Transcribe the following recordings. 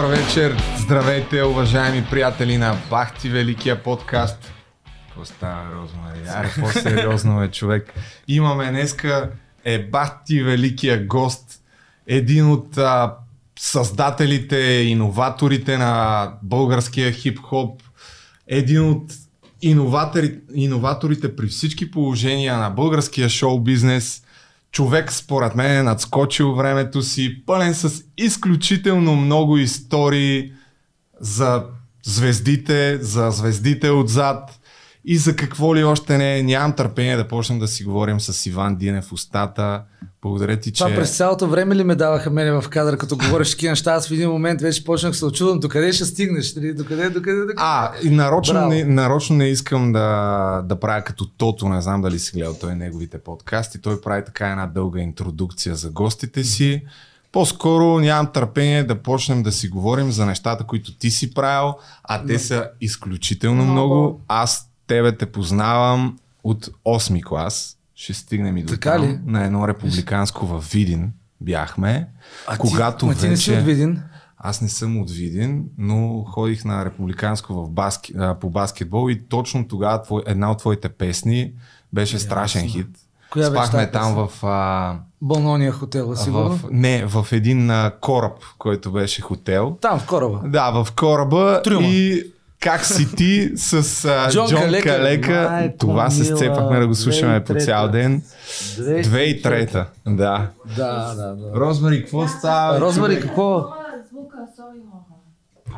Добър вечер, здравейте, уважаеми приятели на Бахти Великия подкаст. Какво става, Розмари? Аре, по-сериозно е, човек. Имаме днеска е Бахти Великия гост, един от а, създателите, иноваторите на българския хип-хоп, един от иноватори, иноваторите при всички положения на българския шоу-бизнес. Човек, според мен, е надскочил времето си, пълен с изключително много истории за звездите, за звездите отзад и за какво ли още не. Нямам търпение да почнем да си говорим с Иван Динев устата. Благодаря ти, че... Това през цялото време ли ме даваха мене в кадър, като говориш такива неща? Аз в един момент вече почнах се очудвам, докъде ще стигнеш? Дали, докъде, докъде, докъде? А, и нарочно, не, нарочно не искам да, да правя като Тото, не знам дали си гледал той неговите подкасти. Той прави така една дълга интродукция за гостите си. По-скоро нямам търпение да почнем да си говорим за нещата, които ти си правил, а те са изключително много. много. Аз тебе те познавам от 8 клас ще стигнем и до така там. Ли? На едно републиканско в Видин бяхме. А когато ти, вече... ти не си от Видин? Аз не съм от Видин, но ходих на републиканско в баски, по баскетбол и точно тогава твой, една от твоите песни беше yeah, страшен хит. Коя Спахме там в... А, Болнония хотел, сигурно? В, не, в един а, кораб, който беше хотел. Там, в кораба? Да, в кораба. Трюма. И как си ти с а, Джон, Джон Калека? Калека. Майко Това се мила, сцепахме да го слушаме по цял ден. Две- Две и трета. Да. Да, да, да. Розмари, какво става? Розмари, какво? Звука, sorry, хора. Айде, бе.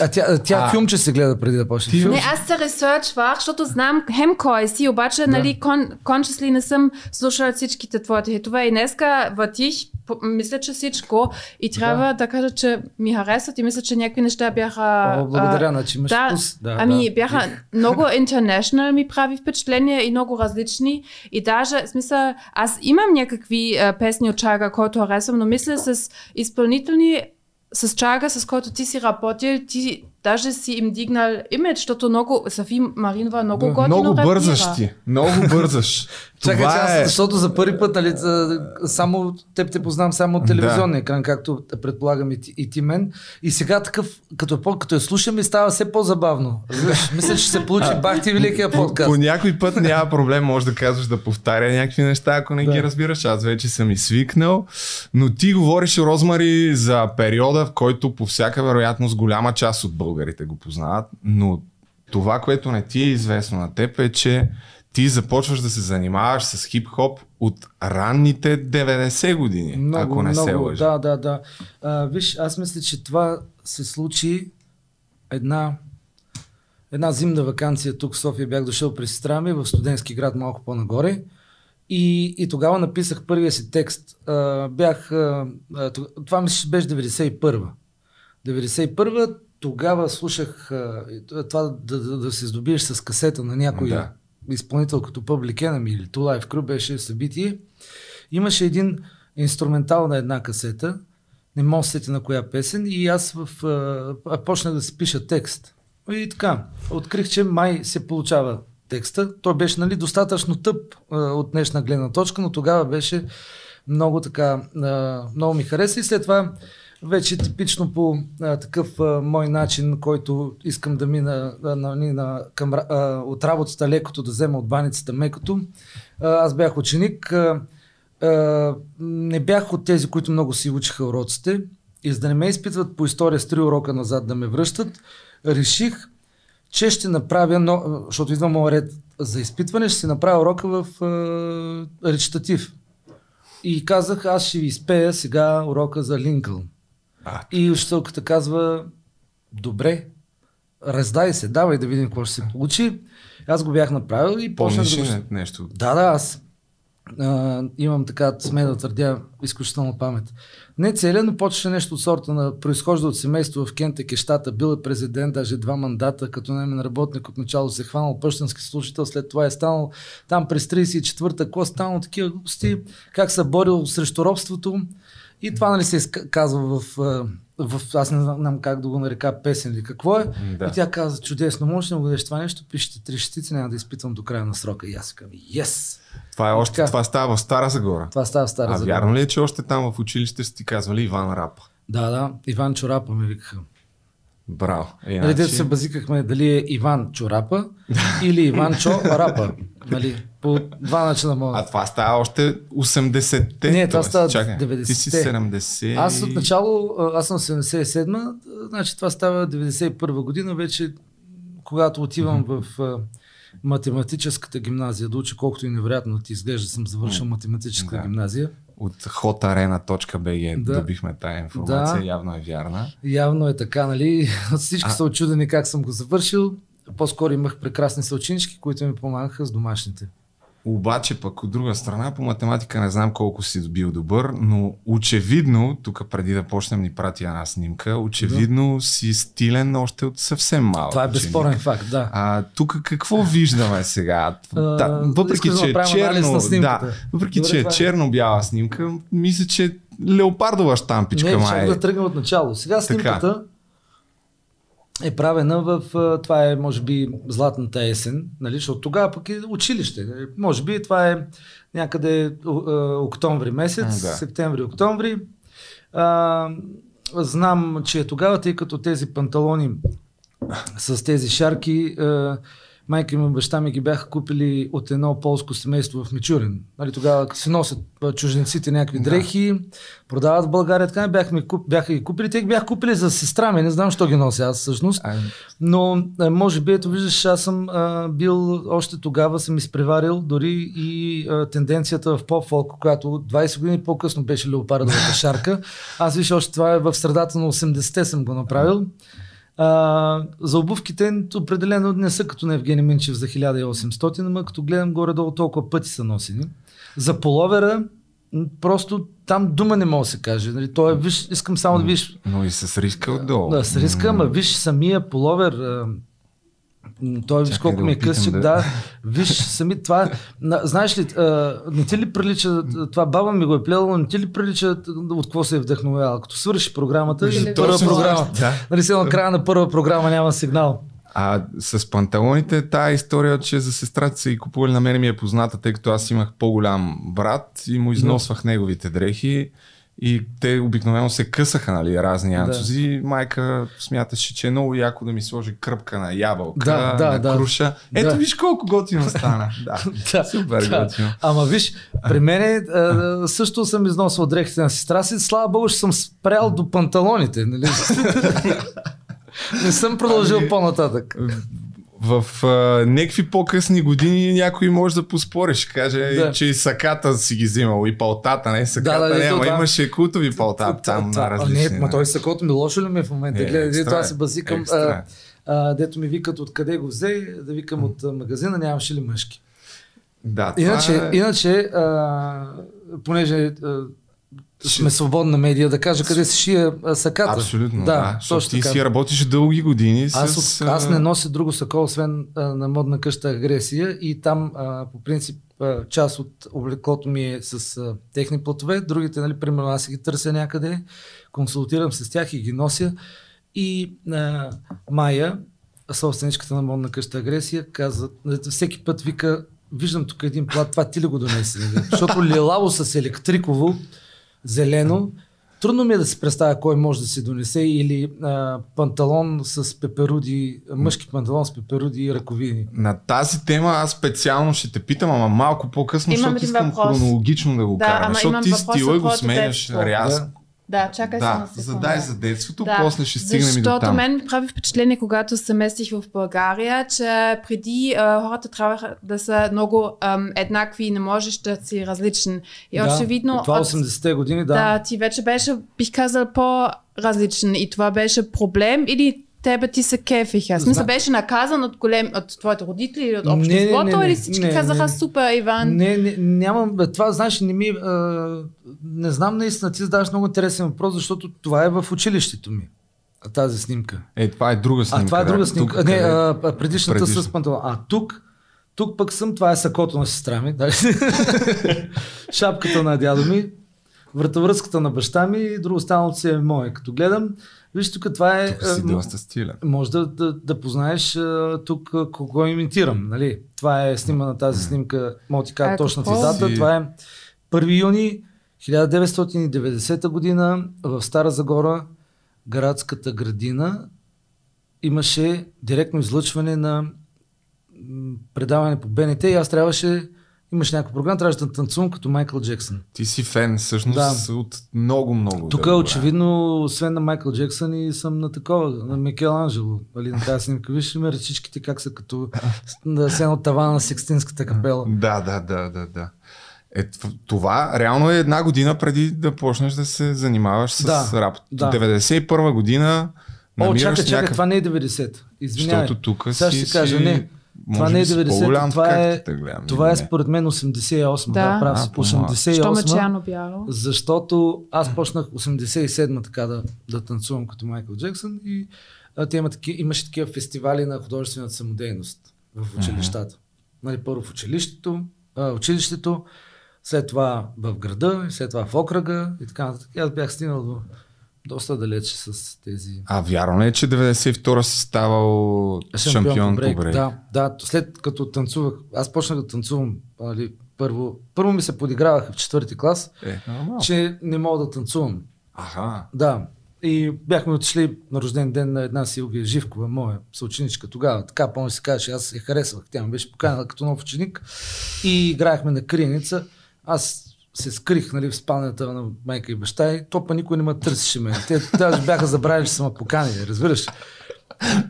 А тя, тя А. филмче се гледа преди да почне. Филм- Не, аз се ресърчвах, защото знам хем кой си, обаче, нали, кон, consciously не съм слушала всичките твоите хитове и днеска въртих, мисля, че всичко и трябва да, кажа, че ми харесват и мисля, че някакви неща бяха... О, благодаря, а, значи имаш да, вкус. Да, ами да. бяха много international ми прави впечатление и много различни. И даже, в смисъл, аз имам някакви а, песни от Чага, които харесвам, но мисля с изпълнителни с Чага, с който ти си работил, ти даже си им дигнал имидж, защото много, Софи Маринова много Да, готино много бързаш ти. Много бързаш. Чакай, аз, е... защото за първи път, нали, само теб те познавам само от телевизионния екран, както предполагам и ти, и ти мен. И сега такъв, като, по- като я слушам, ми става все по-забавно. Разбираш? Мисля, че ще се получи бахти великия подкаст. По някой път няма проблем, може да казваш да повтаря някакви неща, ако не Да. ги разбираш. Аз вече съм и свикнал. Но ти говориш, Розмари, за периода, в който по всяка вероятност голяма част от българите го познават. Но това, което не ти е известно на теб е, че ти започваш да се занимаваш с хип-хоп от ранните 90 години, Много, ако не се много, лъжа. Да, да, да. А, виж, аз мисля, че това се случи една, една зимна вакансия тук в София. Бях дошъл при сестра ми в студентски град малко по-нагоре. И, и тогава написах първия си текст. А, бях, а, това мисля, беше 91-а. 91-а тогава слушах а, това да, да, да се здобиеш с касета на някой Да. Изпълнител като Public Enemy или Two Life Crew беше събитие. Имаше един инструментал на една касета, не мога да се сетя на коя песен, и аз в, а, почнах да си пиша текст. И така, открих, че май се получава текста. Той беше нали, достатъчно тъп а, от днешна гледна точка, но тогава беше много така, а, много ми хареса и след това вече типично по а, такъв а, мой начин, който искам да мина а, на, на, към, а, от работата лекото да взема от баницата мекото. А, аз бях ученик. А, а, не бях от тези, които много си учиха уроците. И за да не ме изпитват по история с три урока назад да ме връщат, реших, че ще направя, но, защото идва моят ред за изпитване, ще си направя урока в а, речитатив. И казах, аз ще ви изпея сега урока за Линкълн. А, И учителката казва, добре, раздай се, давай да видим какво ще се получи. Аз го бях направил и почнах да го... не- нещо? Да, да, аз а, имам така, сме да твърдя, изключителна памет. Не целия, но почваше нещо от сорта на произхожда от семейство в Кентък, щата, бил е президент, даже два мандата, като наемен работник от начало се е хванал пъщенски служител, след това е станал там през 34-та, какво е станало такива глупости, как се борил срещу робството. И това нали се казва в, в, аз не знам как да го нарека песен или какво е. Да. И тя каза, чудесно, можеш да му дадеш това нещо, пишете три шестици, няма да изпитвам до края на срока. И аз казвам, yes! Това, е още, Така. това става в Стара Загора. Това става в Стара А Загора. вярно ли е, че още там в училище сте ти казвали Иван Рапа? Да, да, Иван Чорапа ме викаха. Браво. Нали, Иначе... дето се базикахме дали е Иван Чорапа или Иван Чо Рапа. Нали, по два начина А мога. това става още 80-те. Не, това става чакай, 90-те. Ти си 70. Аз от начало, а, аз съм 77, значи това става 91 година, вече когато отивам в а, математическата гимназия да уча, колкото и невероятно ти изглежда, съм завършил математическа Да. гимназия. От hotarena.bg Да. добихме тая информация, Да. явно е вярна. Явно е така, нали? Всички А- са очудени как съм го завършил. По-скоро имах прекрасни съученички, които ми помагаха с домашните. Обаче пък от друга страна, по математика не знам колко си бил добър, но очевидно, тук преди да почнем ни прати една снимка, очевидно си стилен още от съвсем малък. Това е ученик. безспорен факт, да. А тук какво виждаме сега? Да, въпреки, да че е черно, да, въпреки, Добре, че е е. черно-бяла снимка, мисля, че леопардова штампичка Не, май. ще да тръгнем от начало. Сега снимката е правена в, това е може би златната есен, нали, защото тогава пък е училище. Може би това е някъде октомври месец, да. септември-октомври. А, знам, че е тогава, тъй като тези панталони с тези шарки, а, майка ми и баща ми ги бяха купили от едно полско семейство в Мичурин. Нали, тогава си носят чужденците някакви Да. дрехи, продават в България, така бяха, ми куп, бяха ги купили. Те ги бяха купили за сестра ми, не знам, що ги нося аз всъщност. Но може би, ето виждаш, аз съм а, бил още тогава, съм изпреварил дори и а, тенденцията в поп-фолк, която 20 години по-късно беше леопардовата шарка. Аз виж, още това е в средата на 80-те съм го направил. А, за обувките определено не са като на Евгений Минчев за 1800, ама като гледам горе-долу толкова пъти са носени. За половера просто там дума не мога да се каже. Нали, то е, виж, искам само да виж но и с риска отдолу. да, с риска, ама виж самия половер. Той виж колко да ми е късчик, да- да. Виж сами това. На, знаеш ли, а, не ти ли прилича, това баба ми го е плела, но не ти ли прилича от какво се е вдъхновявала? Като свърши програмата Или и първа Точно, програма. Да. Нали сега на края на първа програма няма сигнал. А с панталоните, тая история, че за сестрата са и купували на мен ми е позната, тъй като аз имах по-голям брат и му износвах неговите дрехи. И те обикновено се късаха, нали, разни анцузи. Майка смяташе, че е много яко да ми сложи кръпка на ябълка, Да, да, на да. круша. Ето Да. виж колко готино стана. Да, Да, супер да. готино. Ама виж, при мен също съм износвал дрехите на сестра си. Слава Богу, че съм спрял до панталоните. Нали? не съм продължил Ами, по-нататък. В а, някакви по-късни години някой може да поспори, ще каже, Да. че и саката си ги взимал, и палтата, не саката, Да, да, ама това- имаше култови палта там Това- на а, различни. Не, ма той сакото ми лошо ли ми е в момента? Е, Гледай, екстра това е. се базикам. А, а, дето ми викат откъде го взе, да викам от а, магазина, нямаше ли мъжки. Да, това Иначе, е... иначе а, понеже а, сме свободна медия, да кажа къде се шия саката. Абсолютно, да. да точно ти така. си работиш дълги години Аз, с... от, аз не нося друго сако, освен а, на модна къща агресия и там а, по принцип а, част от облеклото ми е с а, техни платове, другите, нали, примерно аз си ги търся някъде, консултирам се с тях и ги нося. И а, Майя, собственичката на модна къща агресия, каза, всеки път вика, виждам тук един плат, това ти ли го донесе? нали? Защото лилаво с електриково, зелено, Трудно ми е да си представя кой може да си донесе или а, панталон с пеперуди, мъжки панталон с пеперуди и ръковини. На тази тема аз специално ще те питам, ама малко по-късно, Имам защото искам въпрос. хронологично да го Да, караме. ама Защото ти въпрос стила го сменяш рязко. Да, чакай Да, се на секунда. задай за детството, Да, после ще стигнем и до Защото там. мен ми прави впечатление, когато се местих в България, че преди а, хората трябваха да са много ам, еднакви и не можеш да си различен. И да, очевидно, Това от- 80-те години, да. да, ти вече беше, бих казал, по-различен и това беше проблем или тебе ти се кефиха? В смисъл беше наказан от, голем, от твоите родители или от обществото или всички не, казаха не. супер, Иван? Не, не, нямам, това знаеш, не ми, а, не знам наистина, ти задаваш много интересен въпрос, защото това е в училището ми, тази снимка. Е, това е друга снимка. А това е друга да. снимка. Тук, не, а, предишната Предишна. с панталон. А тук, тук пък съм, това е сакото на сестра ми, шапката на дядо ми, вратовръзката на баща ми и друго останалото си е мое. Като гледам, виж тук това е... Тук си а, доста стилен. може да, да, да познаеш а, тук а, кого имитирам. Нали? Това е снима на тази снимка, мога ти кажа точната дата. Си- Това е 1 юни 1990 година в Стара Загора, градската градина, имаше директно излъчване на предаване по БНТ и аз трябваше, имаше някаква програма, трябваше да танцувам като Майкъл Джексън. Ти си фен всъщност Да. от много, много. Тук време. очевидно, освен на Майкъл Джексън и съм на такова, на Микел Анджело. Нали, на тази снимка. Виж ме ръчичките как са като да се от тавана на Секстинската капела. Да, да, да, да, да. Е, това реално е една година преди да почнеш да се занимаваш с Да, рап. да. 91 година О, чакай, чакай, някакъв... това не е 90. Извинявай. Защото тук Сега си, ще кажа, си... не. Това не е би си 90, по-голям, това е, гледам, това е според мен 88. Да, Да. прав си. по-малко. Що ме 88. черно-бяло? Защото аз почнах 87 така да, да танцувам като Майкъл Джексън и а, те има таки, имаше такива фестивали на художествената самодейност в училищата. Нали, първо в училището, а, училището, след това в града, след това в окръга и така нататък. Аз бях стигнал до доста далече с тези А вярно ли е, че 92 си ставал шампион, по брейк? Да, да, след като танцувах, аз почнах да танцувам, али, първо, първо ми се подиграваха в четвърти клас, Е, че не мога да танцувам. Аха. Да. И бяхме отишли на рожден ден на една Силвия Живкова, моя съученичка тогава. Така, помня се каже, аз я харесвах. Тя ме беше поканала като нов ученик. И играехме на криеница. Аз се скрих нали, в спалнята на майка и баща и то па никой не ме търсеше мен. Те даже бяха забравили, че са ме поканили, разбираш.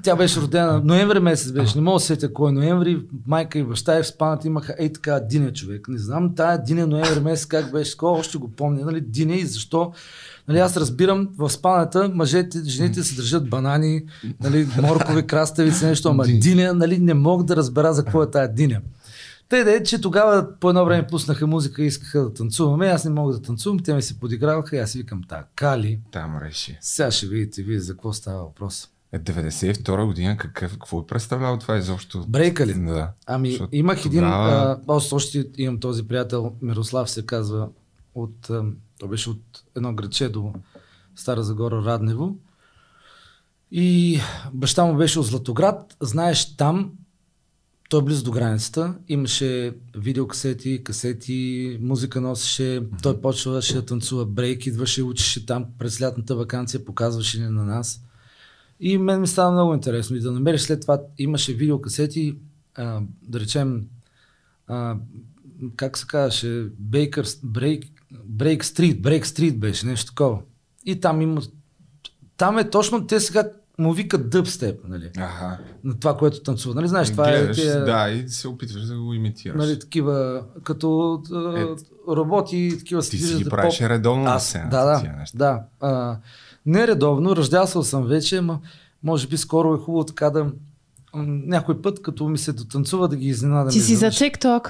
Тя беше родена, ноември месец беше, не мога да се сетя кой е ноември, майка и баща и в спалнята имаха ей така диня човек. Не знам тая диня ноември месец как беше, кой още го помня, нали, диня и защо. Нали, аз разбирам, в спалнята мъжете, жените се държат банани, нали, моркови, краставици, нещо, ама Ди. диня, нали, не мога да разбера за какво е тая диня. Те да е, че тогава по едно време пуснаха музика и искаха да танцуваме. Аз не мога да танцувам, те ми се подиграваха и аз си викам, така ли? Там реши. Сега ще видите вие за какво става въпрос. Е, 92 година, какъв, какво е представлява това изобщо? Брейка ли? Да. Ами, Защото имах един, тогава- а, аз още имам този приятел, Мирослав се казва, от, а, той беше от едно градче до Стара Загора, Раднево. И баща му беше от Златоград. Знаеш, там, той е близо до границата, имаше видеокасети, касети, музика носеше, той почваше да танцува брейк, идваше, учеше там през лятната вакансия, показваше ни на нас. И мен ми стана много интересно. И да намериш след това, имаше видеокасети, а, да речем, а, как се казваше, Бейкър, Брейк, Брейк Стрит, Брейк Стрит беше, нещо такова. И там има, там е точно, те сега му викат дъбстеп, нали, Аха. на това, което танцува. Нали, знаеш, това гледаш, е тия, Да, и се опитваш да го имитираш. нали, такива, като Е, роботи, такива се Ти си ги правиш редовно на сцената, да, да, тия неща. да. А, не редовно, ръждясал съм вече, ама може би скоро е хубаво така да някой път, като ми се дотанцува, да ги изненадам. Ти си за. TikTok.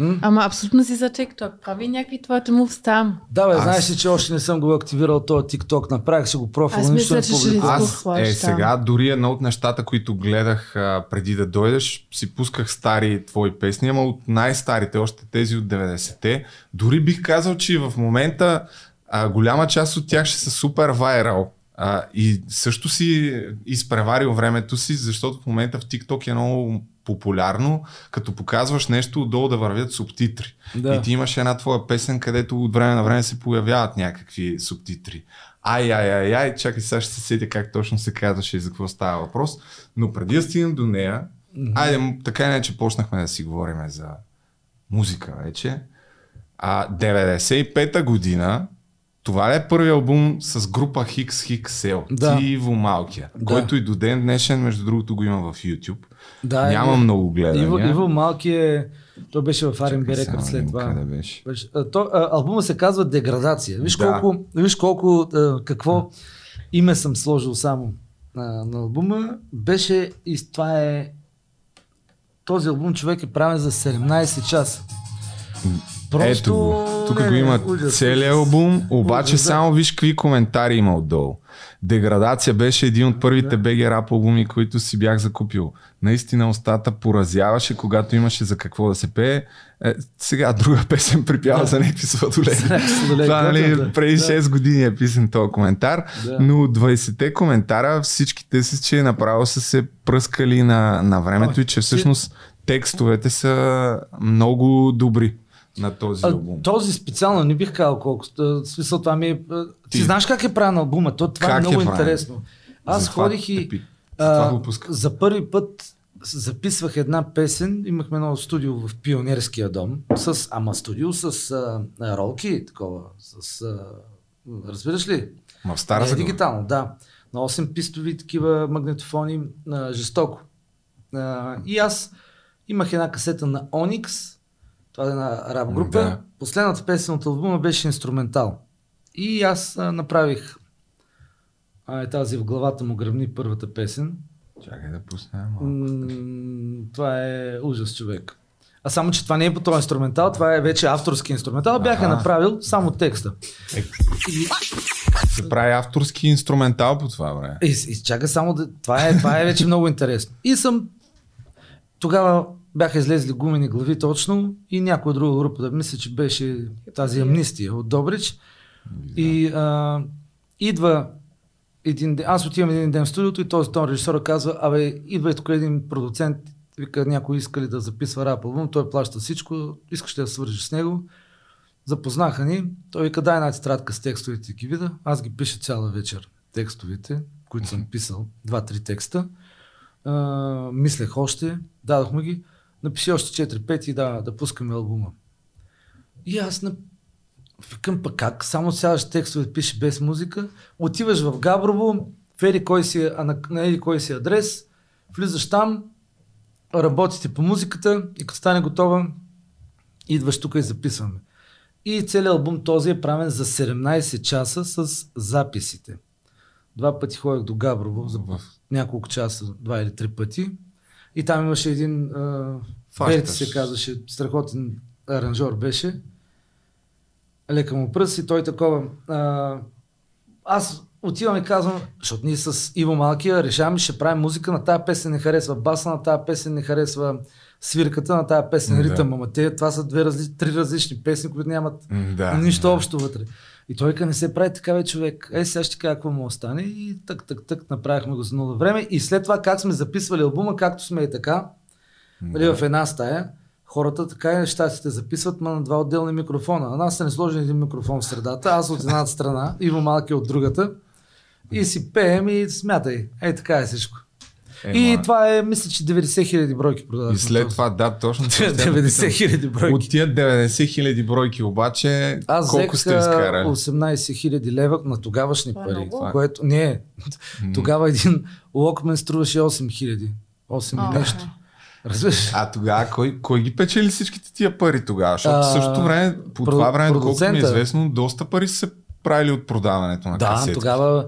М? Ама абсолютно си за TikTok. Прави някакви твоите мувс там. Да, бе, Аз- знаеш ли, че още не съм го активирал този TikTok, направих си го профил, Аз нищо мисля, не че ще публикувам. Аз е там. сега дори едно от нещата, които гледах а, преди да дойдеш, си пусках стари твои песни, ама от най-старите, още тези от 90-те. Дори бих казал, че в момента а, голяма част от тях ще са супер вайрал. А, и също си изпреварил времето си, защото в момента в TikTok е много популярно, като показваш нещо, отдолу да вървят субтитри. Да. И ти имаш една твоя песен, където от време на време се появяват някакви субтитри. Ай, ай, ай, ай, чакай сега ще се сетя как точно се казваше и за какво става въпрос. Но преди да стигнем до нея, айде, м- така и не, че почнахме да си говорим за музика вече. А 95-та година, това е първият албум с група Сел? Да. Ти и Иво Малкия, Да. който и до ден днешен, между другото, го има в YouTube. Да, Няма е, много гледания. Иво, Иво Малки е, той беше в R&B Records след това. Къде беше? Беше- а, То, а, албума се казва Деградация. Виж Да. колко, виж колко а, какво име съм сложил само а, на албума. Беше и това е този албум човек е правен за 17 часа. Ето го. Тук не, го има ужас, целият албум, обаче Ужас, да. само виж какви коментари има отдолу. Деградация беше един от първите БГ рап албуми, които си бях закупил. Наистина устата поразяваше, когато имаше за какво да се пее. Е, сега друга песен припява Да. за някакви сладоледи. Това нали, да. преди Да. 6 години е писан този коментар, Да. но от 20-те коментара всичките си, че направо са се пръскали на, на времето Ой, и че всъщност текстовете са много добри. На този албум? този специално не бих казал колко. В смисъл това ми е... Ти, Ти- знаеш как е правен албума? То, това е Как е много правен? интересно. Аз Затова ходих и... пи- а, Затова го пускам. за първи път записвах една песен. Имахме едно студио в Пионерския дом. С, ама студио с а, ролки, такова. С, а, разбираш ли? Ма в Стара Не, дигитално, да. На 8 пистови такива магнитофони, а, жестоко. А, и аз имах една касета на Onyx, това е една рап група. Да. Последната песен от албума беше инструментал. И аз а, направих а, е тази в главата му гръбни първата песен. Чакай да пуснем. малко. М, това е ужас човек. А само, че това не е по този инструментал, това е вече авторски инструментал. Аха. направил само текста. Се прави авторски инструментал по това време. И, и чака само да... Това е, това е вече много интересно. И съм... Тогава бяха излезли гумени глави точно и някоя друга група, да мисля, че беше тази амнистия от Добрич. И а, идва един ден, аз отивам един ден в студиото и този тон режисора казва, абе, идва и тук един продуцент, вика, някой иска ли да записва рап албум, той плаща всичко, искаш ли да свържиш с него. Запознаха ни, той вика, дай една тетрадка с текстовете ги вида, аз ги пиша цяла вечер текстовете, които съм писал, два-три текста. А, мислех още, дадохме ги, напиши още 4-5 и да, да пускаме албума. И аз на... викам пък как, само сядаш текстове пише без музика, отиваш в Габрово, в еди кой си, а на, на еди кой си адрес, влизаш там, работите по музиката и като стане готова, идваш тук и записваме. И целият албум този е правен за 17 часа с записите. Два пъти ходих до Габрово за В- няколко часа, два или три пъти. И там имаше един. Берти се казваше, страхотен аранжор беше. Лека му пръст и той такова. А, аз отивам и казвам, защото ние с Иво Малкия решаваме, ще правим музика, на тази песен не харесва баса, на тази песен не харесва свирката, на тази песен да. ритъм. Ама те, това са две разли, три различни песни, които нямат Да. нищо общо вътре. И той ка не се прави така, бе, човек. Е, сега ще кажа какво му остане. И так, так, так, направихме го за нула време. И след това как сме записвали албума, както сме и така, нали, в една стая, хората така и нещастите записват, ма на два отделни микрофона. А нас са не сложен един микрофон в средата, аз от едната страна, Иво Малки от другата. И си пеем и смятай. Ей, така е всичко. Ема, И това е, мисля, че 90 хиляди бройки продадахме. И след това, да, точно. това ще я 90 питам. хиляди бройки. От тия 90 хиляди бройки обаче, Аз колко сте изкарали? 18 хиляди лева на тогавашни Това е пари. много. Което, не, тогава един локмен струваше 8 хиляди. 8 О, и нещо. Разбираш? А тогава кой, кой ги печели всичките тия пари тогава? Защото А, в същото време, по про- това време, доколкото ми е известно, доста пари са се правили от продаването на Да, касети. тогава,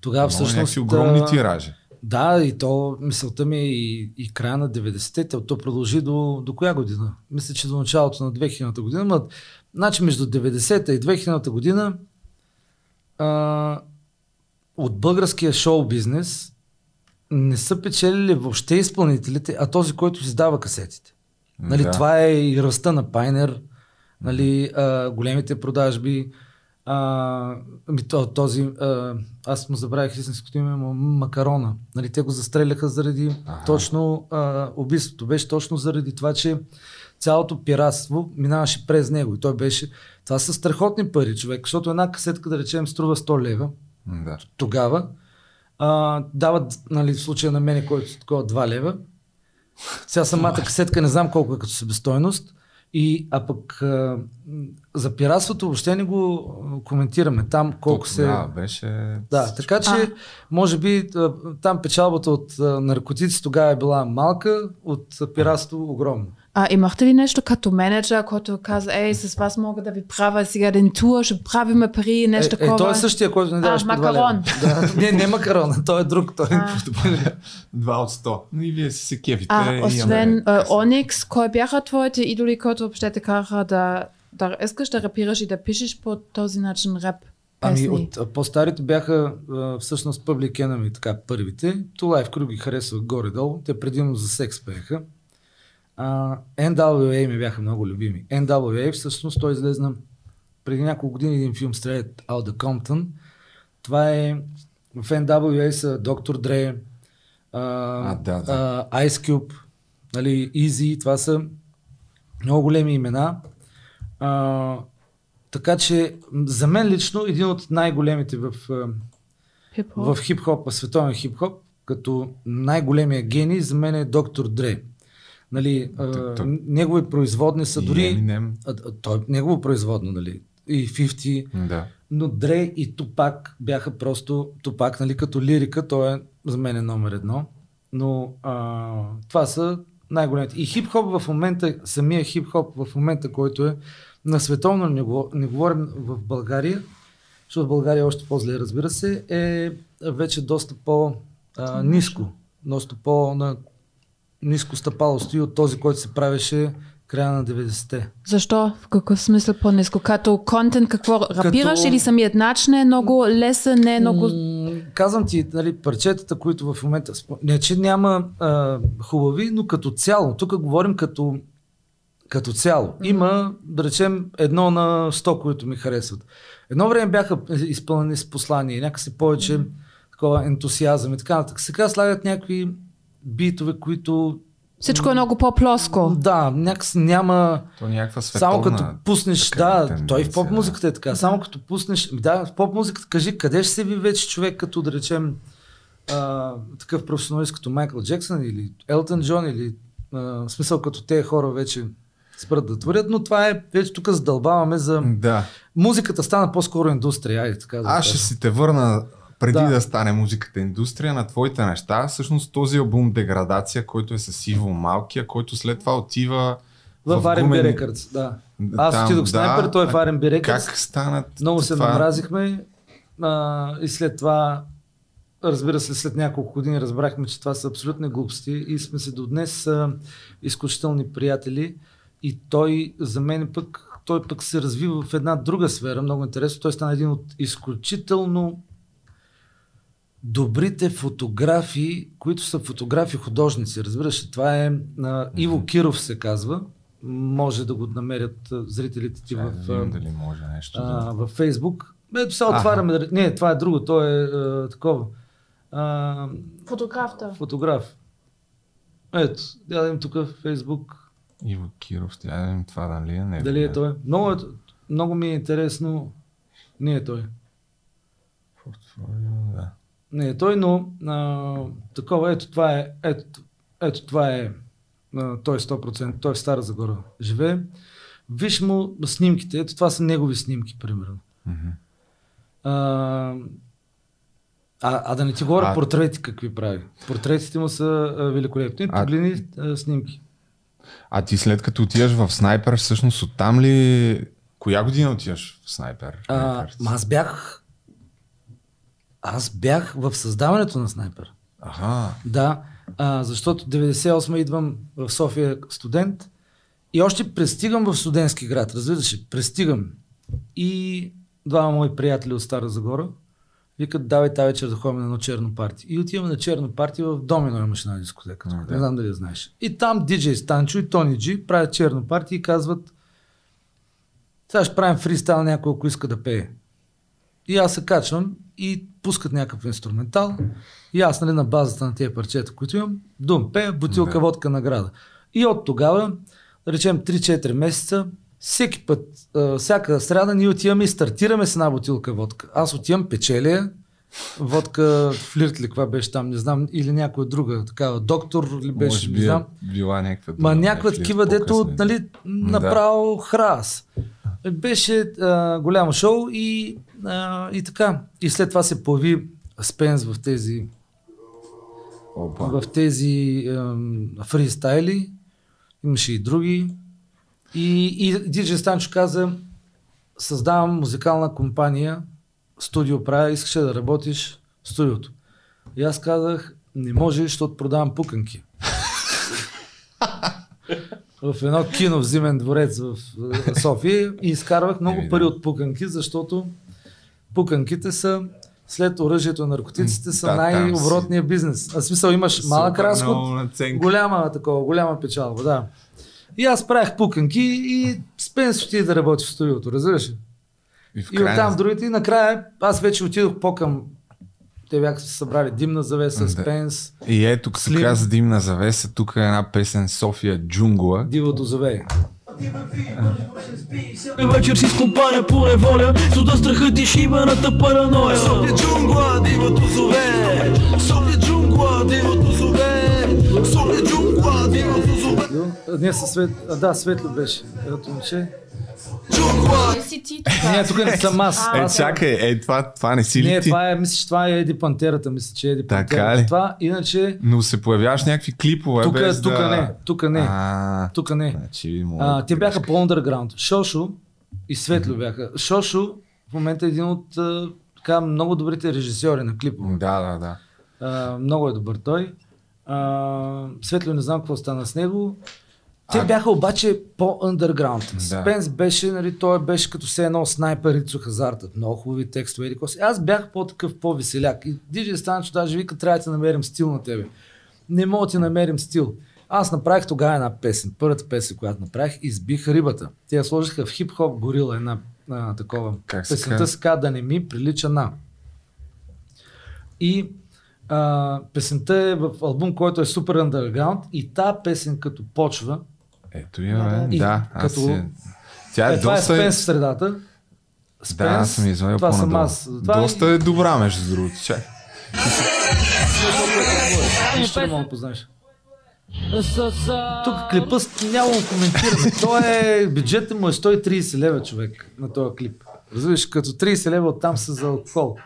тогава Имало всъщност... някакви огромни а, тиражи. Да, и то мисълта ми е и, и края на 90-те, то продължи до, до коя година? Мисля, че до началото на 2000-та година. Ма, значи между 90-та и 2000-та година а, от българския шоу бизнес не са печелили въобще изпълнителите, а този, който издава касетите. Нали, Да. Това е и ръста на Пайнер, нали, а, големите продажби. А, ами то, този, а, аз му забравих истинското име, Макарона. Нали, те го застреляха заради Аха. точно а, убийството. Беше точно заради това, че цялото пиратство минаваше през него. И той беше... Това са страхотни пари, човек, защото една касетка, да речем, струва 100 лева Да. тогава. А, дават, нали, в случая на мене, който е такова 2 лева. Сега самата касетка не знам колко е като себестойност. И, а пък а, за пиратството въобще не го коментираме. Там колко То се... тогава беше... Да, така че, А. може би, там печалбата от наркотици тогава е била малка, от пиратство огромна. А имахте ли нещо като менеджер, който каза, ей, с вас мога да ви правя сега един тур, ще правиме пари, нещо е, е, такова? той е същия, който не даваш А, макарон. Да, не, не макарон, той е друг. Той А. Два от 100. Но и вие си се кефите. А, освен uh, касети. Onyx, кой бяха твоите идоли, които въобще те караха да, да искаш да рапираш и да пишеш по този начин рап песни? Ами от по-старите бяха а, всъщност Public Enemy, така първите. Life Crew ги харесвах горе-долу. Те предимно за секс пееха. А, NWA ми бяха много любими. NWA всъщност той излезна преди няколко години един филм Straight Outta Compton. Това е в NWA са Доктор Дре, А, да, да. а, Ice Cube, нали, Easy, това са много големи имена. А, така че за мен лично един от най-големите в, а, Хип-хоп. в хип-хоп, световен хип-хоп, като най-големия гений за мен е доктор Дре. Нали, а, Т- т- негови производни са дори... Eminem. А, той, негово производно, нали? И 50, Да. но Дре и Тупак бяха просто Тупак, нали, като лирика, той е за мен е номер едно. Но а, това са най-големите. И хип-хоп в момента, самия хип-хоп в момента, който е на световно ниво, не говорим в България, защото в България е още по-зле, разбира се, е вече доста по-низко. Доста по-на ниско стъпало стои от този, който се правеше края на 90-те. Защо? В какъв смисъл по-низко? Като контент, какво рапираш или самият начин е много лесен, не е много... М, Казвам ти, нали, парчетата, които в момента... Не, че няма а, хубави, но като цяло. Тук говорим като, като цяло. Има, да речем, едно на 100, които ми харесват. Едно време бяха изпълнени с послание, някакси повече такова ентусиазъм и така нататък. Сега слагат някакви битове, които... Всичко е много по-плоско. Да, някакси няма... То е някаква световна... Само като пуснеш, да, тенденция, той в поп да. музиката е така. Само като пуснеш, да, в поп музиката кажи къде ще се ви вече човек, като да речем а, такъв професионалист като Майкъл Джексън или Елтън Джон или а, в смисъл като те хора вече спрат да творят, но това е, вече тук задълбаваме за... Да. Музиката стана по-скоро индустрия, айде така да Аз ще си те върна преди Да. да. стане музиката индустрия на твоите неща. Всъщност този албум Деградация, който е с Иво Малкия, който след това отива В R&B гумени- Records, да. Аз отидох да. снайпер, той е в R&B Records. Как станат Много се това? намразихме а, и след това, разбира се, след няколко години разбрахме, че това са абсолютни глупости и сме се до днес а, изключителни приятели и той за мен пък той пък се развива в една друга сфера, много интересно. Той стана един от изключително добрите фотографии, които са фотографи художници. Разбираш, това е а, Иво Киров се казва. Може да го намерят а, зрителите ти Чай да в, видим а, дали може нещо а, да... във Фейсбук. Ето сега отваряме. да- Не, това е друго. То е а, такова. А, Фотографта. фотограф. Ето, да видим тук в Фейсбук. Иво Киров, да видим това дали е не. Дали е той? Много, е, много ми е интересно. Не е той. Портфолио, да. Не е той, но а, такова, ето това е, ето, ето това е, а, той е 100%, той е в Стара Загора живее. Виж му снимките, ето това са негови снимки, примерно. Мгм. А, а, а да не ти говоря А- портрети какви прави. Портретите му са а, великолепни. А- Погледни а, снимки. А ти след като отиваш в Снайпер, всъщност оттам ли... Коя година отиваш в Снайпер? А, ма аз бях аз бях в създаването на Снайпер. Ага. Да, а, защото 98 идвам в София студент и още пристигам в студентски град, разбираш ли? Пристигам. И двама мои приятели от Стара Загора викат, давай тази вечер да ходим на едно черно парти. И отиваме на черно парти в Домино имаше една дискотека. А, да. Не знам дали я знаеш. И там диджей Станчо и Тони Джи правят черно парти и казват сега ще правим фристайл някой, ако иска да пее. И аз се качвам и пускат някакъв инструментал. И аз, нали, на базата на тези парчета, които имам, дум, пея, бутилка Да. водка награда. И от тогава, да речем 3-4 месеца, всеки път, всяка сряда ние отиваме и стартираме с една бутилка водка. Аз отивам, печеля, водка, флирт ли, каква беше там, не знам, или някоя друга такава, доктор ли беше, Може не би знам. е била някаква... Ма някаква такива, дето, нали, направо храс. Беше а, голямо шоу и, а, и така. И след това се появи Спенс в тези, Опа. в тези ам, фристайли. Имаше и други. И, и Диджей Станчо каза, създавам музикална компания, студио правя, искаше да работиш в студиото. И аз казах, не може, защото продавам пуканки. в едно кино в Зимен дворец в е, София и изкарвах много Еми, пари от пуканки, защото пуканките са след оръжието на наркотиците са Да, там си. най-оборотния бизнес. А смисъл имаш малък разход, голяма такова, голяма печалба, да. И аз правих пуканки и Спенс отиде да работи в студиото, разбираш ли? И, И оттам другите, и накрая аз вече отидох по-към те бяха се събрали Димна завеса, Да. Спенс, И ето, като каза димна завеса, тук е една песен София Джунгла. Дивото завей. Вечер си с компания по неволя Суда страхът и шибаната параноя София джунгла, дивото зове София джунгла, дивото зове София джунгла, дивото зове Не, със свет... а, да, светло беше. Ето момче. Ти тук? Не, тук не съм аз. Е, чакай, е, това, това не си ли Не, ти? това е, мисля, че това е Еди Пантерата, мисля, че е Еди Така Пантерата. ли? Това, иначе, Но се появяваш някакви клипове тук, без тук да... не, тук не, А, тук не. значи, А, те бяха по underground. Шошо и Светло бяха. Шошо в момента е един от така, много добрите режисьори на клипове. Да, да, да. А, много е добър той. А, Светло не знам какво стана с него. Те А- бяха обаче по-underground. Да. Спенс беше, нали, той беше като все едно снайпер Рицо Хазарта. Много хубави текстове. Аз бях по-такъв, по-веселяк. И Диджей Станчо даже вика, трябва да ти намерим стил на тебе. Не мога да ти намерим стил. Аз направих тогава една песен. Първата песен, която направих, избих рибата. Те я сложиха в хип-хоп горила една а, такова. Как се Песента се казва да не ми прилича на. И а, песента е в албум, който е супер underground и тази песен като почва, Ето я, бе. И Да, аз като- си... Тя е, е, това е доста... Спенс в средата. Да, аз съм извадил това съм аз. Това Доста е добра, между другото. Чакай. е... Нищо не мога да познаеш. Тук клипа с- няма да коментираме. Той е, бюджета му е 130 лева човек на този клип. Разбираш, като 30 лева оттам са за алкохол.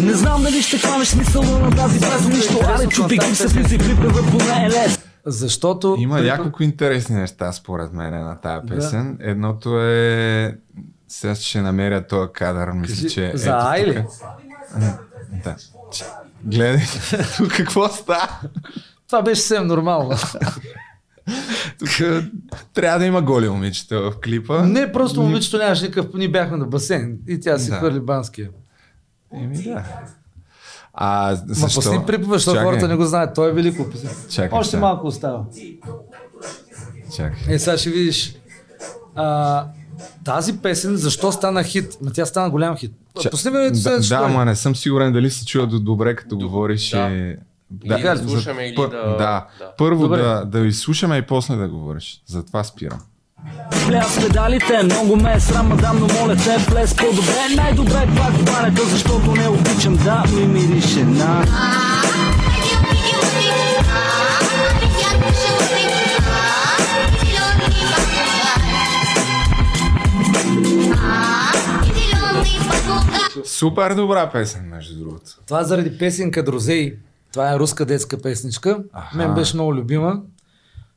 Не знам дали ще хванеш смисъла на тази песен Нищо, аре чупи ги се влиза и клипа поне е лес Защото... Има при- няколко интересни неща, според мен, на тази песен. Едното е... Сега ще намеря този кадър, мисля, Кажи, че... за ето Айли? Да. Гледай, тук какво става? Това беше съвсем нормално. Тук трябва да има голи момичета в клипа. Не, просто момичето нямаше никакъв... Ние бяхме на басейн и тя си Да. хвърли банския. Еми да. А Ма защо? пусни припива, защото хората не го знаят. Той е велико. Чакай, Още чакай. малко остава. Чакай. Е, сега ще видиш. А, тази песен, защо стана хит? Ма тя стана голям хит. Ча- Пусни ме да, да, ама не съм сигурен дали се чува до добре, като говориш. Да. И... Или да за- слушаме, или пър- да- да. да. Първо Добре. да, да изслушаме и после да говориш. Затова спирам. Влез с педалите, много ме е срам, мадам, но моля те, влез по-добре Най-добре пак банята, защото не обичам да ми мирише на Супер добра песен, между другото. Това е заради песенка Дрозей. Това е руска детска песничка. Аха. Мен беше много любима.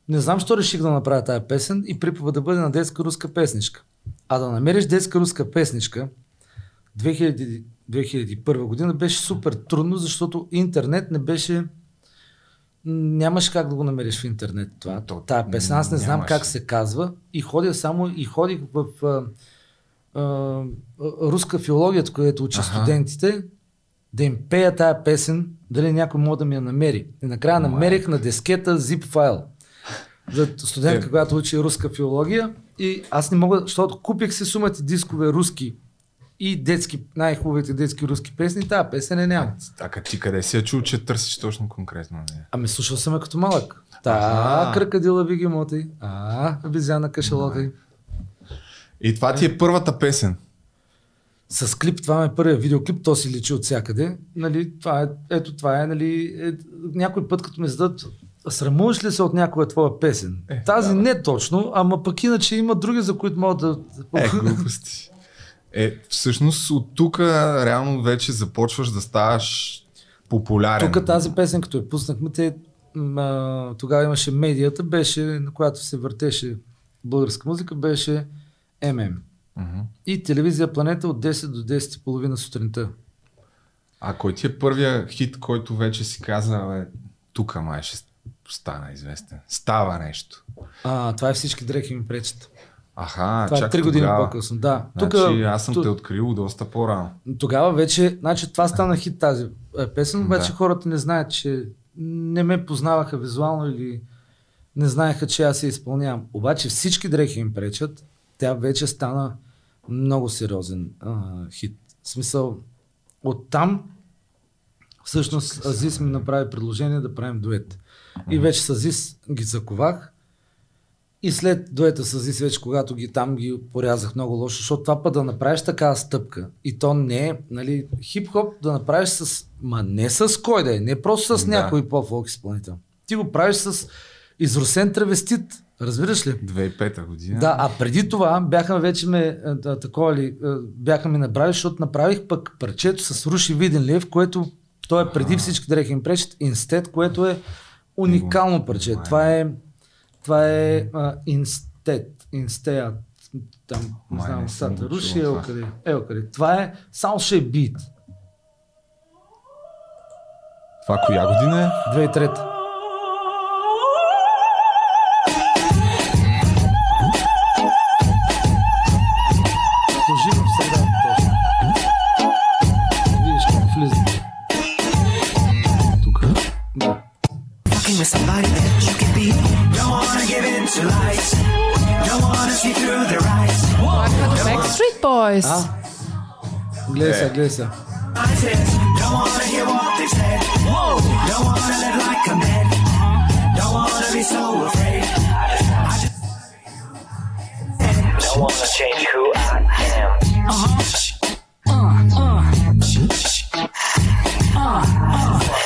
Не знам, що реших да направя тази песен и припава да бъде на детска руска песничка. А да намериш детска руска песничка 2000, 2001 година беше супер трудно, защото интернет не беше... м, Нямаше как да го намериш в интернет това. То- Тая песен. Аз не знам нямаше. как се казва. И ходя само и ходих в а, а, руска филология, където уча Аха. студентите, да им пея тая песен, дали някой може да ми я намери. И накрая намерих на дискета zip файл. За студентка, Е. която учи руска филология. И аз не мога, защото купих се сумата дискове руски и детски, най-хубавите детски руски песни, тази песен е няма. А като ти къде си я чул, че търсиш точно конкретно? Не? Ами слушал съм я като малък. Та, биги мотай, а, обезяна кашалотай. И това ти е първата песен. С клип, това е първият видеоклип, то си личи от всякъде. Нали, това е, ето това е, нали, е, някой път като ме зададат, срамуваш ли се от някоя твоя песен? Е, Тази да, бе. не точно, ама пък иначе има други, за които могат да... Е, глупости. Е, всъщност от тук реално вече започваш да ставаш популярен. Тук тази песен, като я пуснахме, те, а, тогава имаше медията, беше, на която се въртеше българска музика, беше ММ. Мгм. И телевизия Планета от 10 до 10.30 сутринта. А кой ти е първия хит, който вече си каза, бе, тук май ще стана известен. Става нещо. А, това е всички дрехи ми пречат. Аха, Това е чак 3 години тогава. по-късно. Да. Значи, аз съм ту- те открил доста по-рано. Тогава вече, значи това стана хит тази е, песен, обаче Да. хората не знаят, че не ме познаваха визуално или не знаеха, че аз я изпълнявам. Обаче всички дрехи им пречат. Тя вече стана много сериозен а, хит. В смисъл, оттам Всъщност Азис ми направи предложение да правим дует. И вече с Азис ги заковах. И след дуета с Азис, вече когато ги там ги порязах много лошо, защото това път да направиш такава стъпка и то не е, нали, хип-хоп да направиш с, ма не с кой да е, не просто с Да. някой по-фолк изпълнител. Ти го правиш с изросен травестит, разбираш ли? 2005 година. Да, а преди това бяха вече ме, а, да, такова ли, а, бяха ми набрали, защото направих пък парчето с Руши Виденлиев, което той е преди всички дрехи им пречат, Инстет, което е уникално парче. Това е, това е а, Инстет, Инстеат, там, не знам, го Руши, това. къде, ево къде. Това е, само ще е бит. Това коя година е? 2003. Backstreet Boys. А? Гледай сега, гледай сега.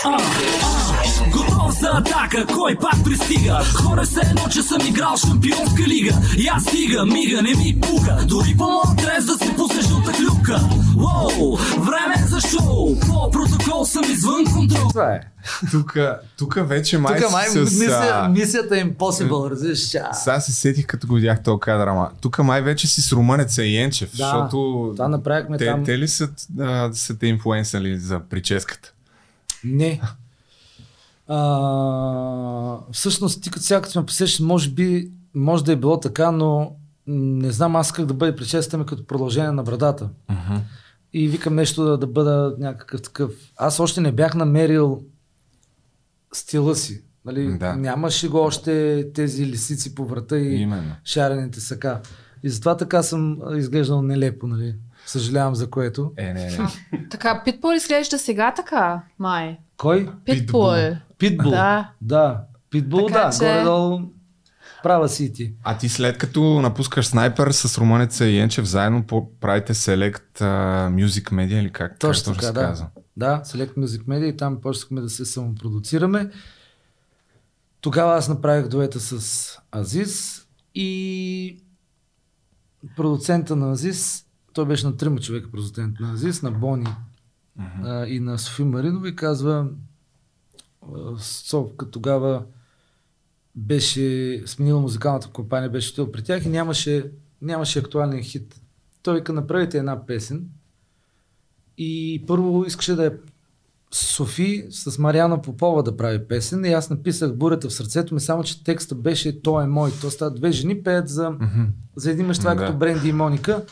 I за атака, кой пак пристига Хора се едно, че съм играл шампионска лига И аз стига, мига, не ми пука Дори по-моят трез да се пусне жълта клюка Уоу, време е за шоу По протокол съм извън контрол Това е. Тук, тук вече май, Тук май с... мисля, а, мисията е impossible, разбираш. Сега се сетих като го видях този кадър, ама тук май вече си с Румънеца и Енчев, Да, защото това направихме те, там. те ли са, а, са те инфлуенсали за прическата? Не. А, всъщност, ти като сега като ме посещаш, може би, може да е било така, но не знам аз как да бъде причестата ми като продължение на брадата. И викам нещо да, да бъда някакъв такъв. Аз още не бях намерил стила си. Нали? Да. Нямаше го още тези лисици по врата и Именно. шарените сака. И затова така съм изглеждал нелепо. Нали? Съжалявам за което. Е, не, не. Така, Питбул изглежда сега така, май. Кой? Питбул. Питбул. Да. Да. Питбул, Така да. че- Горе-долу права си ти. А ти след като напускаш снайпер с Румънеца и Енчев, заедно по- правите Select uh, Music Media или как? Точно така, се да. казва? Да, Select Music Media и там почнахме да се самопродуцираме. Тогава аз направих дуета с Азис и продуцента на Азис, той беше на трима човека продуцент на Азис, на Бони а, и на Софи Маринова и казва Совка тогава беше сменила музикалната компания, беше отил при тях и нямаше, нямаше актуален хит. Той вика, направите една песен, и първо искаше да е Софи с Мариана Попова да прави песен и аз написах бурята в сърцето ми, само че текста беше Той е мой. То става две жени пеят за, за един мъж, това Да. като Бренди и Моника.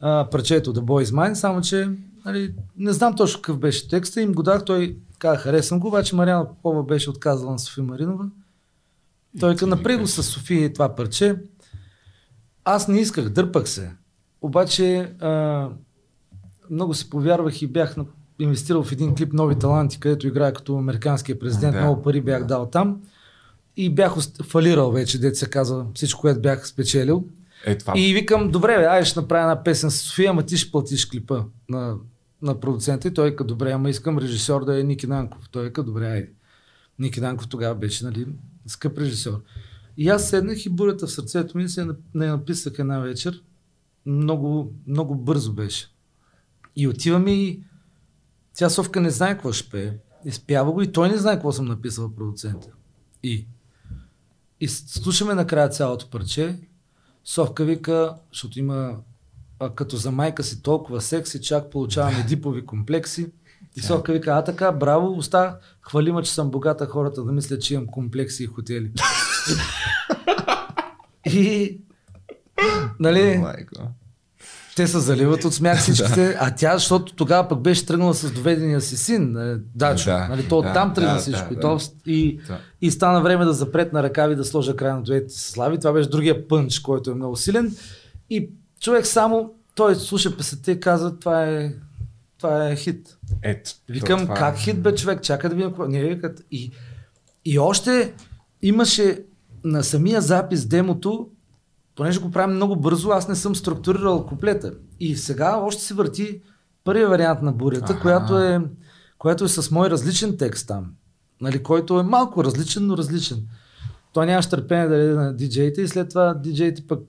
А, парчето The Boy is Mine, само че нали, не знам точно какъв беше текста. Им го дах, той каза харесвам го, обаче Мариана Попова беше отказала на Софи Маринова. Той каза, направи го с София това парче. Аз не исках, дърпах се. Обаче а, много се повярвах и бях на- инвестирал в един клип Нови таланти, където играя като американския президент. Да. Много пари бях дал там. И бях фалирал вече, дете се казва, всичко, което бях спечелил. Е, това И викам, добре, бе, ай ще направя една песен с София, ама ти ще платиш клипа на, на продуцента. И той вика, добре, ама искам режисьор да е Ники Нанков. Той вика, добре, айде. Ники Нанков тогава беше, нали, скъп режисьор. И аз седнах и бурята в сърцето ми се не написах една вечер. Много, много бързо беше. И отиваме и тя Совка не знае какво ще пее. Изпява го и той не знае какво съм написал продуцента. И, и слушаме накрая цялото парче. Совка вика, защото има а, като за майка си толкова секси, чак получаваме дипови комплекси. И Совка вика, а така, браво, оста, хвалима, че съм богата хората да мислят, че имам комплекси и хотели. и, нали, те се заливат от смях всичките, а тя, защото тогава пък беше тръгнала с доведения си син, е, Дачо. Да, нали, то да, оттам тръгна да, всичко. да, и, да. и, Да. и стана време да запретна ръкави да сложа край на дуетите с Слави. Това беше другия пънч, който е много силен. И човек само, той слуша песента и каза, това е, това е хит. Ето. Викам, то това- как хит бе човек, чакай да видим какво. Не, викат. И, и още имаше на самия запис демото, понеже го правим много бързо, аз не съм структурирал куплета. И сега още се върти първия вариант на бурята, Аха. която е, която е с мой различен текст там. Нали, който е малко различен, но различен. Той нямаше търпение да даде на диджеите и след това диджеите пък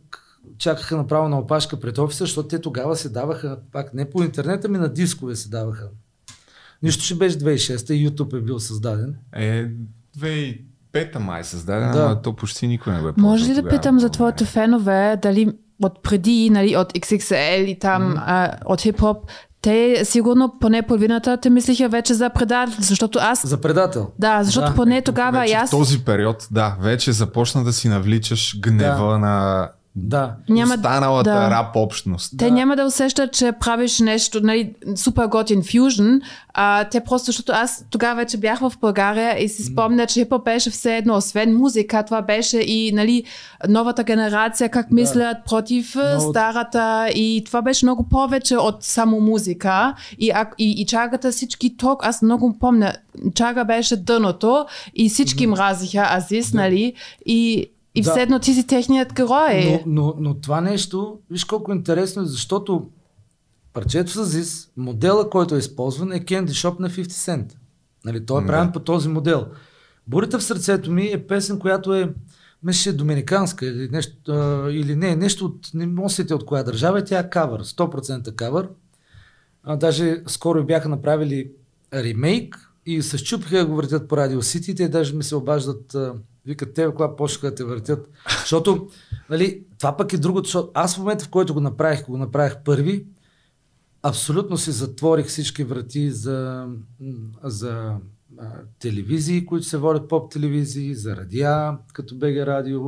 чакаха направо на опашка пред офиса, защото те тогава се даваха, пак не по интернета, ми на дискове се даваха. Нищо, че беше 2006 и YouTube е бил създаден. Е, 2005 май създадена, Да. но то почти никой не го е Може ли да тогава. питам за твоите фенове, дали от преди, нали, от XXL и там, а, от хип-хоп, те сигурно поне половината те мислиха вече за предател, защото аз... За предател. Да, защото Да. поне тогава и аз... В този период, да, вече започна да си навличаш гнева на Да. Няма- останалата да. рап общност. Те няма да усещат, че правиш нещо, нали, супер готин фюжн. А, те просто, защото аз тогава вече бях в България и си спомня, че хип беше все едно, освен музика, това беше и нали, новата генерация, как мислят против Много- старата и това беше много повече от само музика. И, и, и чагата всички ток, аз много помня, чага беше дъното и всички мразиха Азис, нали, и, и Да. все едно ти си техният герой. Но, но, но това нещо, виж колко интересно е, защото парчето с Зис, модела, който е използван е Candy Shop на 50 Cent. Нали, той е Да. правен по този модел. Бурята в сърцето ми е песен, която е мисля, доминиканска или нещо, а, или не, нещо от, не да сетя от коя държава, и тя е кавър, 100% кавър. А, даже скоро бяха направили ремейк и се щупиха да го въртят по Радио Сити. Те даже ми се обаждат, а, викат те, кога почнаха да те въртят. Защото, нали, това пък е другото, защото аз в момента, в който го направих, го направих първи, абсолютно си затворих всички врати за, за а, телевизии, които се водят поп телевизии, за радиа, като БГ радио,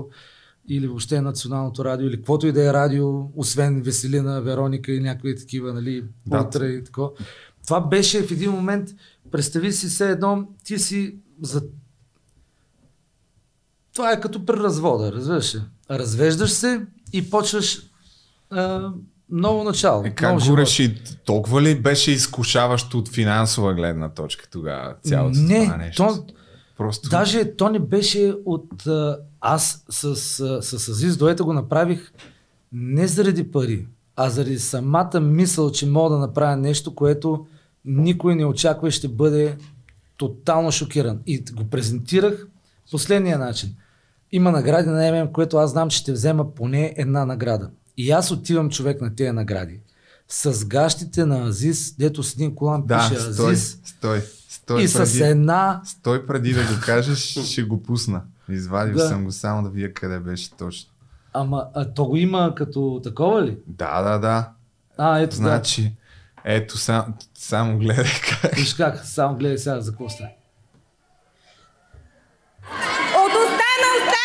или въобще националното радио, или каквото и да е радио, освен Веселина, Вероника и някои такива, нали, Да. утре и тако. Това беше в един момент, представи си все едно, ти си за... Това е като при развода, разбираш ли? Развеждаш се и почваш а, ново начало. Е, как го реши? Толкова ли беше изкушаващо от финансова гледна точка тогава цялото Не, това нещо? то- Просто... Даже то не беше от... А, аз с, а, с Азиз Дуета го направих не заради пари, а заради самата мисъл, че мога да направя нещо, което никой не очаква и ще бъде тотално шокиран. И го презентирах последния начин. Има награди на ММ, което аз знам, че ще взема поне една награда. И аз отивам човек на тези награди. С гащите на Азис, дето с един колан да, пише стой, Азис. стой, стой, И с преди, една стой преди да го кажеш, ще го пусна. Извадил Да. съм го само да видя къде беше точно. Ама а, то го има като такова ли? Да, да, да. А, ето значи... Значи, ето сам, само гледай как. да. Виж как, само гледай сега за какво става. От уста на уста!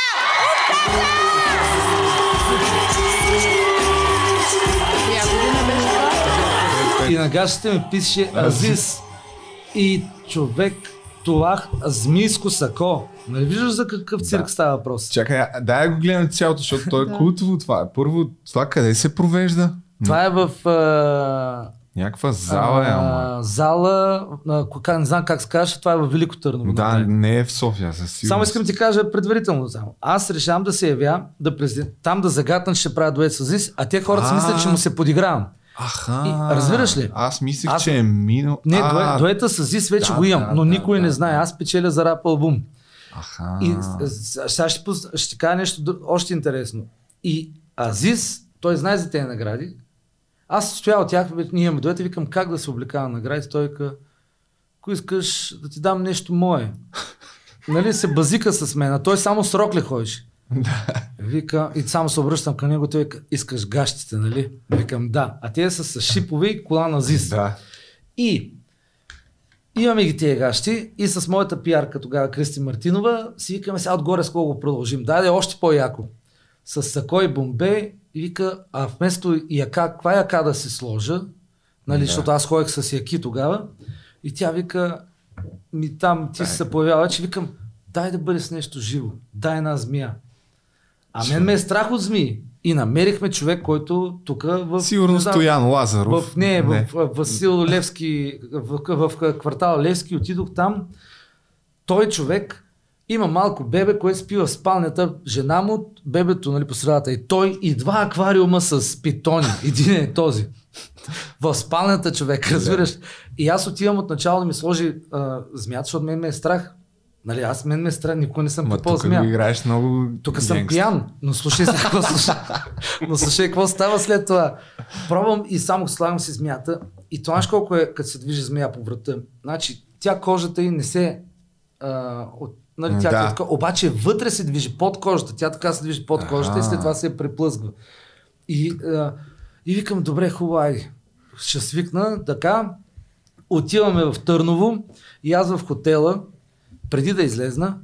И на гащите ми пише Азис. И човек, това змийско сако. Нали виждаш за какъв цирк Да. става въпрос? Чакай, дай го гледам цялото, защото то е Да. култово това. Първо, това къде се провежда? Това е в а, Някаква зала е, ама. зала, а, не знам как се казва, това е в Велико Търново. Да, не е в София, със сигурност. Само искам да ти кажа предварително само. Аз решавам да се явя, да презент... там да загатна, че ще правя дует с Азис, а те хората си мислят, че му се подигравам. Аха. И, разбираш ли? Аз мислех, Аз- че е минал. Не, А, дуета с Азис вече да, го имам, да, но да, никой да, не знае. Аз печеля за рап албум. Аха. И сега ще, ще кажа нещо още интересно. И Азис, той знае за тези награди. Аз стоя от тях, ние имаме дует и викам как да се облекава на награди. Той вика, ако искаш да ти дам нещо мое. нали се базика с мен, а той само с рок ли ходиш? Вика, и само се обръщам към него, той вика, искаш гащите, нали? Викам, да. А те са с шипове и кола на Азис. Да. И имаме ги тия гащи и с моята пиарка тогава Кристи Мартинова си викаме сега отгоре с кого го продължим. Даде още по-яко. С Сако и Бомбей и вика, а вместо яка, каква яка да си сложа, нали, Да. защото аз ходех с яки тогава и тя вика, ми там ти се появява, че викам, дай да бъде с нещо живо, дай една змия. А мен ме е страх от змии. И намерихме човек, който тук в... Сигурно не знам, Стоян Лазаров. в, не, в, в Васил Левски, в, в, в квартал Левски, отидох там. Той човек има малко бебе, което спи в спалнята, жена му, бебето нали, по средата и той и два аквариума с питони. Един е този. В спалнята човек, разбираш. И аз отивам отначало да ми сложи а, змията, защото мен ме е страх. Нали, аз мен ме е страх, никога не съм тук змия. го играеш много Тук съм пиян, но слушай сега какво слуша. но слушай какво става след това. Пробвам и само слагам си змията. И това колко е, като се движи змия по врата. Значи, тя кожата й не се... А, от, нали, тя Да. така, обаче вътре се движи под кожата. Тя така се движи под кожата и след това се преплъзга. И, а, и викам, добре, хубаво, айде. Ще свикна, така. Отиваме в Търново и аз в хотела, преди да излезна,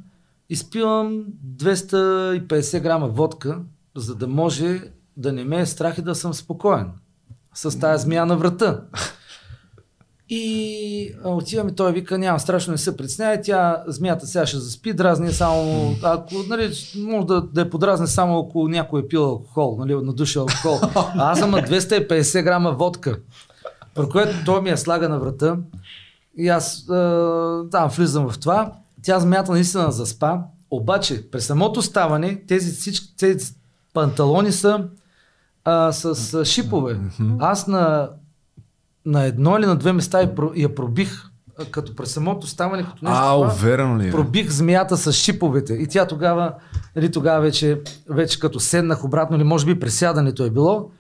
изпивам 250 грама водка, за да може да не ме е страх и да съм спокоен. С тази змия на врата. И отиваме, той вика, няма страшно, не се притесняй, тя змията сега ще заспи, дразни само, ако, нали, може да, да я подразне само ако някой е пил алкохол, нали, надуши алкохол. А аз съм на 250 грама водка, при което той ми я слага на врата и аз там влизам в това. Тя змията наистина заспа, обаче при самото ставане тези всички тези панталони са а, с а, шипове. Аз на, на едно или на две места я, про- я пробих, като при самото ставане, като нещо А, това, уверено ли е? пробих змията с шиповете. И тя тогава, или тогава вече, вече като седнах обратно, или може би пресядането е било,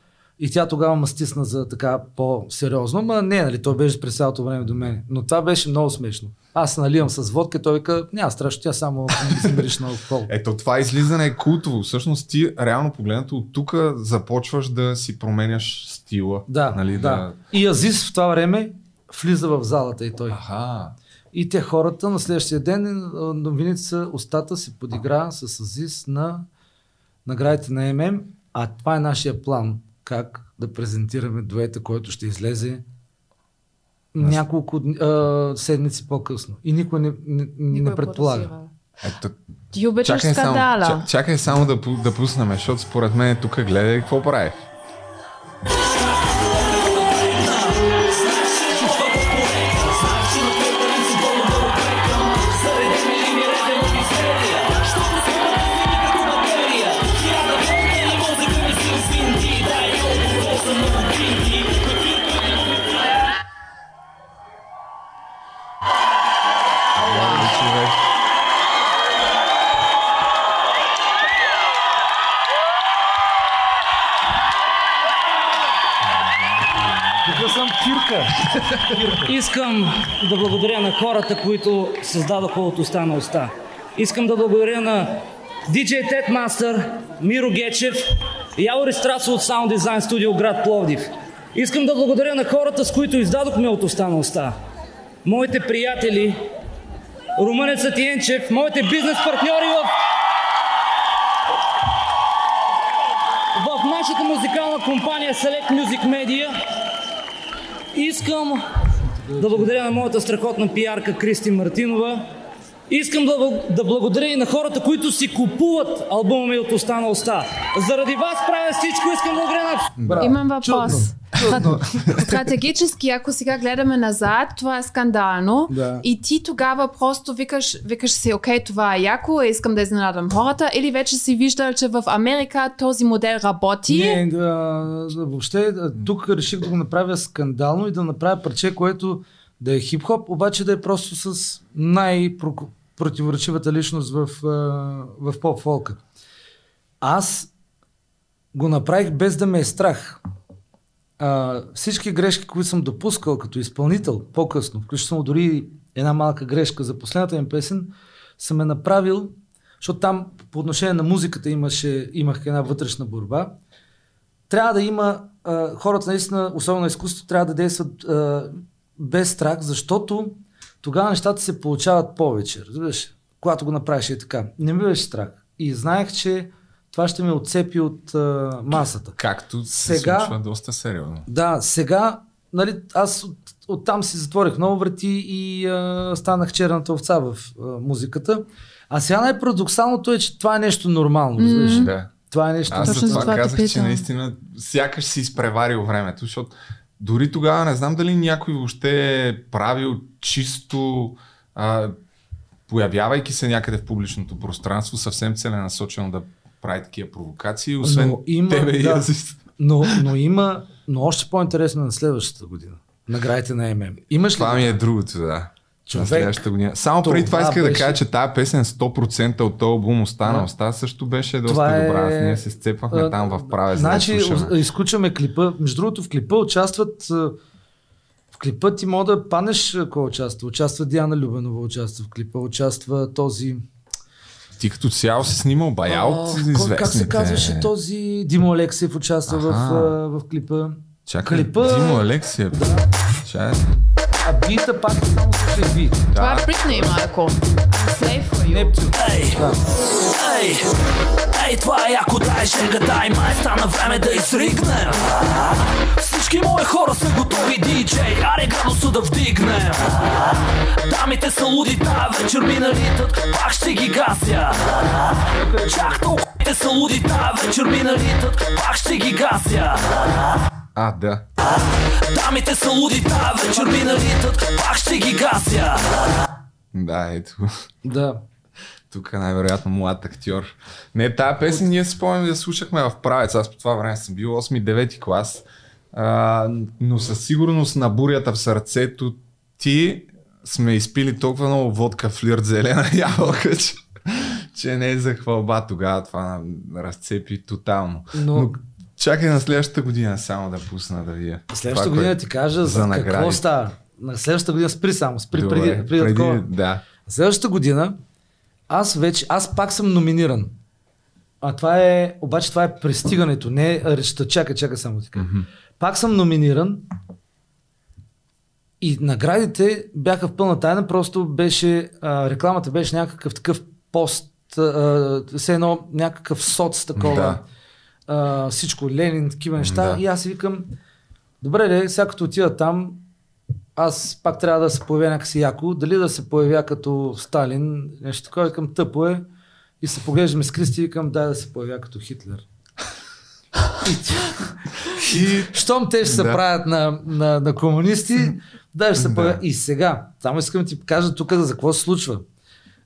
и тя тогава ме стисна за така по-сериозно. Ма не, нали, той беше през цялото време до мен. Но това беше много смешно. Аз се наливам с водка, той вика, няма страшно, тя само не си мириш на алкохол. Ето това излизане е култово. Всъщност ти, реално погледнато, от тук започваш да си променяш стила. Да, нали, да. И Азис в това време влиза в залата и той. Аха. И те хората на следващия ден новините са устата се подигра с Азис на наградите на ММ, а това е нашия план. Как да презентираме дуета, който ще излезе няколко дни- а, седмици по-късно. И никой не, не, Никой не предполага. Ето, Ти обичаш чакай само, скандала. ча- чакай само да, да пуснем, защото според мен тук гледай какво прави. Искам да благодаря на хората, които създадоха от уста на уста. Искам да благодаря на DJ Master, Миро Гечев Явори Страсо от Sound Design Studio град Пловдив. Искам да благодаря на хората, с които издадохме от уста на уста. Моите приятели, Румънецът Йенчев, моите бизнес партньори в в нашата музикална компания Select Music Media Искам да благодаря на моята страхотна пиарка Кристи Мартинова. Искам да, да благодаря и на хората, които си купуват албума ми от уста на уста. Заради вас правя всичко. Искам да благодаря на. Имам въпрос. Чудно. Стратегически, ако сега гледаме назад, това е скандално. Да. И ти тогава просто викаш, викаш си, окей, това е яко, искам да изненадам хората. Или вече си виждал, че в Америка този модел работи. Не, а, въобще тук реших да го направя скандално и да направя парче, което да е хип-хоп, обаче да е просто с най-противоречивата личност в, в поп-фолка. Аз го направих без да ме е страх. А, всички грешки, които съм допускал като изпълнител по-късно, включително дори една малка грешка за последната им песен, съм е направил, защото там по отношение на музиката имаше, имах една вътрешна борба. Трябва да има, а, хората наистина, особено на изкуството, трябва да действат а, без страх, защото тогава нещата се получават повече. Разбираш? Когато го направиш е така. Не ми беше страх. И знаех, че това ще ме отцепи от а, масата. Както се Сега- случва доста сериозно. Да, сега, нали, аз от, оттам си затворих много врати и а, станах черната овца в а, музиката. А сега най-парадоксалното е, че това е нещо нормално. Mm. Да. Това е нещо. Аз за за това казах, че наистина сякаш си изпреварил времето, защото дори тогава не знам дали някой въобще е правил чисто а, появявайки се някъде в публичното пространство, съвсем целенасочено да прави такива провокации, освен Но има- тебе и да. Азис. Но, но има, но още по-интересно на следващата година. Наградите на ММ. Имаш ли? Това ми е другото, да. Човек, година. Само преди това исках да беше- кажа, че тази песен 100% от този албум остана. Да. Оста също беше доста Това е- добра. Аз Ние се сцепвахме А, там в праве, Значи, да изключваме клипа. Между другото, в клипа участват в клипа ти мога да панеш кой участва. Участва Диана Любенова, участва в клипа, участва този... Ти като цяло си снимал бая от известните. как се казваше този Димо Алексеев участва в, Аха. в клипа. Чакай, Клипа- Димо Алексиев. Да. Чакай. А бита пак слушай би. Това е Бритни, Марко. Slave for you. Нептун. Ей, ей, ей, това е яко, дай шега, дай май, стана време да изригнем. Всички мои хора са готови, диджей, аре градуса да вдигнем. Дамите са луди, тая вечер ми налитат, пак ще ги гася. Чак толкова са луди, тая вечер ми налитат, пак ще ги гася. А, да. Дамите са луди, тая вечер ми налитат, пак ще ги гася. Да, ето. Да. Тук е най-вероятно млад актьор. Не, тази песен ние си спомням да слушахме в правец. Аз по това време съм бил 8-9 клас. А, но със сигурност на бурята в сърцето ти сме изпили толкова много водка флирт зелена ябълка, че, че не е за хвалба тогава. Това разцепи тотално. Но- но чакай на следващата година само да пусна да вия. Следващата Това, година ти кажа за, за какво става. На следващата година спри само, спри Добре, преди, преди, преди, такова. да. Следващата година аз вече, аз пак съм номиниран. А това е, обаче това е пристигането, не е речта. Чакай, чакай само така. Mm-hmm. Пак съм номиниран и наградите бяха в пълна тайна, просто беше, а, рекламата беше някакъв такъв пост, а, все едно някакъв соц такова. Да. А, всичко, Ленин, такива неща. Да. И аз си викам, добре, де, сега като отида там, аз пак трябва да се появя някакси яко, дали да се появя като Сталин, нещо такова, викам тъпо е. И се поглеждаме с Кристи и викам, дай да се появя като Хитлер. И Щом те ще се Да. правят на, на, на комунисти, дай ще се Да. появя. И сега, само искам да ти кажа тук за какво се случва.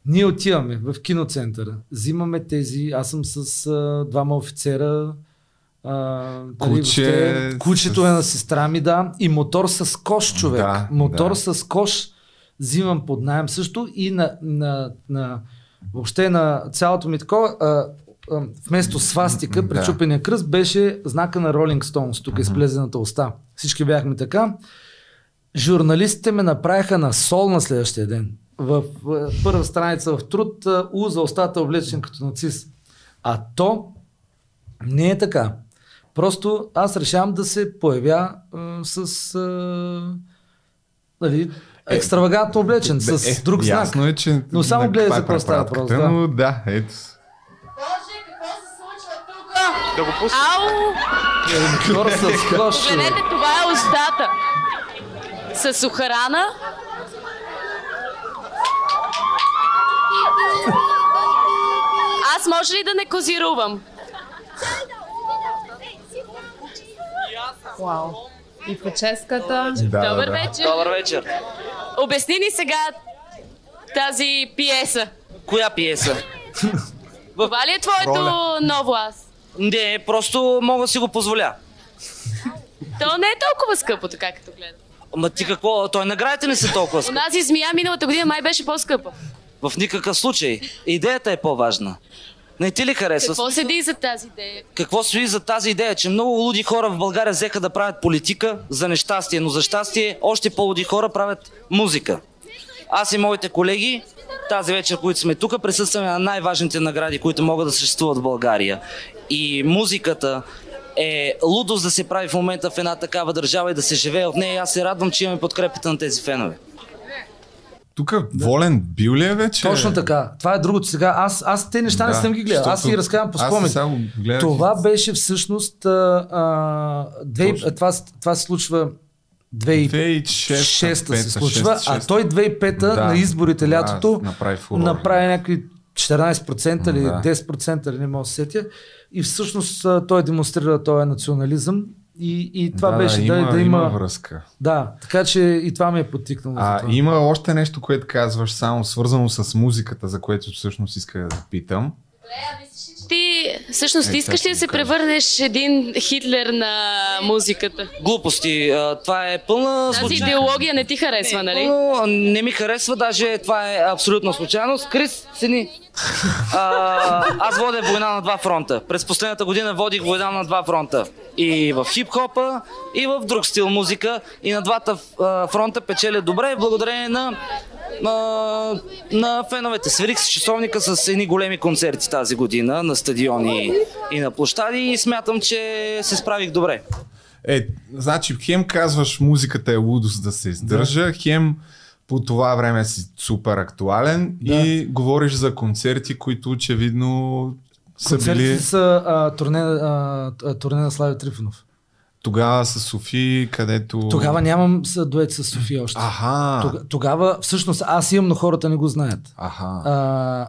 Ние отиваме в киноцентъра, взимаме тези, аз съм с а, двама офицера, а, Куче въобще- кучето с- е на сестра ми, да, и мотор с кош, човек. Да, мотор да. с кош взимам под найем също и на, на, на въобще на цялото ми такова, а, а, вместо свастика, причупения кръст, беше знака на Rolling Stones, тук изплезената уста. Всички бяхме така. Журналистите ме направиха на сол на следващия ден. В, първа страница в труд, У за устата облечен като нацист. А то не е така. Просто аз решавам да се появя а, с а, нали, екстравагантно облечен, с е, друг знак. Ясно е, че... Но само на гледай за е какво става въпрос, да. Но да, ето. Боже, какво се случва тук? Ау! Хора с кош. Гледайте, това е устата. С охрана. Аз може ли да не козирувам? Вау. И прическата. Да, Добър да, вечер. Добър вечер. Обясни ни сега тази пиеса. Коя пиеса? Това ли е твоето Роля. ново аз? Не, просто мога да си го позволя. То не е толкова скъпо, така като гледам. Ма ти какво? Той наградите не са толкова скъпи. Онази змия миналата година май беше по-скъпа. В никакъв случай. Идеята е по-важна. Не ти ли харесва? Какво седи за тази идея? Какво стои за тази идея, че много луди хора в България взеха да правят политика за нещастие, но за щастие още по-луди хора правят музика. Аз и моите колеги тази вечер, които сме тук, присъстваме на най-важните награди, които могат да съществуват в България. И музиката е лудост да се прави в момента в една такава държава и да се живее от нея. Аз се радвам, че имаме подкрепата на тези фенове. Тук волен бил ли е вече? Точно така. Това е другото сега. Аз, аз те неща не Да, съм ги гледал. Аз си разказвам по спомен. Това беше всъщност а, а, две, Точно. това, това се случва 2006 2006 се случва, а той 2005 Да, на изборите да, лятото направи фурор. направи някакви 14% или Да. 10% или не мога да се сетя. И всъщност той демонстрира този национализъм и, и това да, беше да, има, да, да има... връзка. Да, така че и това ме е подтикнало. за А, това. има още нещо, което казваш, само свързано с музиката, за което всъщност исках да питам. Ти всъщност Е, искаш ли да се превърнеш един Хитлер на музиката? Глупости. Това е пълна Тази случайност. идеология не ти харесва, нали? Но не ми харесва, даже това е абсолютна случайност. Крис, сини. А, аз водя война на два фронта. През последната година водих война на два фронта. И в хип-хопа, и в друг стил музика. И на двата фронта печеля добре, благодарение на, на, на феновете. Свирих с часовника с едни големи концерти тази година на стадиони и на площади и смятам, че се справих добре. Е, значи, хем казваш музиката е лудост да се издържа, хем по това време си супер актуален Да. и говориш за концерти, които очевидно са Концертите били са а, турне, а, а, турне на Слави Трифонов. Тогава с Софи, където... Тогава нямам дует с София още. Аха, Тога, тогава, всъщност, аз имам, но хората не го знаят. аха. А,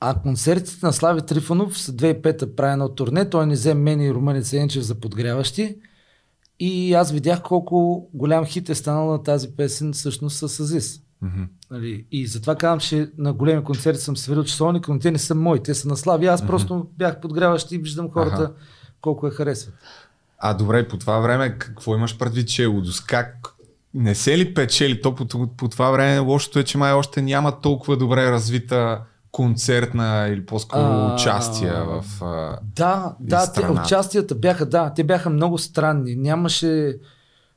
а концертите на Слави Трифонов с 2005-та прави едно турне. Той ни взе мен и Румънец Енчев за подгряващи. И аз видях колко голям хит е станал на тази песен всъщност с Азис. Мгм. Нали? И затова казвам, че на големи концерти съм свирил часовник, но те не са мои, те са на Слави. Аз просто бях подгряващ и виждам хората Аха. колко я харесват. А добре, по това време какво имаш предвид, че е лудост? Как не се ли печели? То по, по това време лошото е, че май още няма толкова добре развита концертна или по-скоро А, участие в... А... Да, да, те, участията бяха, да, те бяха много странни. Нямаше...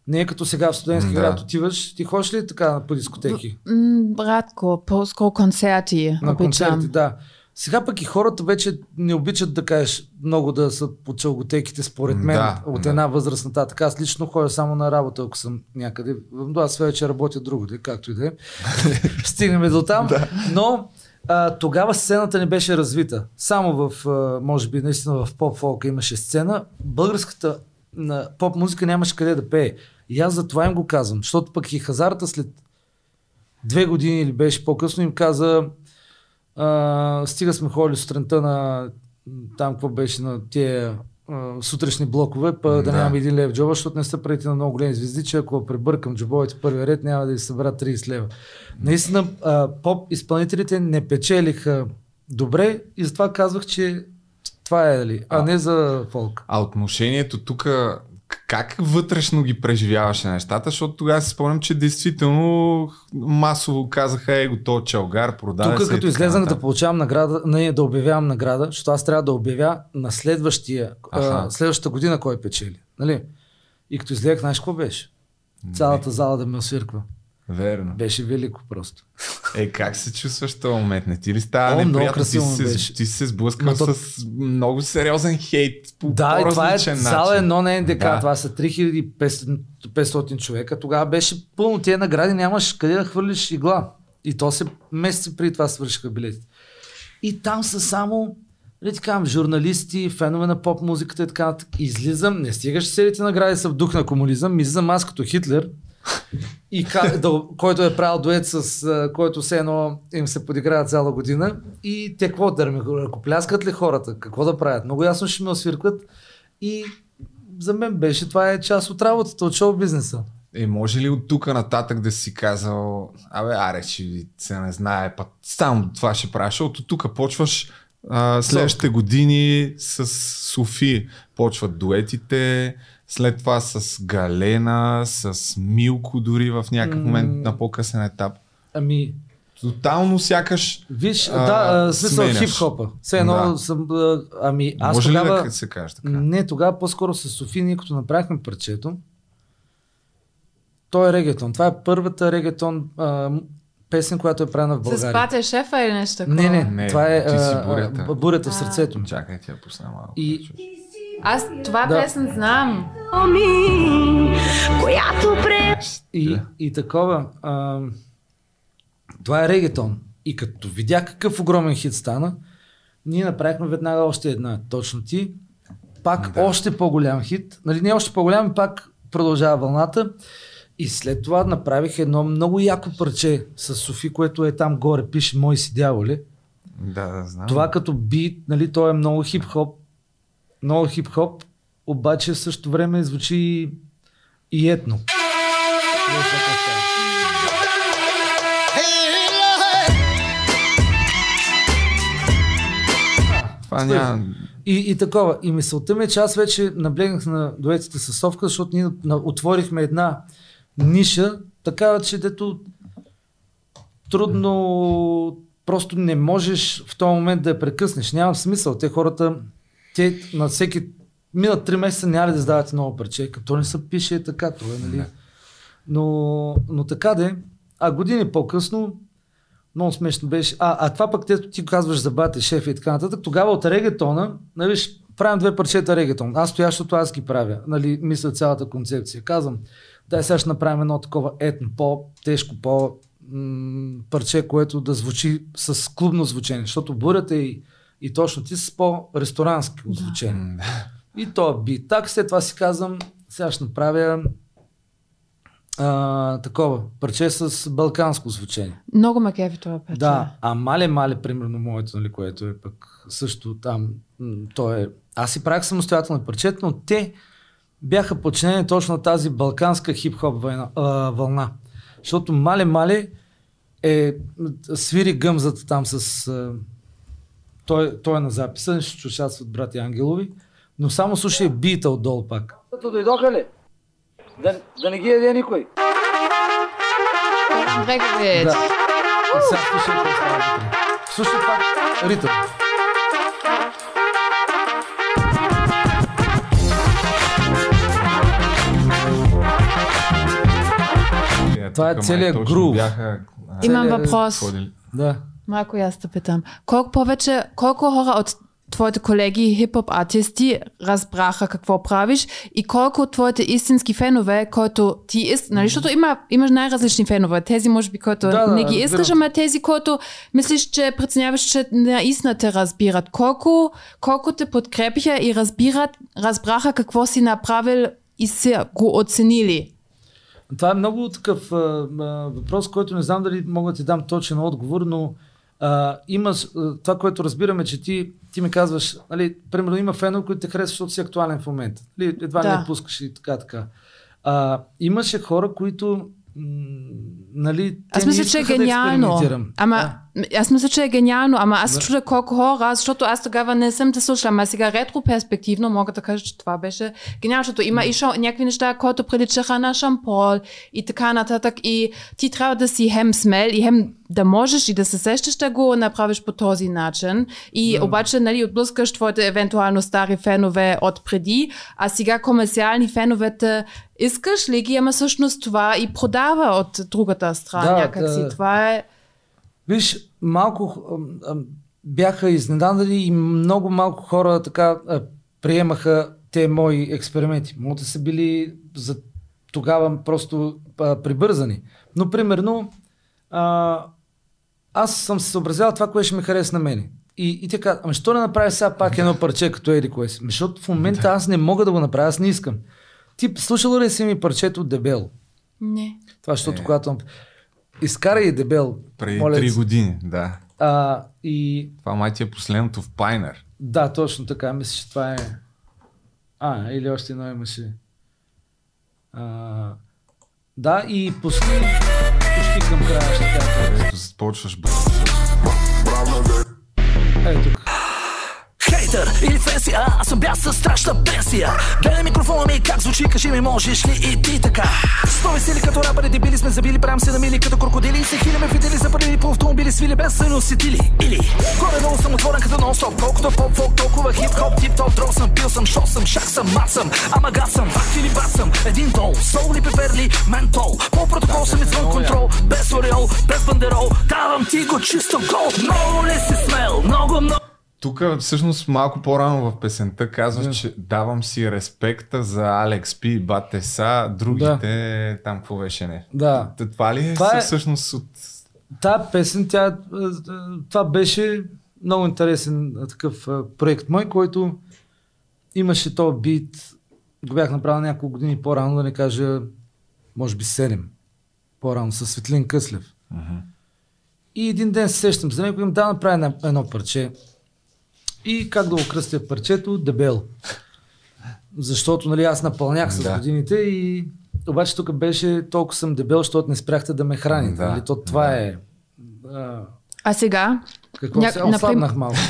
Не е като сега в студентски Да. град отиваш. Ти ходиш ли така по дискотеки? М, Радко, по-скоро концерти. На обичам. концерти, да. Сега пък и хората вече не обичат да кажеш много да са по челготеките, според мен, Да, от да. една възраст нататък. Аз лично ходя само на работа, ако съм някъде. Но аз вече работя другаде, както и да е. Стигнем до там. Но а, тогава сцената не беше развита. Само в, а, може би, наистина в поп-фолка имаше сцена. Българската на поп музика нямаше къде да пее. И аз за това им го казвам, защото пък и хазарта след две години или беше по-късно им каза а, стига сме ходили сутринта на там какво беше на тия а, сутрешни блокове, па да, Да. нямам един лев джоба, защото не са правите на много големи звезди, че ако пребъркам джобовете в първия ред, няма да ви събера 30 лева. Наистина, а, поп изпълнителите не печелиха добре и затова казвах, че това е, нали, а, А. не за фолк. а отношението тук, как вътрешно ги преживяваше нещата? Защото тогава си спомням, че действително масово казаха, е го то чалгар, продава Тук като излезнах да получавам награда, не да обявявам награда, защото аз трябва да обявя на следващия, а, следващата година кой печели. Нали? И като излезнах, знаеш какво беше? Цялата зала да ме освирква. Верно. Беше велико просто. Е, как се чувстваш в този момент? Не ти ли става О, неприятно? Ти си, беше. ти се сблъскал то- с много сериозен хейт по Да, и това е начин. едно на НДК, Да. това са 3500 човека. Тогава беше пълно тия награди, нямаш къде да хвърлиш игла. И то се месеци преди това свършиха билетите. И там са само нали ти казвам, журналисти, фенове на поп музиката и така нататък. Излизам, не стигаш целите награди са в дух на комунизъм, излизам аз като Хитлер, и ка, да, който е правил дует с който все едно им се подиграват цяла година и те какво ме ръкопляскат ли хората? Какво да правят? Много ясно ще ме освиркват и за мен беше, това е част от работата, от шоу бизнеса. Е, може ли от тук нататък да си казал, абе, аре, че се не знае, път само това ще правиш, защото тук почваш а, следващите години с Софи. Почват дуетите, след това с Галена, с Милко дори в някакъв момент на по-късен етап. Ами, Тотално сякаш виж, А, да, смисъл хип-хопа. Все едно Да. съм, а, ами аз може тогава... ли да се каже така? Не, тогава по-скоро с Софи, ние като направихме парчето, той е регетон. Това е първата регетон а, песен, която е правена в С България. Пате Шефа или нещо такова? Не, не, Не, това е а, бурята. бурята в сърцето ми. Чакай, ти я пусна малко. И Аз това Да. песен знам. която пре... И, и такова. А, това е регетон. И като видях какъв огромен хит стана, ние направихме веднага още една. Точно ти. Пак да. още по-голям хит. Нали, не още по-голям, пак продължава вълната. И след това направих едно много яко парче с Софи, което е там горе, пише Мои си дяволи. Да, да, знам. Това като бит, нали, то е много хип-хоп, много хип-хоп, обаче в същото време звучи и етно. Това няма... И, и такова. И мисълта ми е, че аз вече наблегнах на дуетите с Совка, защото ние отворихме една ниша, такава, че дето трудно просто не можеш в този момент да я прекъснеш. Няма смисъл. Те хората, те на всеки минат три месеца няма ли да издават ново парче, като не се пише така, това е, нали? Но, но така де, а години по-късно, много смешно беше. А, а това пък те ти казваш за бате, шеф и така нататък. Тогава от регетона, нали, правим две парчета регетон. Аз стоя, защото аз ги правя. Нали, мисля цялата концепция. Казвам, дай сега ще направим едно такова етно, по-тежко, по парче, което да звучи с клубно звучение. Защото бурята и, и точно ти с по-ресторанско звучение. И то бит. Так, след това си казвам, сега ще направя а, такова парче с балканско звучение. Много ме кефи това пече. Да, а мале, мале, примерно моето, нали, което е пък също там, то е... Аз си правих самостоятелно парчета, но те бяха подчинени точно на тази балканска хип-хоп война, а, вълна. Защото мале, мале е, свири гъмзата там с... А, той, той е на записа, ще участват брати Ангелови, но само слушай бита отдолу пак. Като дойдоха ли? Да, да не ги яде никой. Регаве. Да. Сега слушай пак ритъм. Това е целият грув. Имам въпрос. Да. Малко и аз те питам. Колко повече, колко хора от твоите колеги хип-хоп артисти разбраха какво правиш и колко от твоите истински фенове, които ти искаш, нали, защото има, имаш най-различни фенове. Тези, може би, които Да, не ги искаш, ама тези, които мислиш, че преценяваш, че наистина те разбират. Колко, колко те подкрепиха и разбират, разбраха какво си направил и са го оценили. Това е много такъв а, а, въпрос, който не знам дали мога да ти дам точен отговор, но а, има с- а, това, което разбираме, че ти, ти ми казваш, нали, примерно има фенове, които те харесват, защото си актуален в момента. Нали, едва Да. не пускаш и така, така. А, имаше хора, които м, нали, Аз мисля, че е искаха да гениално. експериментирам. Ама, аз мисля, че е гениално, ама аз Да. чудя колко хора, защото аз тогава не съм те слушала, ама сега ретро-перспективно мога да кажа, че това беше гениално, защото има и шо, някакви неща, които приличаха на Шампол и така нататък и ти трябва да си хем смел и хем да можеш и да се сещаш да го направиш по този начин и Да. обаче нали, отблъскаш твоите евентуално стари фенове от преди, а сега комерциални феновете искаш ли ги, ама всъщност това и продава от другата страна Да, някакси. да. Това е... Виж, малко бяха изненадани и много малко хора така приемаха те мои експерименти. Могат да са били за тогава просто а, прибързани. Но примерно а, аз съм се съобразял това, което ще ми хареса на мене. И, и те казват, ами що не направи сега пак едно парче като Еди кое си? Ами, Защото в момента аз не мога да го направя, аз не искам. Ти слушал ли си ми парчето Дебел? Не. Това, защото когато... Изкарай Дебел. Преди три ти. години, да. А, и Това май ти е последното в Пайнер. да, точно така. Мисля, че това е... А, или още едно имаше. А, да, и почти, почти към края ще кажа. Като започваш б- Ей тук. Хейтър или фенси, а аз съм бял със страшна пенсия. Гледай микрофона ми как звучи, кажи ми можеш ли и ти така? Сто весели като рапъри, дебили сме забили, правим се на мили като крокодили се хилиме за първи по автомобили, свили без са носители Или горе долу съм отворен като нон-стоп, колкото поп-фолк, толкова хип-хоп, тип-топ, дрол съм, пил съм, шо съм, шах съм, мат съм, ама гад съм, факт или бат съм, един дол, сол ли пеперли, ментол, по протокол съм извън контрол, без ореол, без бандерол, давам ти го чисто гол, много ли си смел, много, много Тук всъщност малко по-рано в песента казваш, че давам си респекта за Алекс Пи, Батеса, другите там какво беше не. Да. Това ли е, Това е- всъщност от... Та песен, тя, а, а, това беше много интересен такъв проект мой, който имаше този бит, го бях направил няколко години по-рано, да не кажа, може би 7 по-рано, с Светлин Къслев. И един ден се сещам за него и им да направя едно парче. И как да го кръстя парчето? Дебел. Защото нали, аз напълнях с Да. годините и обаче тук беше толкова съм дебел, защото не спряхте да ме храните. Да. Нали? То, това е... А, А сега? какво Ня- се... наприм- Ослабнах малко.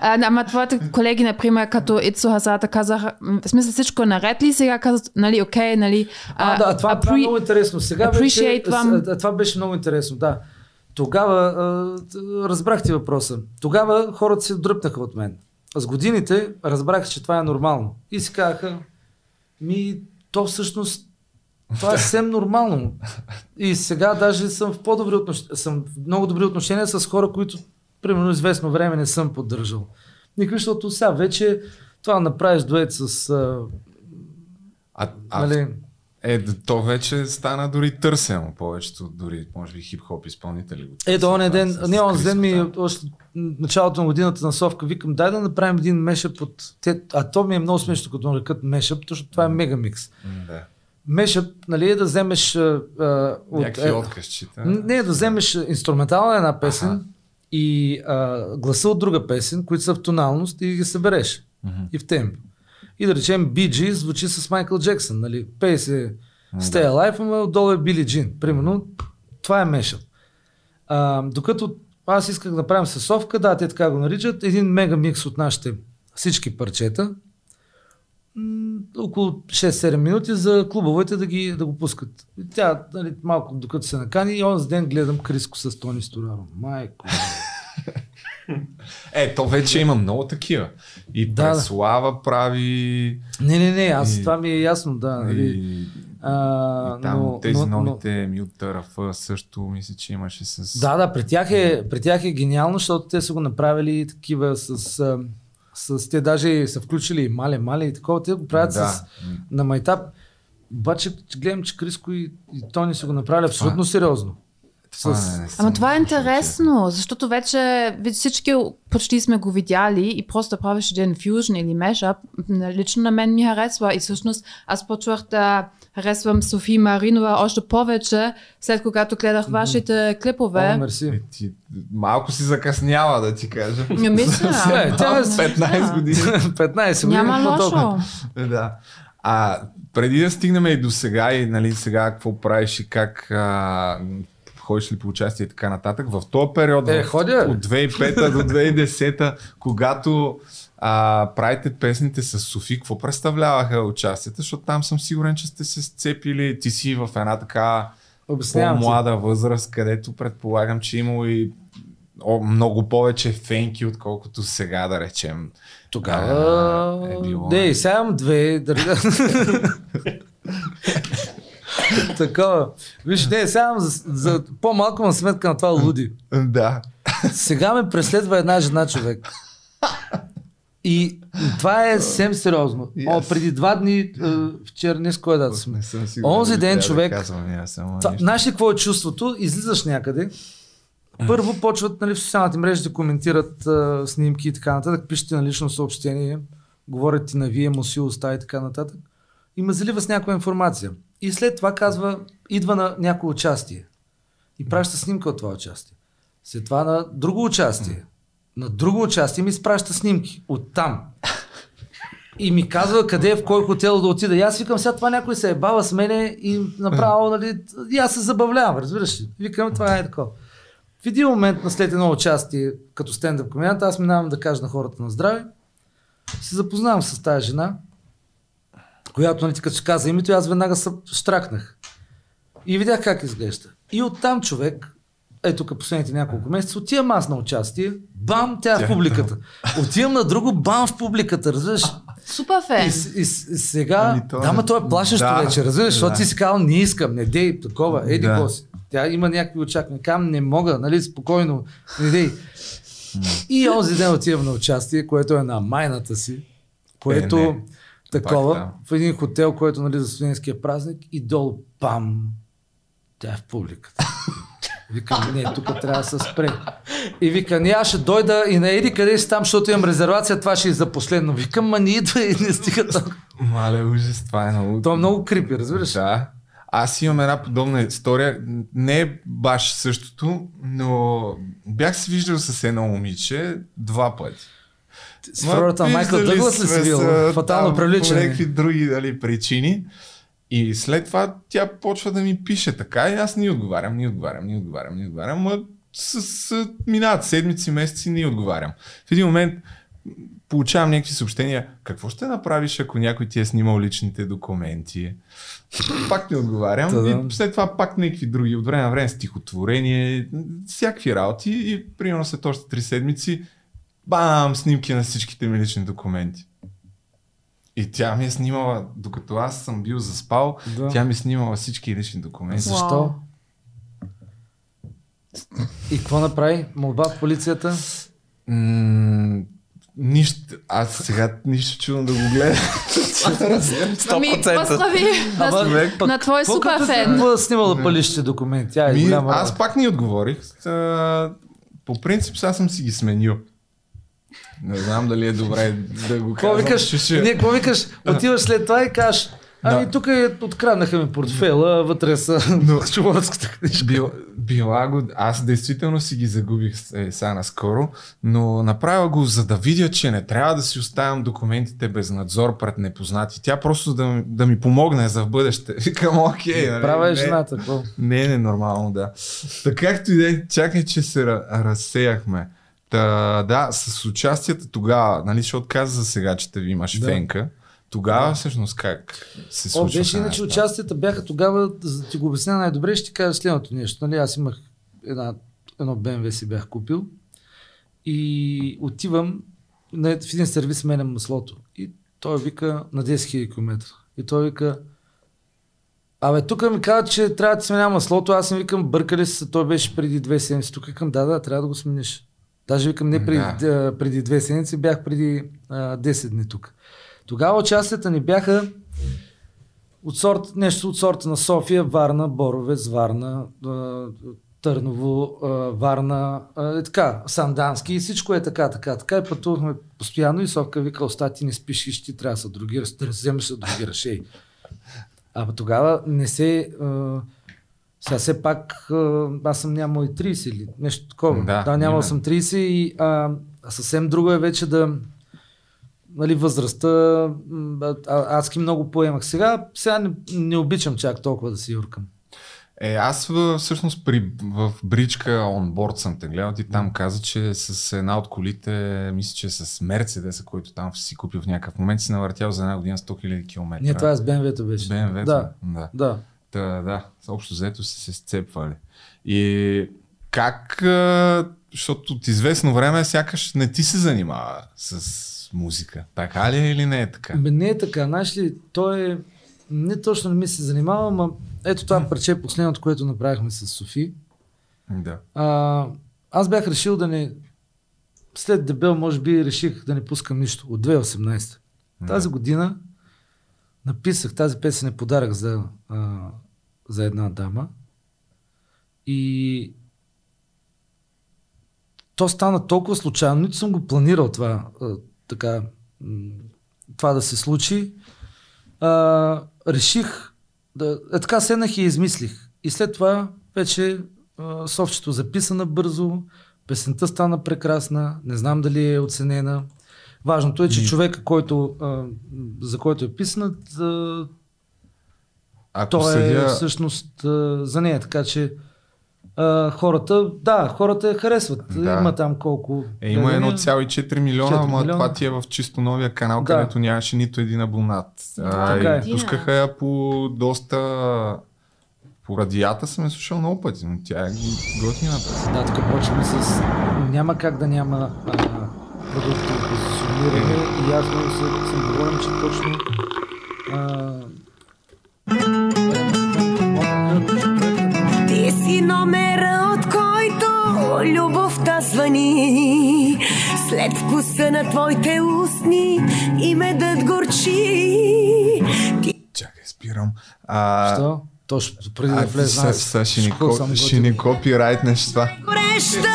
А, ама твоите колеги, например, като Ицо Хазата казаха, в смисъл всичко е наред ли сега казват, нали, окей, нали, А, да, това, това е appre- много интересно. Сега вече, appreciate вам. с- а, това беше много интересно, да. Тогава, а, т- разбрах ти въпроса. Тогава хората се дръпнаха от мен. С годините разбрах, че това е нормално. И си казаха, ми, то всъщност, това е съвсем нормално. И сега даже съм в по-добри отношения, съм в много добри отношения с хора, които, примерно, известно време не съм поддържал. Никакви, защото сега вече това направиш дует с... А, а нали, Е, то вече стана дори търсено. Повечето, дори, може би, хип-хоп изпълнители търсят, онен това ден, не, онзи ден ми, още началото на годината на Совка, викам, дай да направим един мешъп от... Те, а то ми е много смешно, като нарекат мешъп, защото това е мега микс. М, Да. Мешъп, нали, е да вземеш... А, от, Някакви е, откъсчета. не, да вземеш инструментална една песен и а, гласа от друга песен, които са в тоналност и ги събереш. И в темп. И да речем BG звучи с Майкъл Джексън, нали? Пей се Stay Alive, ама отдолу е Били Джин. Примерно, това е мешъп. Докато аз исках да правим съсовка, да, те така го наричат, един мега микс от нашите всички парчета, м, около 6-7 минути за клубовете да, ги, да го пускат. И тя, нали, малко докато се накани, и онзи ден гледам Криско с Тони Стораро. Майко. Е, то вече има много такива. И Да. Преслава прави... Не, не, не, аз И- това ми е ясно, да. Нали. И, А, и там но, тези но, но, новите Мют РФ също мисля, че имаше с... Да, да, при тях, е, при тях е гениално, защото те са го направили такива с... а, с те даже са включили и мале, мале и такова. Те го правят Да. с, на майтап. Обаче че гледам, че Криско и, и Тони са го направили абсолютно сериозно. С- не Ама това е интересно, защото вече всички почти сме го видяли и просто да правиш един фюжн или мешап, лично на мен ми харесва и всъщност аз почвах да харесвам Софи Маринова още повече, след когато гледах вашите О, клипове. мерси. Е, ти, малко си закъснява, да ти кажа. Не мисля. Е, тя е с 15 години. 15 години. Няма лошо. толкова? да. А преди да стигнем и до сега и нали, сега какво правиш и как а, ходиш ли по участие и така нататък, в този период Е, в- ходя. от 2005 до 2010, когато а, правите песните с Софи, какво представляваха участията? Защото там съм сигурен, че сте се сцепили, ти си в една така Обяснявам ти. по-млада възраст, където предполагам, че е имало и о, много повече фенки, отколкото сега, да речем. Тогава... А, е било. Не, сега имам две. Такова. Виж, не, сега за, за по-малко на сметка на това луди. Да. Сега ме преследва една жена човек. И това е съвсем сериозно. О, Yes. преди два дни, е, вчера, днес кой дата сме? Онзи ден да човек- казвам, Това, знаеш ли какво е чувството? Излизаш някъде. Първо почват нали, в социалните мрежи да коментират а, снимки и така нататък, пишете на лично съобщение, говорят ти на вие, мусилостта и така нататък. И ме залива с някаква информация. И след това казва, идва на някое участие. И праща снимка от това участие. След това на друго участие. На друго участие ми изпраща снимки. От там. И ми казва къде е, в кой хотел да отида. И аз викам, сега това някой се е бава с мене и направо, нали, и аз се забавлявам, разбираш ли? Викам, това е такова. В един момент на след едно участие, като стендъп комедиант, аз минавам да кажа на хората на здраве. Се запознавам с тази жена, която, нали, ти като ще каза името, аз веднага се штракнах. И видях как изглежда. И оттам човек, ето тук последните няколко месеца, отивам аз на участие, бам, тя е в публиката. Отивам на друго, бам в публиката, разбираш? Супер фен. и, и сега, Ами, то да, е- ма то е плашещо Да, вече, разбираш, защото да. ти си казал, не искам, не дей, такова, еди Да. си. Тя има някакви очаквания, кам не мога, нали, спокойно, не дей. И онзи ден отивам на участие, което е на майната си, което Е, не. Такова, Пак, в един хотел, който нали, за студентския празник и долу, пам, тя е в публиката. Викам, не, тук трябва да се спре. И вика, не, аз ще дойда и на еди къде си там, защото имам резервация, това ще е за последно. Викам, ма не идва и не стига толкова. Мале, ужас, това е много... То е много крипи, разбираш? Да. аз имам една подобна история. Не е баш същото, но бях се виждал с едно момиче два пъти. С Ма, прората Майкъл Дъглас ли си бил? Фатално привличане. По някакви други дали, причини. И след това тя почва да ми пише така и аз ни отговарям, ни отговарям, ни отговарям, ни отговарям. Ма с, с, минават седмици, месеци, ни отговарям. В един момент получавам някакви съобщения. Какво ще направиш, ако някой ти е снимал личните документи? Пак не отговарям. Та да. И след това пак някакви други. От време на време стихотворение, всякакви работи. И примерно след още три седмици бам, снимки на всичките ми лични документи. И тя ми е снимала, докато аз съм бил заспал, Да. тя ми е снимала всички лични документи. Защо? И какво направи? Молба в полицията? М- нищо, аз сега нищо чудно да го гледам. Ами, поздрави на, Човек, на твой супер фен. Какво да снимала палищите документи? Ай, Ми, голяма аз пак ни отговорих. По принцип сега съм си ги сменил. Не знам дали е добре да го казвам. викаш? Не, какво викаш? Отиваш след това и кажеш, ами Да. тук е, откраднаха ми портфела, вътре са шуморската книжка. Бил, била го, аз действително си ги загубих е, сега наскоро, но направя го за да видя, че не трябва да си оставям документите без надзор пред непознати. Тя просто да, ми- да ми помогне за в бъдеще. Викам, окей. нали, Права е не- жената. какво? Не е ненормално, да. Така както и да е, чакай, че се ра- разсеяхме. Та, да, с участията тогава, нали, защото каза за сега, че те ви имаш Да. фенка. Тогава всъщност как се О, случва? беше иначе участията бяха тогава, за да ти го обясня най-добре, ще ти кажа следното нещо. Нали, аз имах една, едно BMW си бях купил и отивам на, в един сервис сменям маслото. И той вика на 10 000 км. И той вика Абе, тук ми казва, че трябва да сменя маслото. Аз им викам, бъркали се, той беше преди две седмици. Тук викам, да, да, трябва да го смениш. Даже викам, не преди, Да. да. преди две седмици, бях преди а, 10 дни тук. Тогава участията ни бяха от сорт, нещо от сорта на София, Варна, Боровец, Варна, а, Търново, а, Варна, а, е така, Сандански и всичко е така, така, така. И пътувахме постоянно и Совка вика, оста ти не спиш и ще трябва да се другираш, да вземеш да другираш. Ей. А бе, тогава не се... А, сега все пак аз съм нямал и 30 или нещо такова. Да, да нямал именно. съм 30 и а, съвсем друго е вече да нали, възрастта, а, адски много поемах. Сега, сега не, не обичам чак толкова да си юркам. Е, аз всъщност при, в бричка онборд съм те гледал. Ти там каза, че с една от колите, мисля, че с Мерцедеса, който там си купил в някакъв момент, си навъртял за една година 100 000 км. Не, това е с BMW-то беше. BMW, Да, да. да. Та, да, общо взето си се сцепвали. И как, защото от известно време сякаш не ти се занимава с музика. Така ли е или не е така? Бе, не е така. Знаеш ли, той е... Не точно не ми се занимава, но ето това парче, последното, което направихме с Софи. Да. А, аз бях решил да не... След дебел, може би, реших да не пускам нищо. От 2018. Тази година написах, тази песен е подарък за, а, за една дама. И то стана толкова случайно, нито съм го планирал това, а, така, това да се случи. А, реших да... Е, така седнах и измислих. И след това вече а, софчето записана бързо, песента стана прекрасна, не знам дали е оценена. Важното е, че човека, който, а, за който е писнат, Ако той е съдя, всъщност а, за нея, така че а, хората, да, хората я харесват. Да. Има там колко... е, има гледания. 1,4 милиона, 4 ама милиона. това ти е в чисто новия канал, Да. където нямаше нито един абонат. А, Така е. пускаха я по доста... По радията съм я слушал много пъти, но тя е готина песен. Да, тук почваме с... Няма как да няма продуктово позициониране и аз много се, съм доволен, че точно а, Ти си номера, от който любовта звъни. След вкуса на твоите устни и медът горчи. Чакай, спирам. А, Що? Точно преди да а, влезна са- аз. са- ще ни, Школ съм ко- ще ни копирайтнеш това. Гореща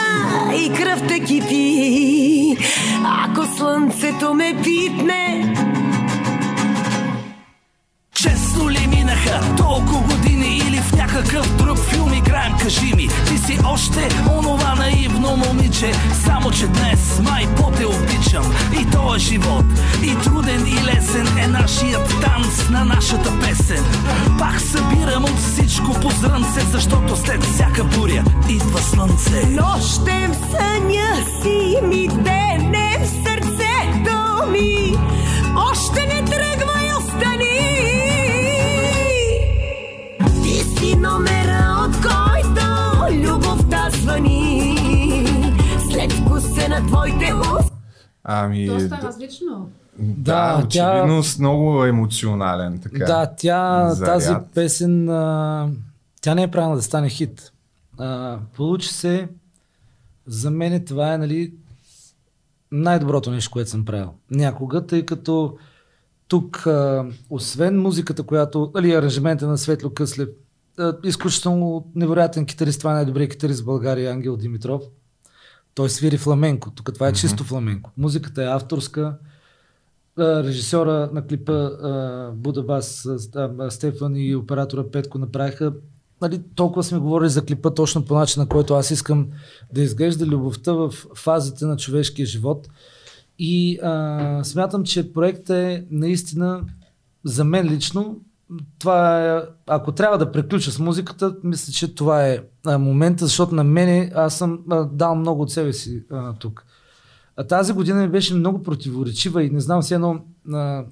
и кръвта кипи. Ако слънцето ме пипне, Честно ли минаха толкова години какъв друг филм играем, кажи ми. Ти си още онова наивно момиче Само че днес май по-те обичам. И то е живот И труден и лесен е нашият танц на нашата песен. Пак събирам от всичко по зрънце Защото след всяка буря идва слънце. Нощем в съня си ми дене в сърцето ми Още не тръгвай, Ами, Доста д- различно. да, Да, тя- очевидно с много емоционален. Така. Да, тя, заряд. тази песен, а, тя не е правилна да стане хит. А, получи се, за мен това е нали, най-доброто нещо, което съм правил. Някога, тъй като тук, а, освен музиката, която, нали, аранжимента на Светло Къслев, изключително невероятен китарист, това е най-добрият китарист в България, Ангел Димитров. Той свири фламенко. Тук това е чисто фламенко. Музиката е авторска. Режисьора на клипа а, Буда Бас, а, а, Стефан и оператора Петко направиха нали, толкова сме говорили за клипа точно по начина, който аз искам да изглежда любовта в фазите на човешкия живот. И а, смятам, че проектът е наистина за мен лично това е, ако трябва да приключа с музиката, мисля, че това е а, момента, защото на мене аз съм а, дал много от себе си а, тук. А тази година ми беше много противоречива и не знам все едно а,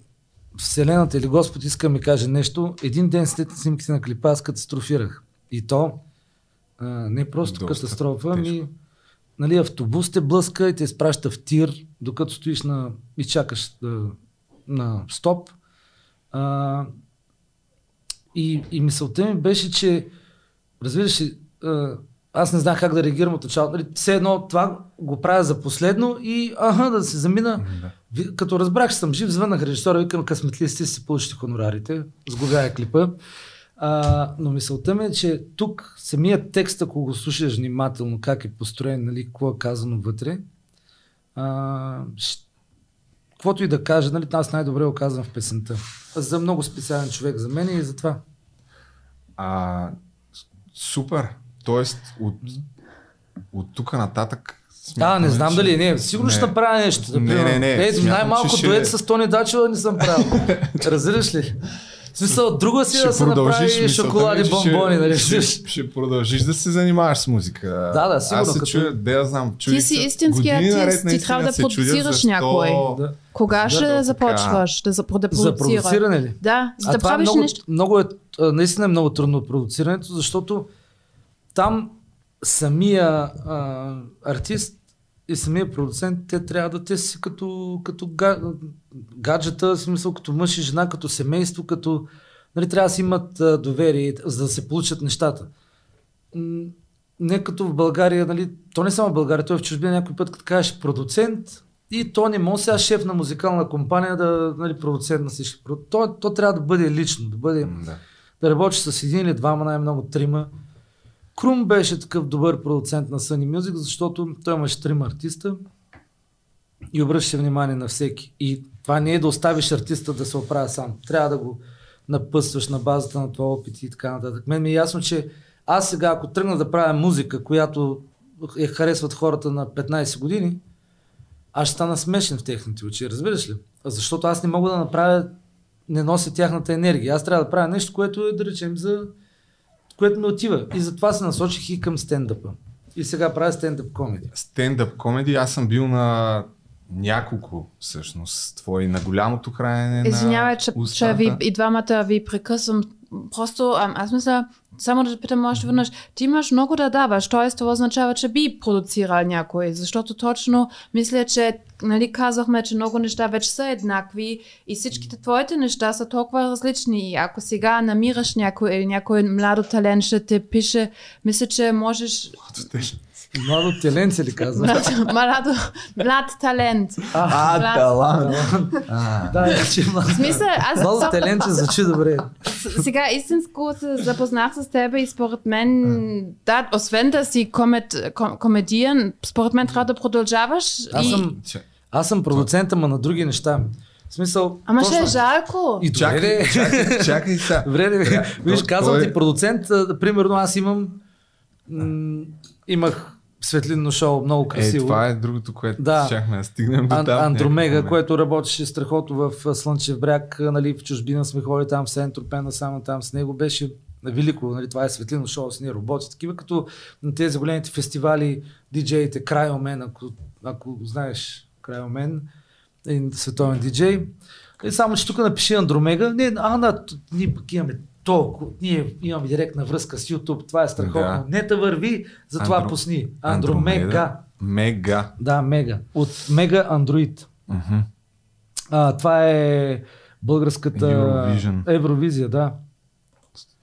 Вселената или Господ иска да ми каже нещо. Един ден след снимките на клипа аз катастрофирах. И то а, не просто Доста катастрофа, ами нали, автобус те блъска и те изпраща в тир, докато стоиш на, и чакаш да, на стоп. А, и, и мисълта ми беше, че разбираш ли, аз не знах как да реагирам от началото. Нали, все едно това го правя за последно и аха, да се замина. Ви- Като разбрах, че съм жив, звъннах режисьора, викам късметли сте си получите хонорарите, сгубяя клипа. А, но мисълта ми е, че тук самият текст, ако го слушаш внимателно, как е построен, нали, какво е казано вътре, а, щ- каквото и да кажа, нали, аз най-добре го казвам в песента. За много специален човек за мен и затова. А, с- супер. Тоест, от, от тук нататък. Да, смятаме, не знам че- дали не. Сигурно ще Не. направя нещо. Да, Не, не, не. Е, Смятам, най-малко че ще- дует с Тони Дачева не съм правил. Разбираш ли? В смисъл, друга си да се направи мисълта шоколади, ми че бомбони, нали? Ще, ще, ще продължиш да се занимаваш с музика. Да, да, сигурно, Аз се като- чуя, да знам. Ти чудих си се- истински артист, ти трябва да продуцираш защо- някой. Да. Кога Да, ще да, започваш да, за, да За продуцира? продуциране ли? Да, за А да е правиш много, нещо. много е, наистина е много трудно продуцирането, защото там самия а, артист и самия продуцент, те трябва да те си като, като га, гаджета, в смисъл като мъж и жена, като семейство, като нали, трябва да си имат а, доверие, за да се получат нещата. Не като в България, нали, то не само в България, то е в чужбина някой път, като кажеш продуцент, и то не може сега шеф на музикална компания да нали, продуцент на всички. То, то трябва да бъде лично, да бъде Да. да работиш с един или двама, най-много трима. Крум беше такъв добър продуцент на Sunny Music, защото той имаше трима артиста и обръщаше внимание на всеки. И това не е да оставиш артиста да се оправя сам. Трябва да го напъсваш на базата на това опит и така нататък. Мен ми е ясно, че аз сега, ако тръгна да правя музика, която я харесват хората на 15 години, аз ще стана смешен в техните очи, разбираш ли? Защото аз не мога да направя, не нося тяхната енергия. Аз трябва да правя нещо, което е, да речем, за което ми отива. И затова се насочих и към стендъпа. И сега правя стендъп комеди. Стендъп комеди, аз съм бил на няколко всъщност твои на голямото хранене Извинявай, че, че устата. ви, и двамата ви прекъсвам. Просто, а, аз мисля, само да питам още веднъж, ти имаш много да даваш, т.е. това означава, че би продуцирал някой, защото точно мисля, че нали, казахме, че много неща вече са еднакви и всичките твоите неща са толкова различни. И ако сега намираш някой или някой младо талент ще те пише, мисля, че можеш... Младо теленце ли казва? Млад, младо, млад талент. А, Млад- талант. Да, че В смисъл, аз... Младо теленце звучи добре. Сега истинско се запознах с тебе и според мен, да, освен да си комед, ком, комедиен, според мен трябва да продължаваш Аз съм, аз съм продуцент, ама на други неща. В смисъл. Ама ще е жарко. И Чакай, чакай, чакай сега. Добре, виж, казвам ти, продуцент, примерно аз имам, м- имах светлинно шоу, много Е, красиво. това е другото, което Да. щяхме да стигнем до Ан- там. Андромега, което работеше страхотно в а, Слънчев бряг, а, нали, в чужбина сме ходили там в Сен Тропена, само там с него беше велико, нали, това е светлино шоу с ние работи, такива като на тези големите фестивали, диджеите, Крайомен, ако, ако знаеш Крайомен, един световен диджей. И само, че тук напиши Андромега. Не, Ана, т- ние пък имаме толкова, ние имаме директна връзка с YouTube, това е страхотно. Да. Нета върви, затова Андро- пусни. Андромега. Мега. Да, Мега. От Мега Андроид. Мгм. А, това е българската Eurovision. Евровизия, да.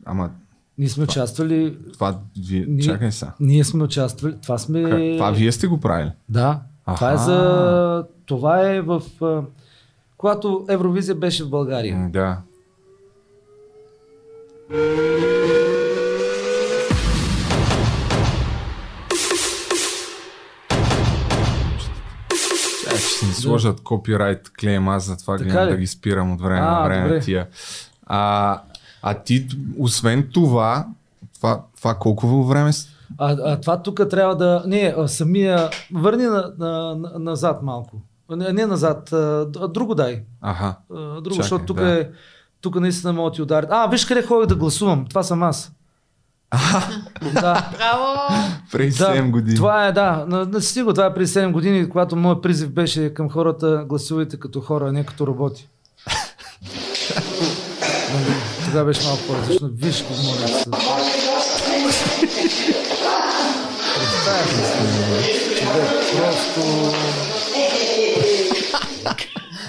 Ама Ние сме участвали. това вие... Ние- Чакай сега. Ние сме участвали. Това сме. Как? Това вие сте го правили? Да. Това е Аха. за. Това е в. Когато Евровизия беше в България. Да. Ще ни сложат копирайт клейм, аз затова гледам да ги спирам от време А, на време добре. тия. А, а ти, освен това, това, това колко време А, а това тук трябва да. Не, самия. Върни на, на, на, назад малко. Не, не назад, а, друго дай. Аха. А, друго, Чакай, защото тук да. е. Тук наистина могат да ти ударят. А, виж къде ходих да гласувам. Това съм аз. да. Браво! Преди Да, 7 години. Това е, да. На, на стига, това е преди 7 години, когато моят призив беше към хората гласувайте като хора, а не като роботи. Тогава беше малко по-различно. Виж го, моля се. Представяш ли си, човек, просто...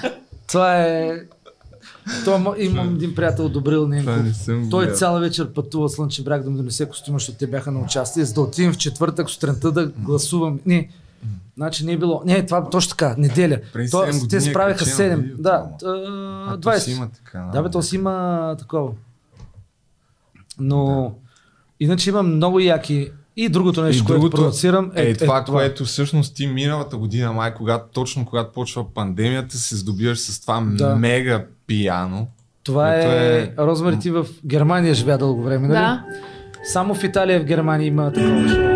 Това е... Мо- имам един приятел, Добрил Ненков. Той цяла вечер пътува Слънчев бряг да ми донесе костюма, защото те бяха на участие, за да отидем в четвъртък сутринта да гласувам. Не, значи не е било. Не, това точно така, неделя. То, 7 те справиха качено 7. видео, Да, А, а, то 20. си има така, Да, бе, то си има такова. Но иначе има много яки. И другото нещо, което продуцирам е, е това, което всъщност ти миналата година, май, когато, точно когато почва пандемията, се здобиваш с това Да. мега пияно. Това което е... Розмари, ти в Германия живя дълго време, нали? Да. Само в Италия и в Германия има такова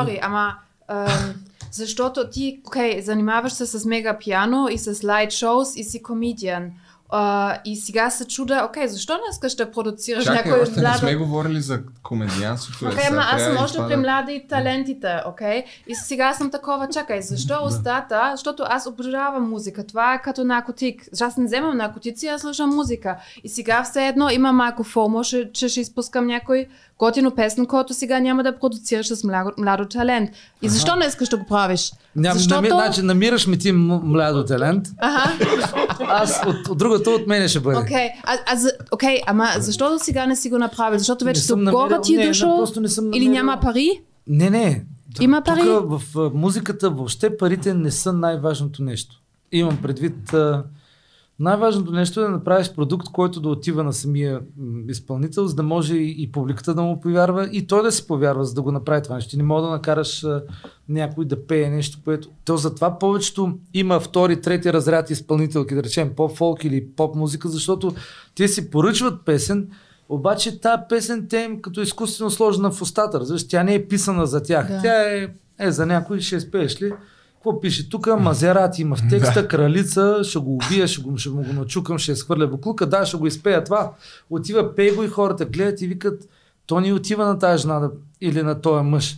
сори, ама ам, защото ти, окей, занимаваш се с мега пиано и с лайт шоус и си комедиан. А, и сега се чуда, окей, защо не искаш да продуцираш чакай, някой още не млада... сме говорили за комедианството. е, Окей, сега ама аз съм още при млади талентите, окей? И сега съм такова, чакай, защо устата? Защото аз обожавам музика. Това е като наркотик. Аз не вземам наркотици, аз слушам музика. И сега все едно има малко фомо, че, че ще изпускам някой готино песен, който сега няма да продуцираш с младо, младо талент. И защо не искаш да го правиш? Ням, Защото... нами, значи, намираш ми ти младо талент. Аха. Аз от, от другото от мене ще бъде. Окей, а, а, за- окей, ама защо до сега не си го направил? Защото вече догоре намерил- ти е дошъл? Или няма пари? Не, не. Има пари? Тук в музиката въобще парите не са най-важното нещо. Имам предвид. А, най-важното нещо е да направиш продукт, който да отива на самия изпълнител, за да може и, и публиката да му повярва, и той да си повярва, за да го направи това нещо. Не мога да накараш а, някой да пее нещо, което... То затова повечето има втори, трети разряд изпълнителки, да речем поп-фолк или поп-музика, защото те си поръчват песен, обаче тази песен те им като изкуствено сложена в устата, разбираш, тя не е писана за тях. Да. Тя е, е за някой ще спееш ли? Какво пише тук? Мазерати има в текста, кралица, ще го убия, ще, го, ще му го начукам, ще изхвърля буклука, да, ще го изпея това. Отива, пей го и хората гледат и викат, то ни отива на тази жена да, или на този мъж.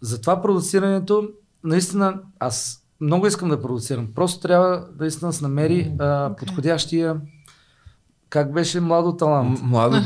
Затова продуцирането, наистина, аз много искам да продуцирам. Просто трябва наистина да се намери а, подходящия как беше младо талант? Младо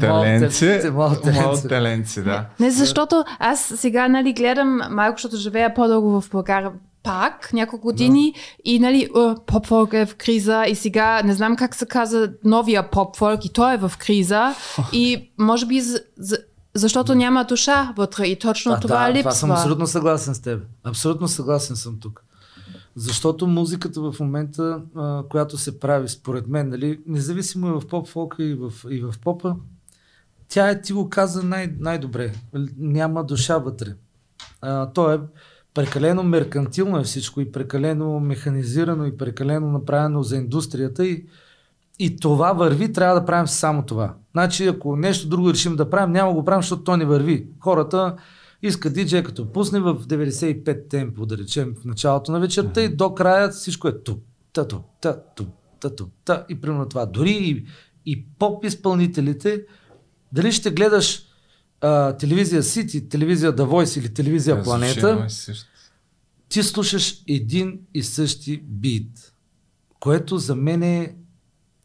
таленце. Младо таленце, да. Не, защото аз сега нали, гледам малко, защото живея по-дълго в България. Пак няколко години и нали, е, поп-фолк е в криза и сега не знам как се каза новия поп-фолк и той е в криза и може би за, за, защото няма душа вътре и точно А, това да, липсва. това съм абсолютно съгласен с теб. Абсолютно съгласен съм тук. Защото музиката в момента, а, която се прави, според мен, нали, независимо и в поп-фолка и в, и в попа, тя е, ти го каза най- най-добре. Няма душа вътре. А, то е прекалено меркантилно е всичко и прекалено механизирано и прекалено направено за индустрията и, и това върви, трябва да правим само това. Значи, ако нещо друго решим да правим, няма го правим, защото то не върви. Хората искат диджей, като пусне в 95 темпо, да речем, в началото на вечерта и до края всичко е туп, та, туп, та, туп, та, туп, та и примерно това. Дори и, и поп изпълнителите, дали ще гледаш а, телевизия Сити, телевизия The Voice или телевизия Да, Планета, и също. ти слушаш един и същи бит, което за мен е...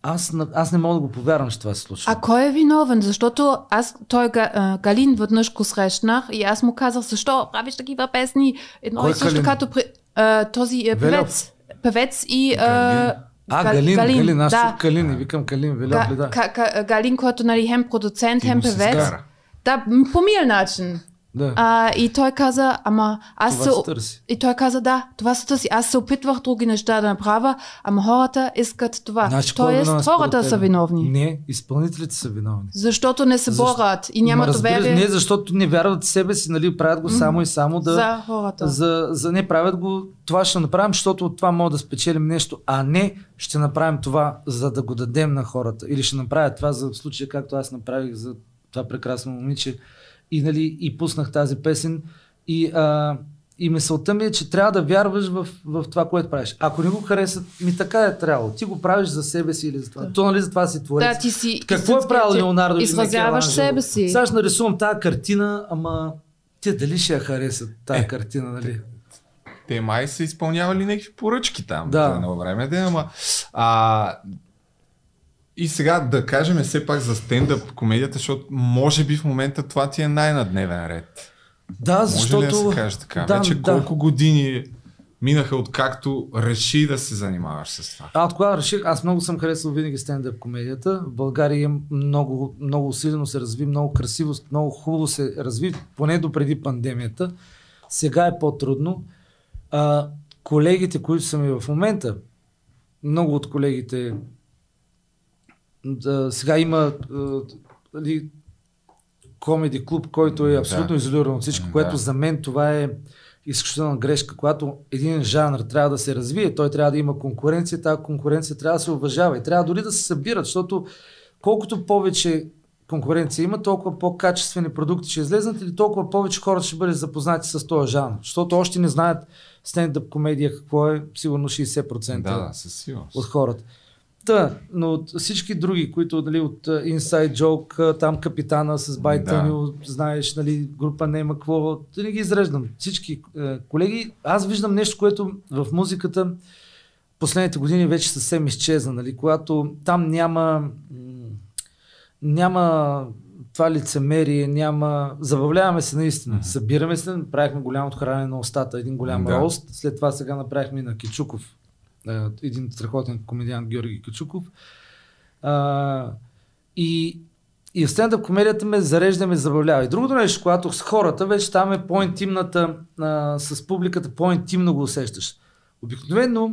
Аз, аз не мога да го повярвам, че това се случва. А кой е виновен? Защото аз, той Га- а, Галин веднъж го срещнах и аз му казах, защо правиш такива песни? Едно Кой и също Галин? като при, а, този е, Велев? певец. Певец и... А, а, Га- Галин, Галин, Галин аз да. Калин и викам Калин, Веля, Га, да. Галин, който нали хем продуцент, хем певец. скара. Да, по мил начин. да. А, и той каза, ама аз Това се... се търси. И той каза, да, това се търси. Аз се опитвах други неща да направя, ама хората искат това. Значи, е Тоест, хората теб? са виновни. Не, изпълнителите са виновни. Защото не се Защо? борят и нямат Ма разбира доверие Не, защото не вярват в себе си, нали, правят го само и само да... за хората. За, за не правят го, това ще направим, защото от това мога да спечелим нещо, а не ще направим това, за да го дадем на хората. Или ще направя това за случая, както аз направих за това прекрасно момиче и, нали, и пуснах тази песен. И, а, и мисълта ми е, че трябва да вярваш в, в това, което правиш. Ако не го харесат, ми така е трябвало. Ти го правиш за себе си или за това. Да. То нали за това си творец. Да, ти си Какво е правил Леонардо? Изразяваш себе си. Сега ще нарисувам тази картина, ама те дали ще я харесат тази Е. картина, нали? Те май са изпълнявали някакви поръчки там Да. едно време, да, ама... А, и сега да кажем все пак за стендъп комедията, защото може би в момента това ти е най-надневен ред. Да, Може защото... ли да се каже така? Да, Вече да. колко години минаха откакто реши да се занимаваш с това? А кога реших, аз много съм харесал винаги стендъп комедията. В България много, много усилено се разви, много красиво, много хубаво се разви, поне до преди пандемията. Сега е по-трудно. А, колегите, които са ми в момента, много от колегите, да, сега има а, нали, комеди клуб, който е абсолютно Да. изолиран от всичко, Да. което за мен това е изключителна грешка. Когато един жанр трябва да се развие, той трябва да има конкуренция, тази конкуренция трябва да се уважава и трябва дори да се събират, защото колкото повече конкуренция има, толкова по-качествени продукти ще излезнат или толкова повече хората ще бъдат запознати с този жанр. Защото още не знаят стендъп комедия какво е, сигурно 60% Да, да, от хората. Да, но от всички други, които нали, от Inside Joke, там капитана с Байтанил, да. знаеш, нали, група няма какво, да не ги изреждам. Всички uh, колеги, аз виждам нещо, което в музиката последните години вече съвсем изчезна, нали, когато там няма няма това лицемерие, няма... Забавляваме се наистина. Събираме се, направихме голямо отхранение на устата, един голям Да. рост. След това сега направихме и на Кичуков. Е, Един страхотен комедиант Георги Кичуков. А, и, и стендъп комедията ме зарежда, ме забавлява. И другото нещо, когато с хората, вече там е по-интимната, а, с публиката по-интимно го усещаш. Обикновено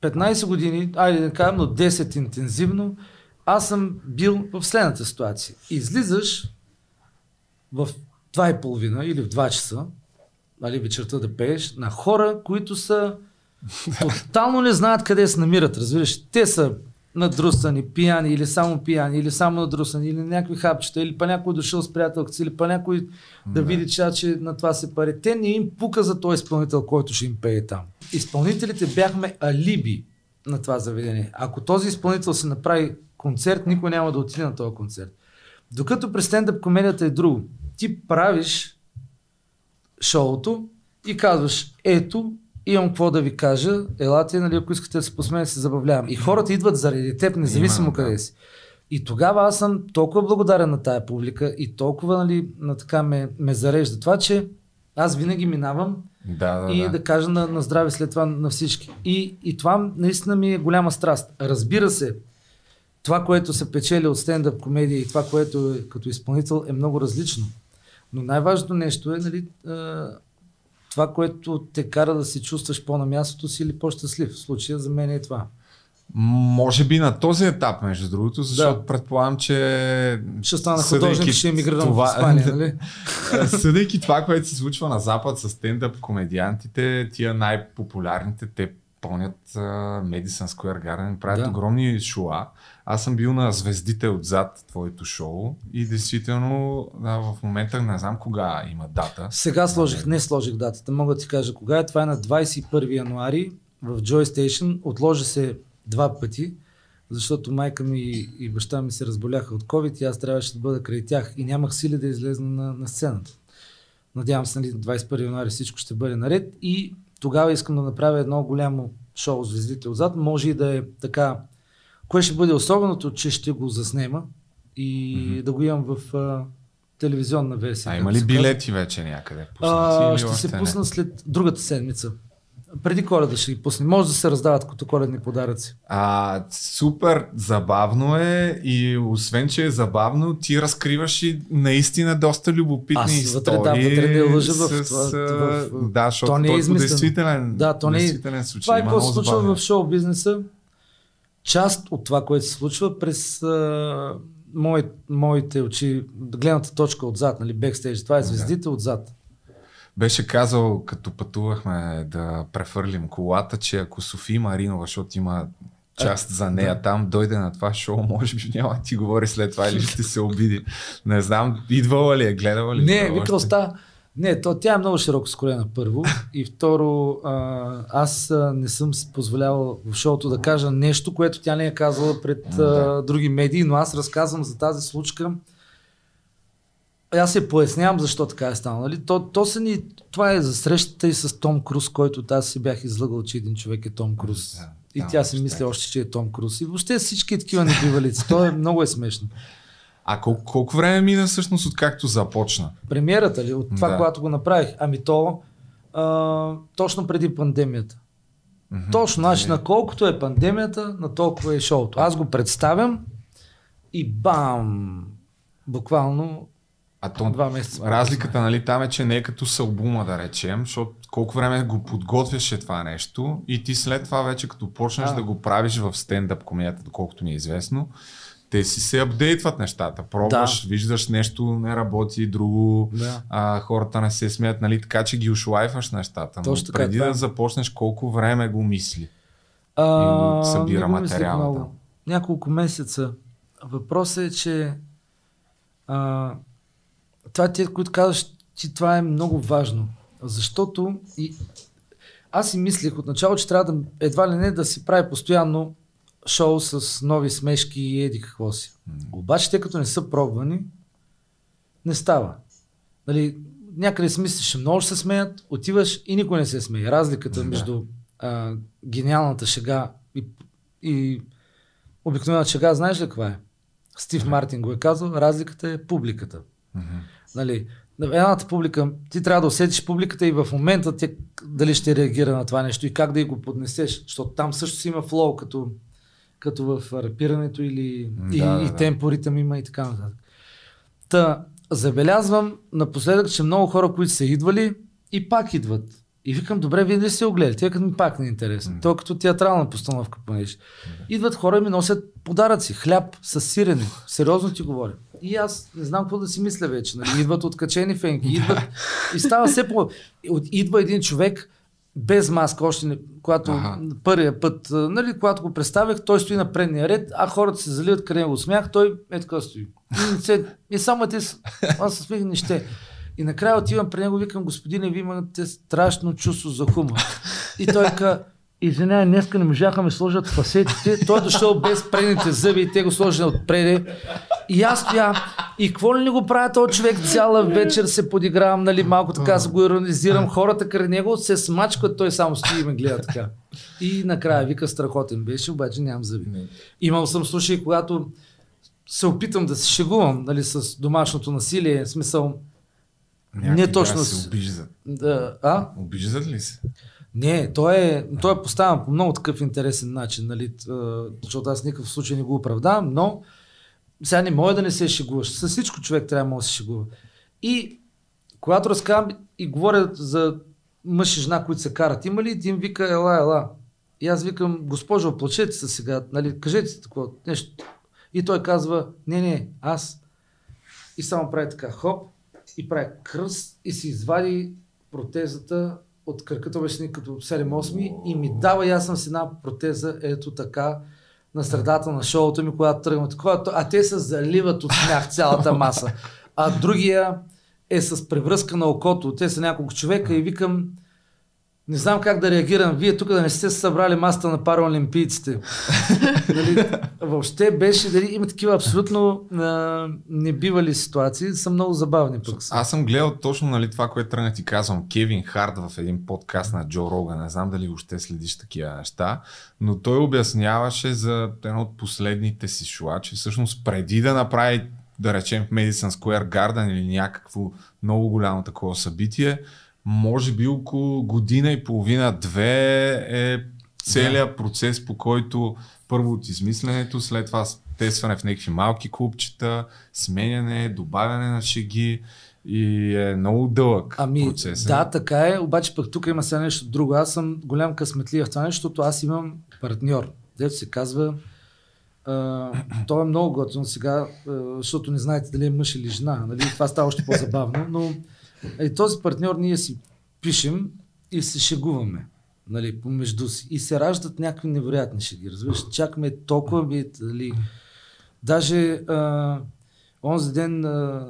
15 години, айде да кажем, но 10 интензивно, аз съм бил в следната ситуация. Излизаш в 2.30 или в 2 часа, нали, вечерта да пееш, на хора, които са тотално не знаят къде се намират, разбираш. Те са надрусани, пияни или само пияни, или само надрусани, или някакви хапчета, или па някой дошъл с приятелка си, или па някой да види, че, че на това се пари. Те не им пука за този изпълнител, който ще им пее там. Изпълнителите бяхме алиби на това заведение. Ако този изпълнител се направи концерт, никой няма да отиде на този концерт. Докато при стендъп комедията е друго. Ти правиш шоуто и казваш, ето, имам какво да ви кажа, елате, нали, ако искате да се посмеем, се забавлявам. И хората идват заради теб, независимо Именно, да. къде си. И тогава аз съм толкова благодарен на тая публика и толкова нали, на така ме, ме зарежда това, че Аз винаги минавам Да, да, и да. да кажа на, на здраве след това на всички. И, и това наистина ми е голяма страст. Разбира се, това, което се печели от стендъп комедия и това, което е като изпълнител е много различно. Но най-важното нещо е нали, това, което те кара да се чувстваш по-на мястото си или по-щастлив. В случая за мен е това. Може би на този етап, между другото, защото да. предполагам, че... Ще стана художник, ще емигрирам в Испания, нали? Съдейки това, което се случва на Запад с стендъп комедиантите, тия най-популярните, те пълнят uh, Madison Square Garden, правят Да. огромни шоа. Аз съм бил на звездите отзад твоето шоу и действително да, в момента не знам кога има дата. Сега сложих, не сложих датата, мога да ти кажа кога е. Това е на 21 януари в Joy Station. Отложи се два пъти, защото майка ми и баща ми се разболяха от COVID и аз трябваше да бъда край тях и нямах сили да излезна на, на сцената. Надявам се, нали, 21 януари всичко ще бъде наред и тогава искам да направя едно голямо шоу Звездите отзад. Може и да е така. Кое ще бъде особеното, че ще го заснема и mm-hmm. да го имам в а, телевизионна версия. А има ли билети вече някъде? А, ще се не? пусна след другата седмица. Преди коледа ще ги пусне. Може да се раздават като коледни подаръци. А, супер забавно е и освен, че е забавно, ти разкриваш и наистина доста любопитни Аз истории. вътре, да, вътре не лъжа в с, а, в- Да, защото то не е измислено. действителен, Да, то не е- случай. Това е какво се случва в шоу бизнеса. Част от това, което се случва през а, мои, моите очи, гледната точка отзад, нали, бекстейдж. Това е звездите отзад. Беше казал, като пътувахме да префърлим колата, че ако Софи Маринова, защото има част за нея там, дойде на това шоу, може би няма да ти говори след това или ще се обиди. Не знам, идвала ли е, гледала ли? Не, е вика още? оста. Не, то, тя е много широко скорена първо. И второ, а, аз не съм позволявал в шоуто да кажа нещо, което тя не е казала пред а, други медии, но аз разказвам за тази случка. Аз се пояснявам защо така е станало. Нали? То, то са ни, това е за срещата и с Том Круз, който аз си бях излъгал, че един човек е Том Круз. И тя си мисли още, че е Том Круз. И въобще всички такива небивалици. То е много е смешно. А колко, колко време мина всъщност откакто започна? Премиерата ли? От това, Да. когато го направих? Ами то а, точно преди пандемията. Мгм. Точно, значи Е. на колкото е пандемията, на толкова е шоуто. Аз го представям и бам! Буквално А то, два месеца. разликата нали, там е, че не е като с албума, да речем, защото колко време го подготвяше това нещо и ти след това вече като почнеш А. да го правиш в стендъп комедията, доколкото ми е известно, те си се апдейтват нещата. Пробваш, Да. виждаш нещо не работи, друго, Да. а, хората не се смеят, нали, така че ги ушлайфаш нещата. Но Точно така, преди е. да започнеш, колко време го мисли? А, И събира материала. Няколко месеца. Въпросът е, че а, това ти, които казваш, ти това е много важно. Защото и, аз си мислех отначало, че трябва да едва ли не да си прави постоянно шоу с нови смешки и еди какво си. Обаче те като не са пробвани, не става. Нали, някъде си мислиш, много ще се смеят, отиваш и никой не се смее. Разликата между а, гениалната шега и, и обикновената шега, знаеш ли каква е? Стив Мартин го е казал, разликата е публиката. Нали, на едната публика, ти трябва да усетиш публиката и в момента тя, дали ще реагира на това нещо и как да й го поднесеш, защото там също си има флоу, като, като в рапирането или М, и, да, да, и да. темпо, ритъм има и така нататък. Та, забелязвам напоследък, че много хора, които са идвали и пак идват. И викам, добре, вие ли сте го гледали? Тя като ми пак не е интересно. То като театрална постановка, понеже. Идват хора и ми носят подаръци, хляб с сирене. Сериозно ти говоря. И аз не знам какво да си мисля вече. Нали? Идват откачени фенки. Идват и става все по... Идва един човек без маска, още не, когато Аха. първия път, нали, когато го представях, той стои на предния ред, а хората се заливат къде него смях, той е така стои. И, само те, аз се смех не ще. И накрая отивам при него, викам, господине, вие имате страшно чувство за хумор. И той ка, извинявай, днеска не можаха ме сложат фасетите. Той е дошъл без предните зъби и те го сложили отпреде. И аз стоя. И какво ли не го правя този човек цяла вечер се подигравам, нали, малко така се го иронизирам. Хората край него се смачкват, той само стои и ме гледа така. И накрая вика страхотен беше, обаче нямам зъби. Имал съм случаи, когато се опитам да се шегувам нали, с домашното насилие, в смисъл Някакви Не точно се обиждат. Да, а? Обиждат ли се? Не, той е, той е поставен по много такъв интересен начин, нали, защото аз никакъв случай не го оправдавам, но сега не може да не се шегуваш. С всичко човек трябва да се шегува. И когато разказвам и говоря за мъж и жена, които се карат, има ли един вика, ела, ела. И аз викам, госпожо, плачете се сега, нали, кажете си такова нещо. И той казва, не, не, аз. И само прави така, хоп, и прави кръст и си извади протезата от кръката, беше като 7-8 и ми дава и аз съм с една протеза, ето така, на средата на шоуто ми, когато тръгваме такова, а те се заливат от смях цялата маса. А другия е с превръзка на окото. Те са няколко човека и викам, не знам как да реагирам. Вие тук да не сте събрали масата на параолимпийците. нали, въобще беше, дали, има такива абсолютно а, небивали ситуации, са много забавни пък. са. Аз съм гледал точно нали, това, което тръгна ти казвам. Кевин Харт в един подкаст на Джо Роган. Не знам дали още следиш такива неща, но той обясняваше за едно от последните си шоа, че всъщност преди да направи да речем в Madison Square Garden или някакво много голямо такова събитие, може би около година и половина-две е целият процес, по който първо от измисленето, след това тестване в някакви малки клубчета, сменяне, добавяне на шеги и е много дълъг Ами, процес. е. да, така е, обаче пък тук има сега нещо друго. Аз съм голям късметлия в това нещо, защото аз имам партньор, дето се казва а, той е много готин сега, а, защото не знаете дали е мъж или жена. Нали? Това става още по-забавно, но е, този партньор ние си пишем и се шегуваме нали, помежду си. И се раждат някакви невероятни шеги. Разбираш, чакаме толкова ми, нали, даже а, онзи ден а,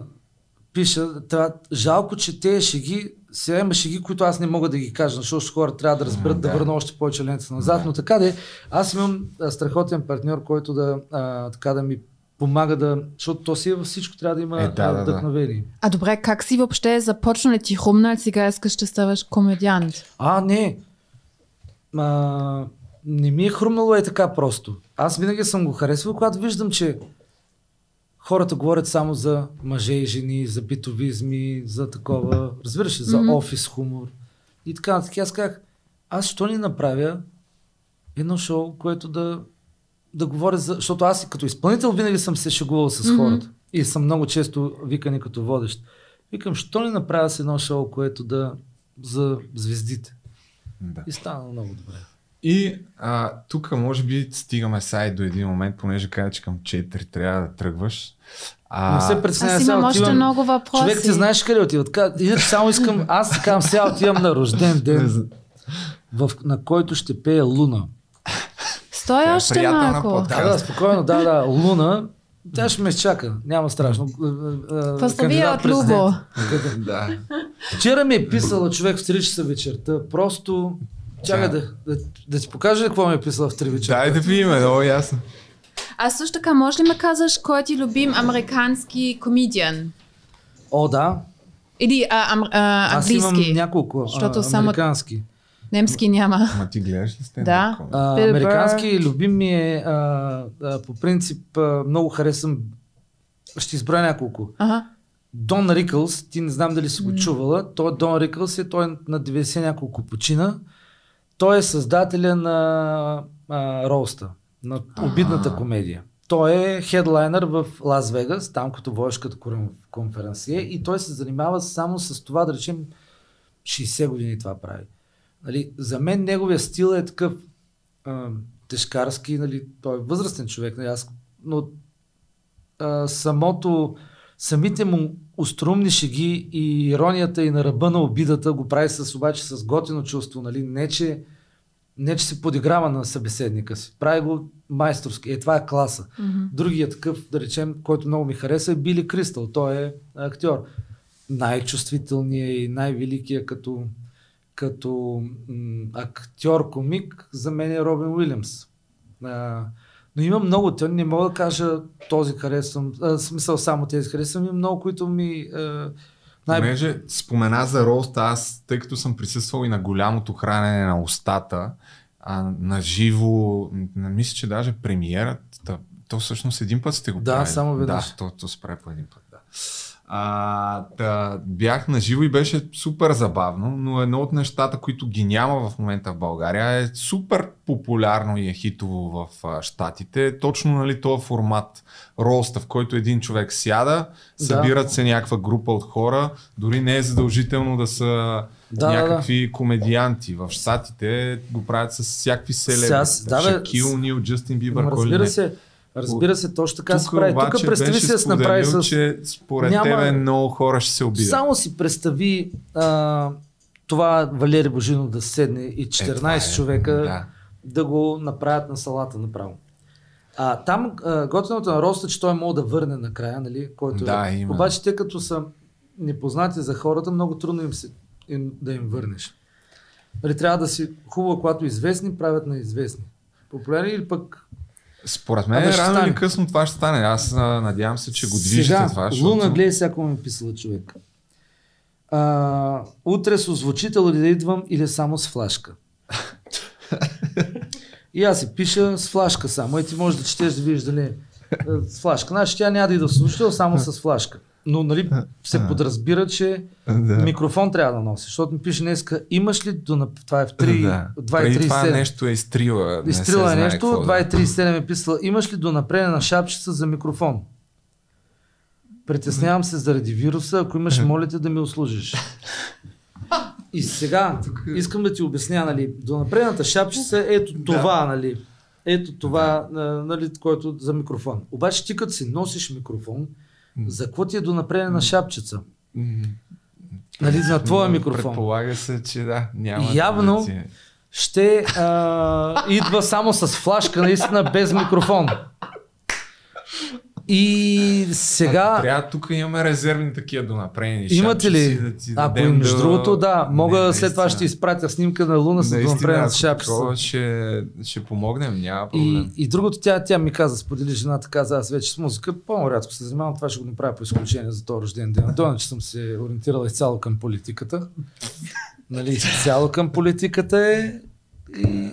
пиша, трябва, жалко, че те шеги, сега има шеги, които аз не мога да ги кажа, защото хора трябва да разберат да, да. върна още повече лента назад, но така де, аз имам а, страхотен партньор, който да, а, така да ми помага да, защото то си е във всичко, трябва да има Е, да, а, да, да. вдъхновение. А добре, как си въобще започнали ти хрумна, сега искаш да ставаш комедиант? А, не. А, не ми е хрумнало е така просто. Аз винаги съм го харесвал, когато виждам, че хората говорят само за мъже и жени, за битовизми, за такова, разбираш ли, за Мгм. офис хумор. И така, нататък. аз казах, аз що не направя едно шоу, което да, да говоря за... Защото аз като изпълнител винаги съм се шегувал с Мгм. хората. И съм много често викани като водещ. Викам, що не направя с едно шоу, което да за звездите. Да. И стана много добре. И а, тук може би стигаме сега и до един момент, понеже каза, че към 4 трябва да тръгваш. А, Не се притесняй, Аз имам още отивам- много въпроси. Човек, ти знаеш къде отиват. Иначе само искам, аз казвам, сега отивам на рожден ден, в, на който ще пее Луна. Стой Тя е още малко. Да, да, спокойно, да, да, Луна. Тя ще ме изчака, няма страшно. Поздравия от Кандидат-президент. Любо. да. Вчера ми е писала човек в 3 часа вечерта. Просто Чакай да, да, да ти покажа какво ми е писала в 3 вечерта. Дай да видим, много ясно. А също така, може ли ме казаш, кой е ти любим американски комедиан? О, да. Или а, ам, а, Аз имам английски? няколко Защото а, само- американски. Немски няма. Ма ти гледаш ли сте? Да. А, американски любим ми е, а, а, по принцип, а, много харесвам. Ще изброя няколко. Ага. Дон Рикълс, ти не знам дали си го чувала. Той Дон Рикълс е, той е на 90 няколко почина. Той е създателя на а, Роуста, на обидната комедия. Той е хедлайнер в Лас Вегас, там като водещ като конференсие и той се занимава само с това, да речем, 60 години това прави. Нали, за мен неговия стил е такъв а, тежкарски, нали, той е възрастен човек, нали, аз, но а, самото, самите му острумни шеги и иронията и на ръба на обидата го прави с, обаче с готино чувство, нали, не че, не че се подиграва на събеседника си. Прави го майсторски. Е, това е класа. Мгм. Другият такъв, да речем, който много ми хареса е Били Кристал. Той е актьор. Най-чувствителният и най-великият като, като актьор-комик за мен е Робин Уилямс. А, но има много, те не мога да кажа този харесвам, а, смисъл само тези харесвам, има много, които ми а, най- Понеже спомена за роста, аз, тъй като съм присъствал и на голямото хранене на устата, а, на живо, мисля, че даже премиерата, то всъщност един път сте го Да, правили. само веднъж. Да, то, то прави по един път, да. А, та, бях на живо и беше супер забавно, но едно от нещата, които ги няма в момента в България е супер популярно и е хитово в а, Штатите. Точно нали, този формат роста, в който един човек сяда, събират се някаква група от хора, дори не е задължително да са Да, да, някакви комедианти. В Штатите го правят с всякакви селеби. Да, Шакил, Нил, Джастин Бибър, Ама кой ли разбира не. се, разбира се, точно така се Тук прави. Тук представи си да се направи с... че според Няма- тебе много хора ще се обидят. Само си представи а, това Валери Божинов да седне и 14 това е, човека да. да. го направят на салата направо. А, там а, готиното на Роста, че той може да върне накрая, нали, който Да, е. има. Обаче те като са непознати за хората, много трудно им се, им, да им върнеш. Нали, трябва да си хубаво, когато известни правят на известни. Популярни или пък Според мен Абе, ще рано или стане. късно това ще стане. Аз а, надявам се, че го движите Сега, това. Защото... Луна, гледай всяко ми е писала човек. А, утре с озвучител ли да идвам или само с флашка? И аз си пиша с флашка само. И ти можеш да четеш да видиш дали е, с флашка. Значи тя няма да иде с озвучител, само с флашка. Но нали, се подразбира, че Да. микрофон трябва да носи. Защото ми пише днеска, имаш ли до... Това е в 3, да. Преди това 2.37. нещо е изтрила. не Изтрила е нещо, какво да. 2.37 е писала, имаш ли до напредена шапчица за микрофон? Притеснявам се заради вируса, ако имаш, моля те да ми услужиш. И сега искам да ти обясня, нали, до напредната шапчица, ето това, нали, ето това, нали, което за микрофон. Обаче ти като си носиш микрофон, за какво ти е до напредена шапчица? Нали, на твоя микрофон. Предполага се, че да. Няма Явно да ти- ще а, идва само с флашка, наистина без микрофон. И сега... Трябва тук имаме резервни такива донапрени Имате ли? Да Ако дадем между да... другото, да, мога Не, след това ще изпратя снимка на Луна с ако шапчица. такова Ще, ще помогнем, няма проблем. И, и другото, тя, тя ми каза, сподели жената, каза, аз вече с музика по-рядко се занимавам, това ще го направя по изключение за този рожден ден. До че съм се ориентирал изцяло към политиката. Нали, изцяло към политиката е. И...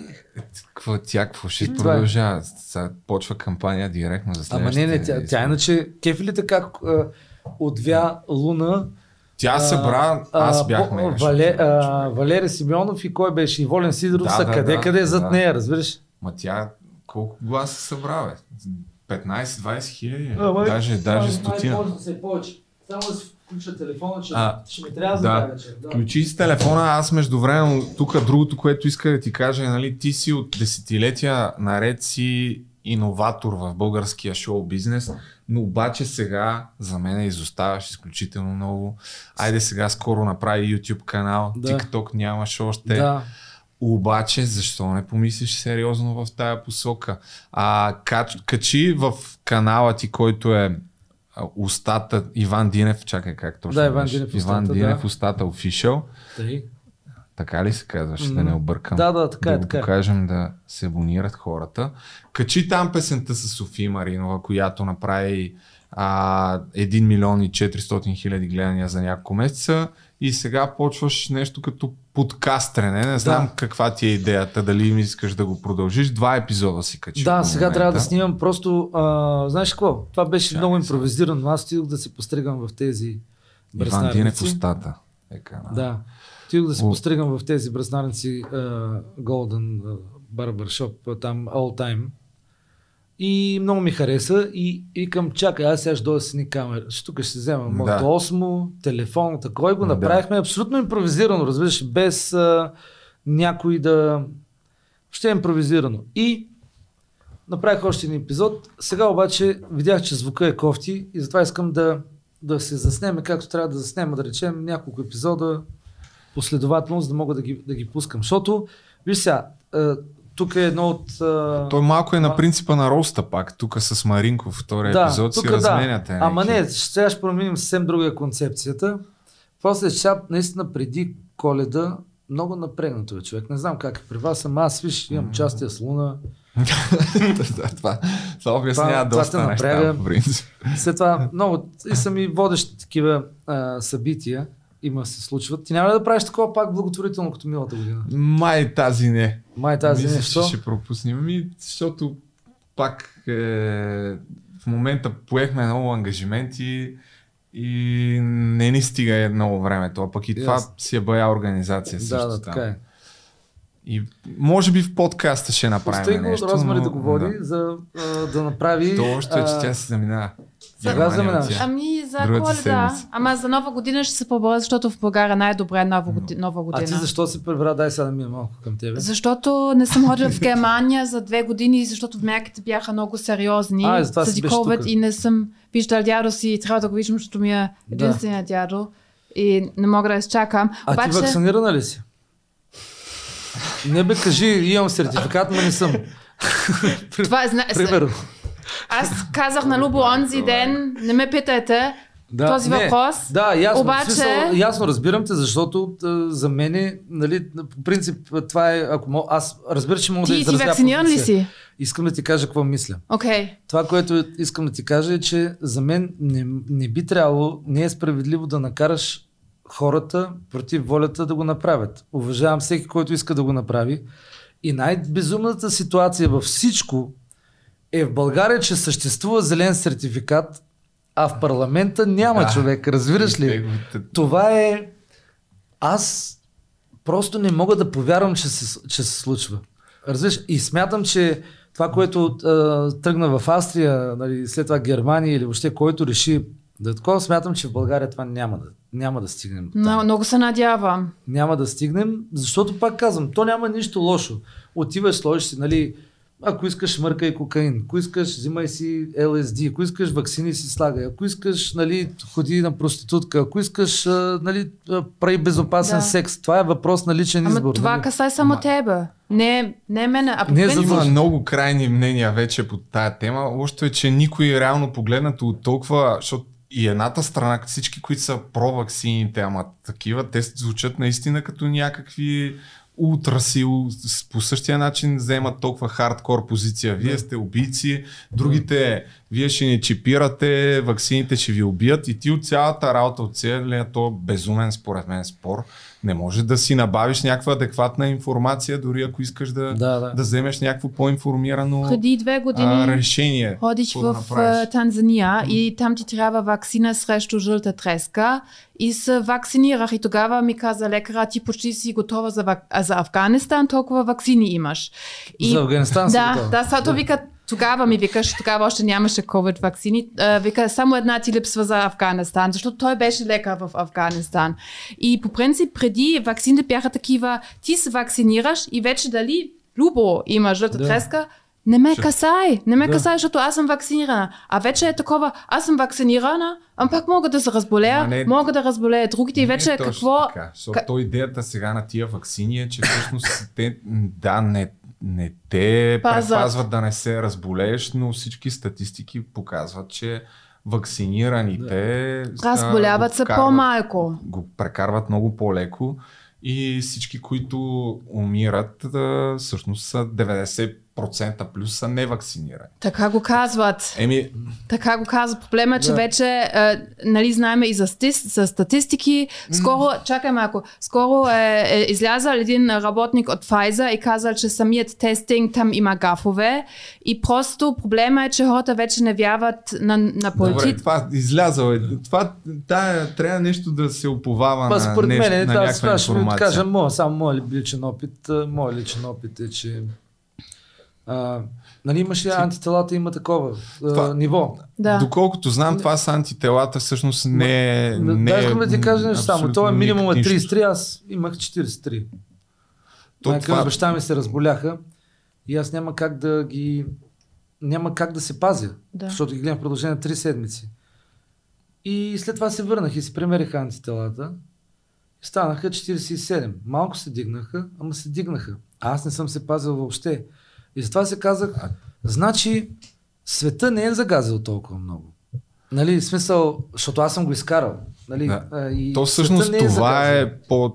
Какво тя, какво ще това е. продължава? Сега почва кампания директно за Ама не, не, тя, тя иначе, кефилите как а, отвя Луна. Тя събра, аз бях мега Вале, а, Валери Симеонов и кой беше? И Волен Сидоров Да, са да, къде, да, къде е зад да. нея, разбираш? Ма тя колко гласа събра, бе? 15-20 хиляди, даже, даже стотина. Може да се е повече. Само да включа телефона, че А, ще ми трябва за да. тази вечер. Да. Включи си телефона, аз междувременно, тук другото, което иска да ти кажа е, нали, ти си от десетилетия наред си иноватор в българския шоу бизнес, но обаче сега за мен изоставаш изключително много. Айде сега скоро направи YouTube канал, Да. TikTok нямаш още. Да. Обаче, защо не помислиш сериозно в тая посока? А, кач, качи в канала ти, който е устата Иван Динев, чакай как точно Да, Иван? Динев, Иван устата, Динев, да. устата Official. Тъй. Така ли се казваш, да не объркам? да, да, така да е, го така е. покажем да се абонират хората. Качи там песента с Софи Маринова, която направи а, 1 милион и 400 хиляди гледания за няколко месеца и сега почваш нещо като подкастрене. Не знам Да. каква ти е идеята, дали ми искаш да го продължиш. Два епизода си качи. Да, сега момента. трябва да снимам просто... А, знаеш какво? Това беше много импровизирано. но Аз стигах да се постригам в тези Иван бръснарници. Динев устата. Е канал. Да. Стигах да се О. постригам в тези бръснарници uh, Golden uh, Barbershop, там All Time. И много ми хареса и викам, чакай, аз сега ще дойда с ни камера. Тук ще взема Да. моето осмо, телефон, такова и го Да. направихме абсолютно импровизирано, разбираш, без а, някой да... Ще е импровизирано. И направих още един епизод. Сега обаче видях, че звука е кофти и затова искам да, да се заснеме както трябва да заснема, да речем няколко епизода последователно, за да мога да ги, да ги пускам. Защото, виж сега, тук е едно от... а, Той малко е на принципа на Роста пак. Тук с Маринков втория епизод си тука разменяте. Ама някакви- не, сега ще променим съвсем друга концепцията. После чап, наистина преди коледа, много напрегнато е човек. Не знам как е при вас, ама аз виж, имам частия с Луна. Да, това, това обяснява това доста неща. След това много и са ми водещи такива а, събития. Има се случват. Ти няма ли да правиш такова пак благотворително като миналата година? Май тази не. Май тази Мисля, не, що? ще пропуснем. Ми, защото пак е, в момента поехме много ангажименти и не ни стига е много времето, а пък и това Ясно. си е бая организация също Да, да, така е. И може би в подкаста ще направим Пустай го нещо. Розмари но- да говори, за а, да направи... То още е, че а, тя се заминава. Сега Германия заминаваш. Ами за Другата коледа. седмица. Ама за нова година ще се поборя, защото в България най-добре е нова, годи, нова А година. ти защо си пребра? Дай сега да мина малко към тебе. Защото не съм ходила в Германия за две години, защото мерките бяха много сериозни. А, си заради COVID и не съм виждал дядо си и трябва да го виждам, защото ми е Да. единствения дядо. И не мога да изчакам. А Обаче, ти вакцинирана ли си? Не бе, кажи, имам сертификат, но не съм. това е. Примерно. Аз казах на Любо онзи ден, не ме питайте Да, този не, въпрос. Да, ясно. Обаче-. Смисъл, ясно разбирам те, защото а, за мен, нали, по принцип, това е, ако мога, аз разбира, че мога Ти да изразя вакциниран ли си? Искам да ти кажа какво мисля. Окей. Това, което искам да ти кажа е, че за мен не, не би трябвало, не е справедливо да накараш хората против волята да го направят. Уважавам всеки, който иска да го направи. И най-безумната ситуация във всичко е в България, че съществува зелен сертификат, а в парламента няма Да. човек. Разбираш ли? Това е... Аз просто не мога да повярвам, че се, че се случва. Разбираш? И смятам, че това, което а, тръгна в Австрия, нали, след това Германия или въобще който реши да е такова, смятам, че в България това няма да, няма да стигнем. Но, много се надявам. Няма да стигнем, защото пак казвам, то няма нищо лошо. Отиваш, сложиш си, нали, ако искаш мъркай кокаин, ако искаш взимай си LSD, ако искаш вакцини си слагай, ако искаш нали, ходи на проститутка, ако искаш нали, прави безопасен Да. секс. Това е въпрос на личен Ама избор. това нали? касае само тебе. Не, не мене, а Не, принцип- за Има много крайни мнения вече по тая тема. Още е, че никой реално погледнато от толкова, защото и едната страна, всички, които са про-ваксините, ама такива, те звучат наистина като някакви ултрасил, по същия начин вземат толкова хардкор позиция. Вие сте убийци, другите, вие ще ни чипирате, ваксините ще ви убият и ти от цялата работа, от целият то безумен според мен спор, не може да си набавиш някаква адекватна информация, дори ако искаш да, Да, да. да вземеш някакво по-информирано Преди две години а, решение. да в направиш. а, Танзания и там ти трябва вакцина срещу жълта треска и се вакцинирах и тогава ми каза лекара, ти почти си готова за, за Афганистан, толкова вакцини имаш. И... За Афганистан си Да, готова. да, са, то вика, тогава ми викаш, тогава още нямаше COVID вакцини, вика, само една ти липсва за Афганистан, защото той беше лекар в Афганистан. И по принцип, преди вакцините бяха такива, ти се вакцинираш и вече дали Любо има жълта Да. треска, не ме касай, не ме Да. касай, защото аз съм вакцинирана. А вече е такова, аз съм вакцинирана, а пак мога да се разболея, не- мога да разболея другите и вече Не точно какво... Така, защото то идеята сега на тия вакцини е, че всъщност те, да, не, не те предпазват да не се разболееш, но всички статистики показват, че вакцинираните а, Разболяват се по-малко. Го прекарват много по-леко и всички, които умират, а, всъщност са 90% плюс са невакцинирани. Така го казват. Еми, Така го казва. Проблема е, че Да. вече, а, нали, знаем и за, стис, за статистики. Скоро, чакай малко, скоро е, е излязал един работник от Pfizer и казал, че самият тестинг там има гафове. И просто проблема е, че хората вече не вярват на, на Добре, политици. това излязъл е. Това, тая, трябва нещо да се оповава на, според нещо, мен, на да, някаква ще ви информация. кажа моя, само моя личен опит. а, Моя личен опит е, че а, нали имаше антителата, има такова а, Това- ниво. Да. Доколкото знам, това с антителата всъщност не е. Не да, е искам да ти кажа нещо само. абсолютно Това минимум е нищо. 33, аз имах 43. То Майка това- баща ми се разболяха и аз няма как да ги... Няма как да се пазя, Да. защото ги гледам в продължение на 3 седмици. И след това се върнах и си премерих антителата. И станаха 47. Малко се дигнаха, ама се дигнаха. А аз не съм се пазил въобще. И затова се казах, значи света не е загазил толкова много. Нали, в смисъл, защото аз съм го изкарал. Нали, Да. и То всъщност не това загазил. е по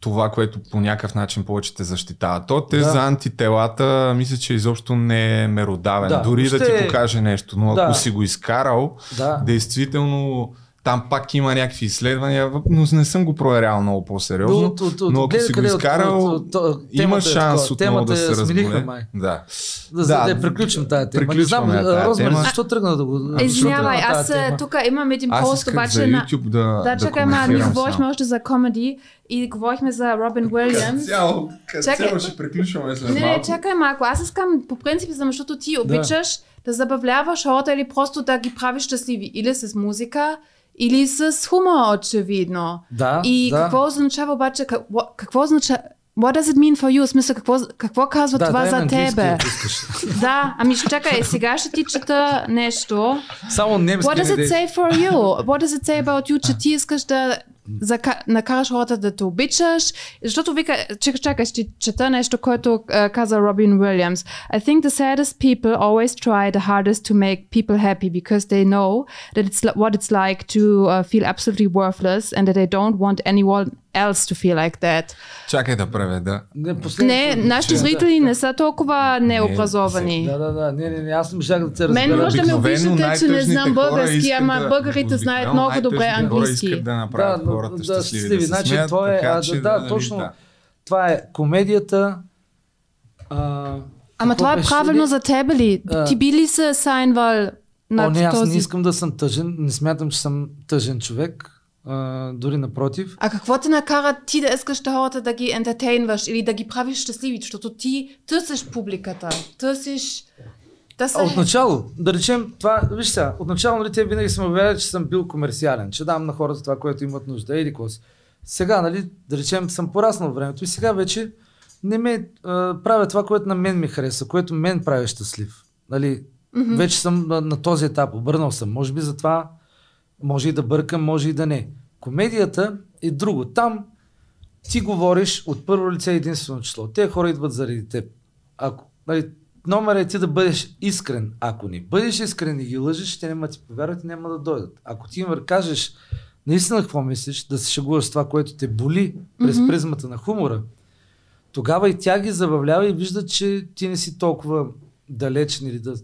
това, което по някакъв начин повече те защитава. То те Да. за антителата, мисля, че изобщо не е меродавен. Да, Дори да въобще- ти покаже нещо, но Да. ако си го изкарал, Да. действително там пак има някакви изследвания, но не съм го проверял много по-сериозно. От- от- от- но ако си го от- изкарал, от- от- има темата е шанс такова. отново да се смилихме, разболе. май. Да. Да, за да, я приключим тази тема. Не знам, Розмари, защо тръгна да го... Извинявай, аз е, тук имам един пост, обаче на... YouTube да, Да, чакай, ма, ние говорихме още за комеди и говорихме за Робин Уилямс. Цяло, цяло ще приключваме след Не, не, чакай малко. Аз искам по принцип, защото ти обичаш да забавляваш хората или просто да ги правиш щастливи. Или с музика, или с хумор, очевидно. Да, И да. какво означава обаче, какво, какво означава, what does it mean for you? В смисъл, какво, какво казва Да, това за тебе? да, ами ще чакай, сега ще ти чета нещо. Само немски What does it say for you? What does it say about you, че ти искаш да зака... накараш хората да те обичаш? Защото вика, чакай, чакай, ще чета нещо, което а, каза Робин Уилямс. I think the saddest people always try the hardest to make people happy because they know that it's li- what it's like to uh, feel absolutely worthless and that they don't want anyone else to feel like that. Чакай да преведа. Не, Не, нашите Да. зрители не са толкова необразовани. Да, да, да. Не, не, не, аз не можах да се Мен разбера. може да ме обиждате, че не знам български, ама да- българите знаят много добре английски. искат да направят но- хората да, щастливи, да Значи, смеят, това е, така а, че да, да, нали, точно. да. Това е комедията. А, Ама това е правилно за тебе ли? Ти би ли се сайнвал О, над не, аз този? не искам да съм тъжен. Не смятам, че съм тъжен човек. А, дори напротив. А какво те накара ти да искаш да хората да ги ентертейнваш или да ги правиш щастливи? Защото ти търсиш публиката, търсиш да се... Отначало, да речем, това, виж сега, отначало нали, те винаги са ме уверяли, че съм бил комерциален, че дам на хората това, което имат нужда, или какво си. Сега, нали, да речем, съм пораснал времето и сега вече не ме а, правя това, което на мен ми хареса, което мен прави щастлив. Нали, Мгм. Вече съм на, на този етап, обърнал съм. Може би затова може и да бъркам, може и да не. Комедията е друго. Там ти говориш от първо лице единствено число. Те хора идват заради теб. Ако, нали, номер е ти да бъдеш искрен. Ако не бъдеш искрен и ги лъжеш, те няма да ти повярват и няма да дойдат. Ако ти им кажеш наистина какво мислиш, да се шегуваш с това, което те боли през Мгм. призмата на хумора, тогава и тя ги забавлява и виждат, че ти не си толкова далечен или да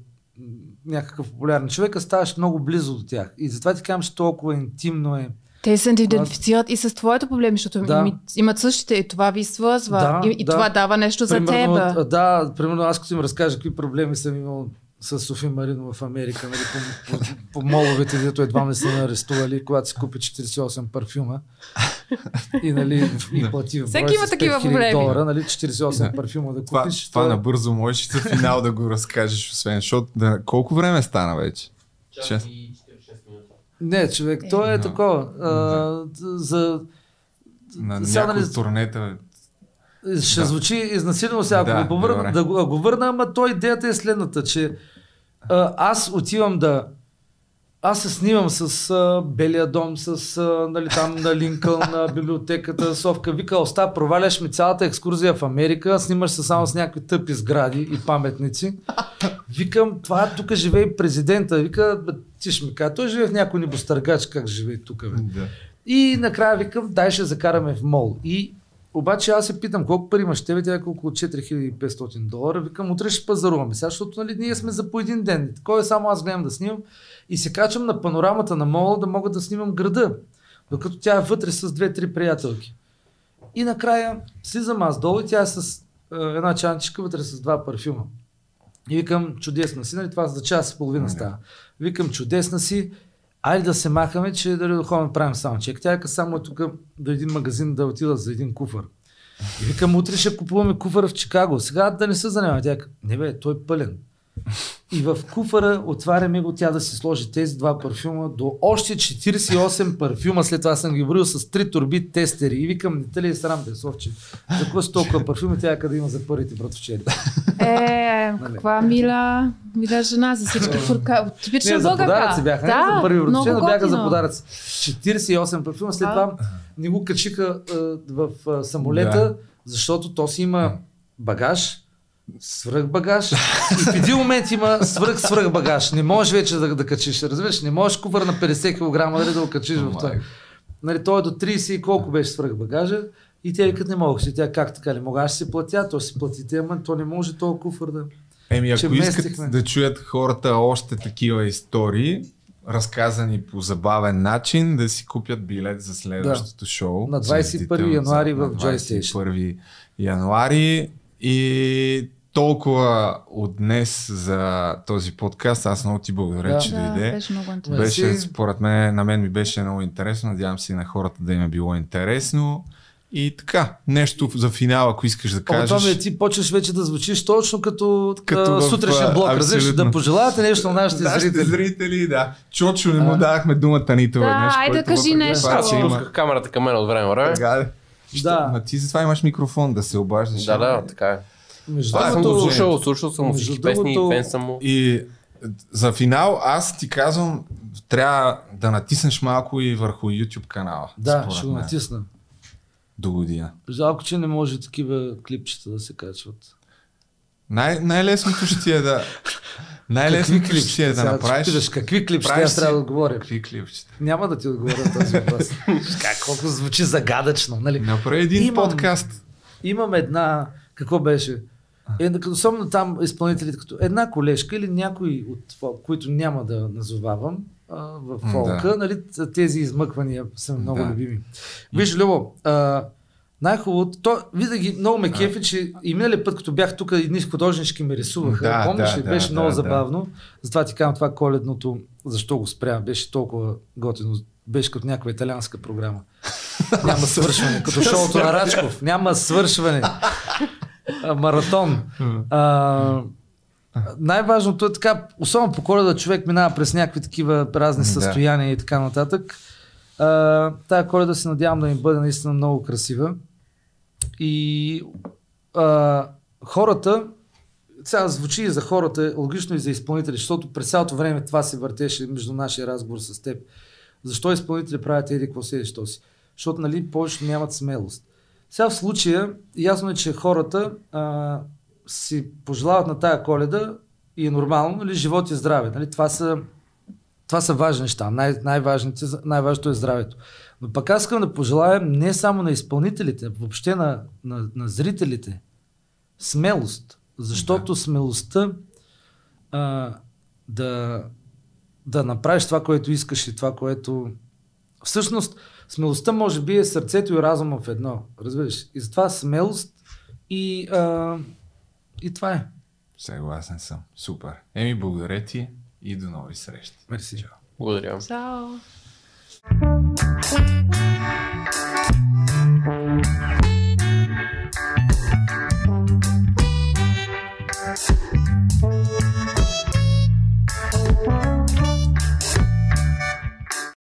някакъв популярен човек, а ставаш много близо до тях. И затова ти казвам, че толкова интимно е. Те се идентифицират и с твоето проблеми, защото Да. имат същите и това ви свързва. Да, и и да. това дава нещо за Примерно, тебе. а, Да, примерно аз като им разкажа какви проблеми съм имал с Софи Марино в Америка, нали, по, по, по моловете, дето едва ме са арестували, когато си купи 48 парфюма и, нали, и плати в Всеки има такива 5000 проблеми. долара, нали, 48 парфюма да Това, купиш. това то- набързо можеш за финал да го разкажеш, освен, защото да, колко време стана вече? Шест. Не, човек, то е такова. А, за... На Сега, някои нали, турнета Ще Да. звучи изнасилено сега, ако Да, го повърна, добре. да го, го върна, ама то идеята е следната, че а, аз отивам да аз се снимам с а, Белия дом, с а, нали, там на Линкъл, на библиотеката, Совка. Вика, оста, проваляш ми цялата екскурзия в Америка, снимаш се само с някакви тъпи сгради и паметници. Викам, това тук живее президента. Вика, ти ще ми кажа, той живее в някой небостъргач, как живее тук, бе. Да. И накрая викам, дай ще закараме в мол. И обаче аз се питам, колко пари имаш тебе, тя е около 4500 долара. Викам, утре ще пазаруваме сега, защото нали, ние сме за по един ден. Такова е само аз гледам да снимам. И се качвам на панорамата на мола да мога да снимам града. Докато тя е вътре с две-три приятелки. И накрая слизам аз долу и тя е с е, една чанчика вътре с два парфюма. И викам, чудесна си, нали, това за час и половина става. Викам, чудесна си, айде да се махаме, че да ходим правим саундчек. Тя е само тук до един магазин да отида за един куфър. И викам, утре ще купуваме куфър в Чикаго. Сега да не се занимава. Тя не бе, той е пълен. И в куфара отваряме го тя да си сложи тези два парфюма до още 48 парфюма. След това съм ги броил с три турби тестери. И викам, не те ли е срам, бе, Совче? За какво си толкова парфюми, тя къде има за първите братовчери? Е, каква мила, мила жена за всички фурка. Типична Не, за подаръци бяха. Да, не за първи връчение, но бяха за подаръци. 48 парфюма. След това ни го качиха а, в а, самолета, Да. защото то си има багаж, свръх багаж и в един момент има свръх свръх багаж. Не можеш вече да, да качиш. Разбираш, не можеш кувър на 50 кг нали, да го качиш в това. Нали, той е до 30 и колко беше свръх багажа. И тя викат не мога. И тя как така не мога? Аз си платя, то си платите, ама то не може толкова куфър да... Еми, ако искат местихме. да чуят хората още такива истории, разказани по забавен начин, да си купят билет за следващото шоу. На Звездите 21 януари в Joy Station. 21 януари и толкова от днес за този подкаст. Аз много ти благодаря, Да. че Да, дойде. беше много интересно. Беше, според мен, на мен ми беше много интересно. Надявам се и на хората да им е било интересно. И така, нещо за финал, ако искаш да О, кажеш. Томе, ти почваш вече да звучиш точно като, Като в, сутрешен а, блок. Разбираш, да пожелавате нещо на нашите Нашите зрители. зрители, да. Чочо не му дадахме думата нито Да, веднъж. айде който кажи въпреки нещо. това, Аз си пусках камерата към мен от време време. Така, да. Да. Ма ти затова имаш микрофон да се обаждаш. Да, да, така е. Между Аз съм го слушал, слушал съм всички песни, другото- фен съм му. И за финал аз ти казвам, трябва да натиснеш малко и върху YouTube канала. Да, ще го натисна. До година. Жалко, че не може такива клипчета да се качват. Най- най-лесното ще ти е да... Най-лесното ще ти е да направиш... Питаш, какви клипчета аз трябва да отговоря? Какви клипчета? Няма да ти отговоря на този въпрос. как, колко звучи загадъчно, нали? Направи един Имам- подкаст. Имам една, какво беше? Е, особено там изпълнителите, като една колежка или някой от фолк, които няма да назовавам а, в фолка, да. нали, тези измъквания са много Да. любими. Виж, Любо, а, най-хубавото, то винаги много ме кефи, че и миналия път, като бях тук, едни художнички ме рисуваха. Да, Помниш да, ли? да, беше да, много да. забавно. Затова ти казвам това коледното, защо го спря, беше толкова готино. Беше като някаква италианска програма. Няма свършване, като шоуто на Рачков. Няма свършване. Маратон. А, най-важното е така, особено по коледа човек минава през някакви такива разни състояния и така нататък. А, тая коледа се надявам да ми бъде наистина много красива. И а, хората, сега звучи и за хората, логично и за изпълнители, защото през цялото време това се въртеше между нашия разговор с теб. Защо изпълнители правят еди какво си, що си? Защото нали, повечето нямат смелост. Сега в случая, ясно е, че хората а, си пожелават на тая коледа и е нормално, нали, живот и здраве. Нали? Това, са, това са важни неща. Най- най-важните, най-важното е здравето. Но пък аз искам да пожелаем не само на изпълнителите, въобще на, на, на зрителите смелост. Защото да. смелостта а, да, да направиш това, което искаш и това, което... Всъщност, Смелостта може би е сърцето и разума в едно. Разбираш? И затова смелост и, а, и това е. Съгласен съм. Супер. Еми, благодаря ти и до нови срещи. Мерси. Чао. Благодаря. Чао.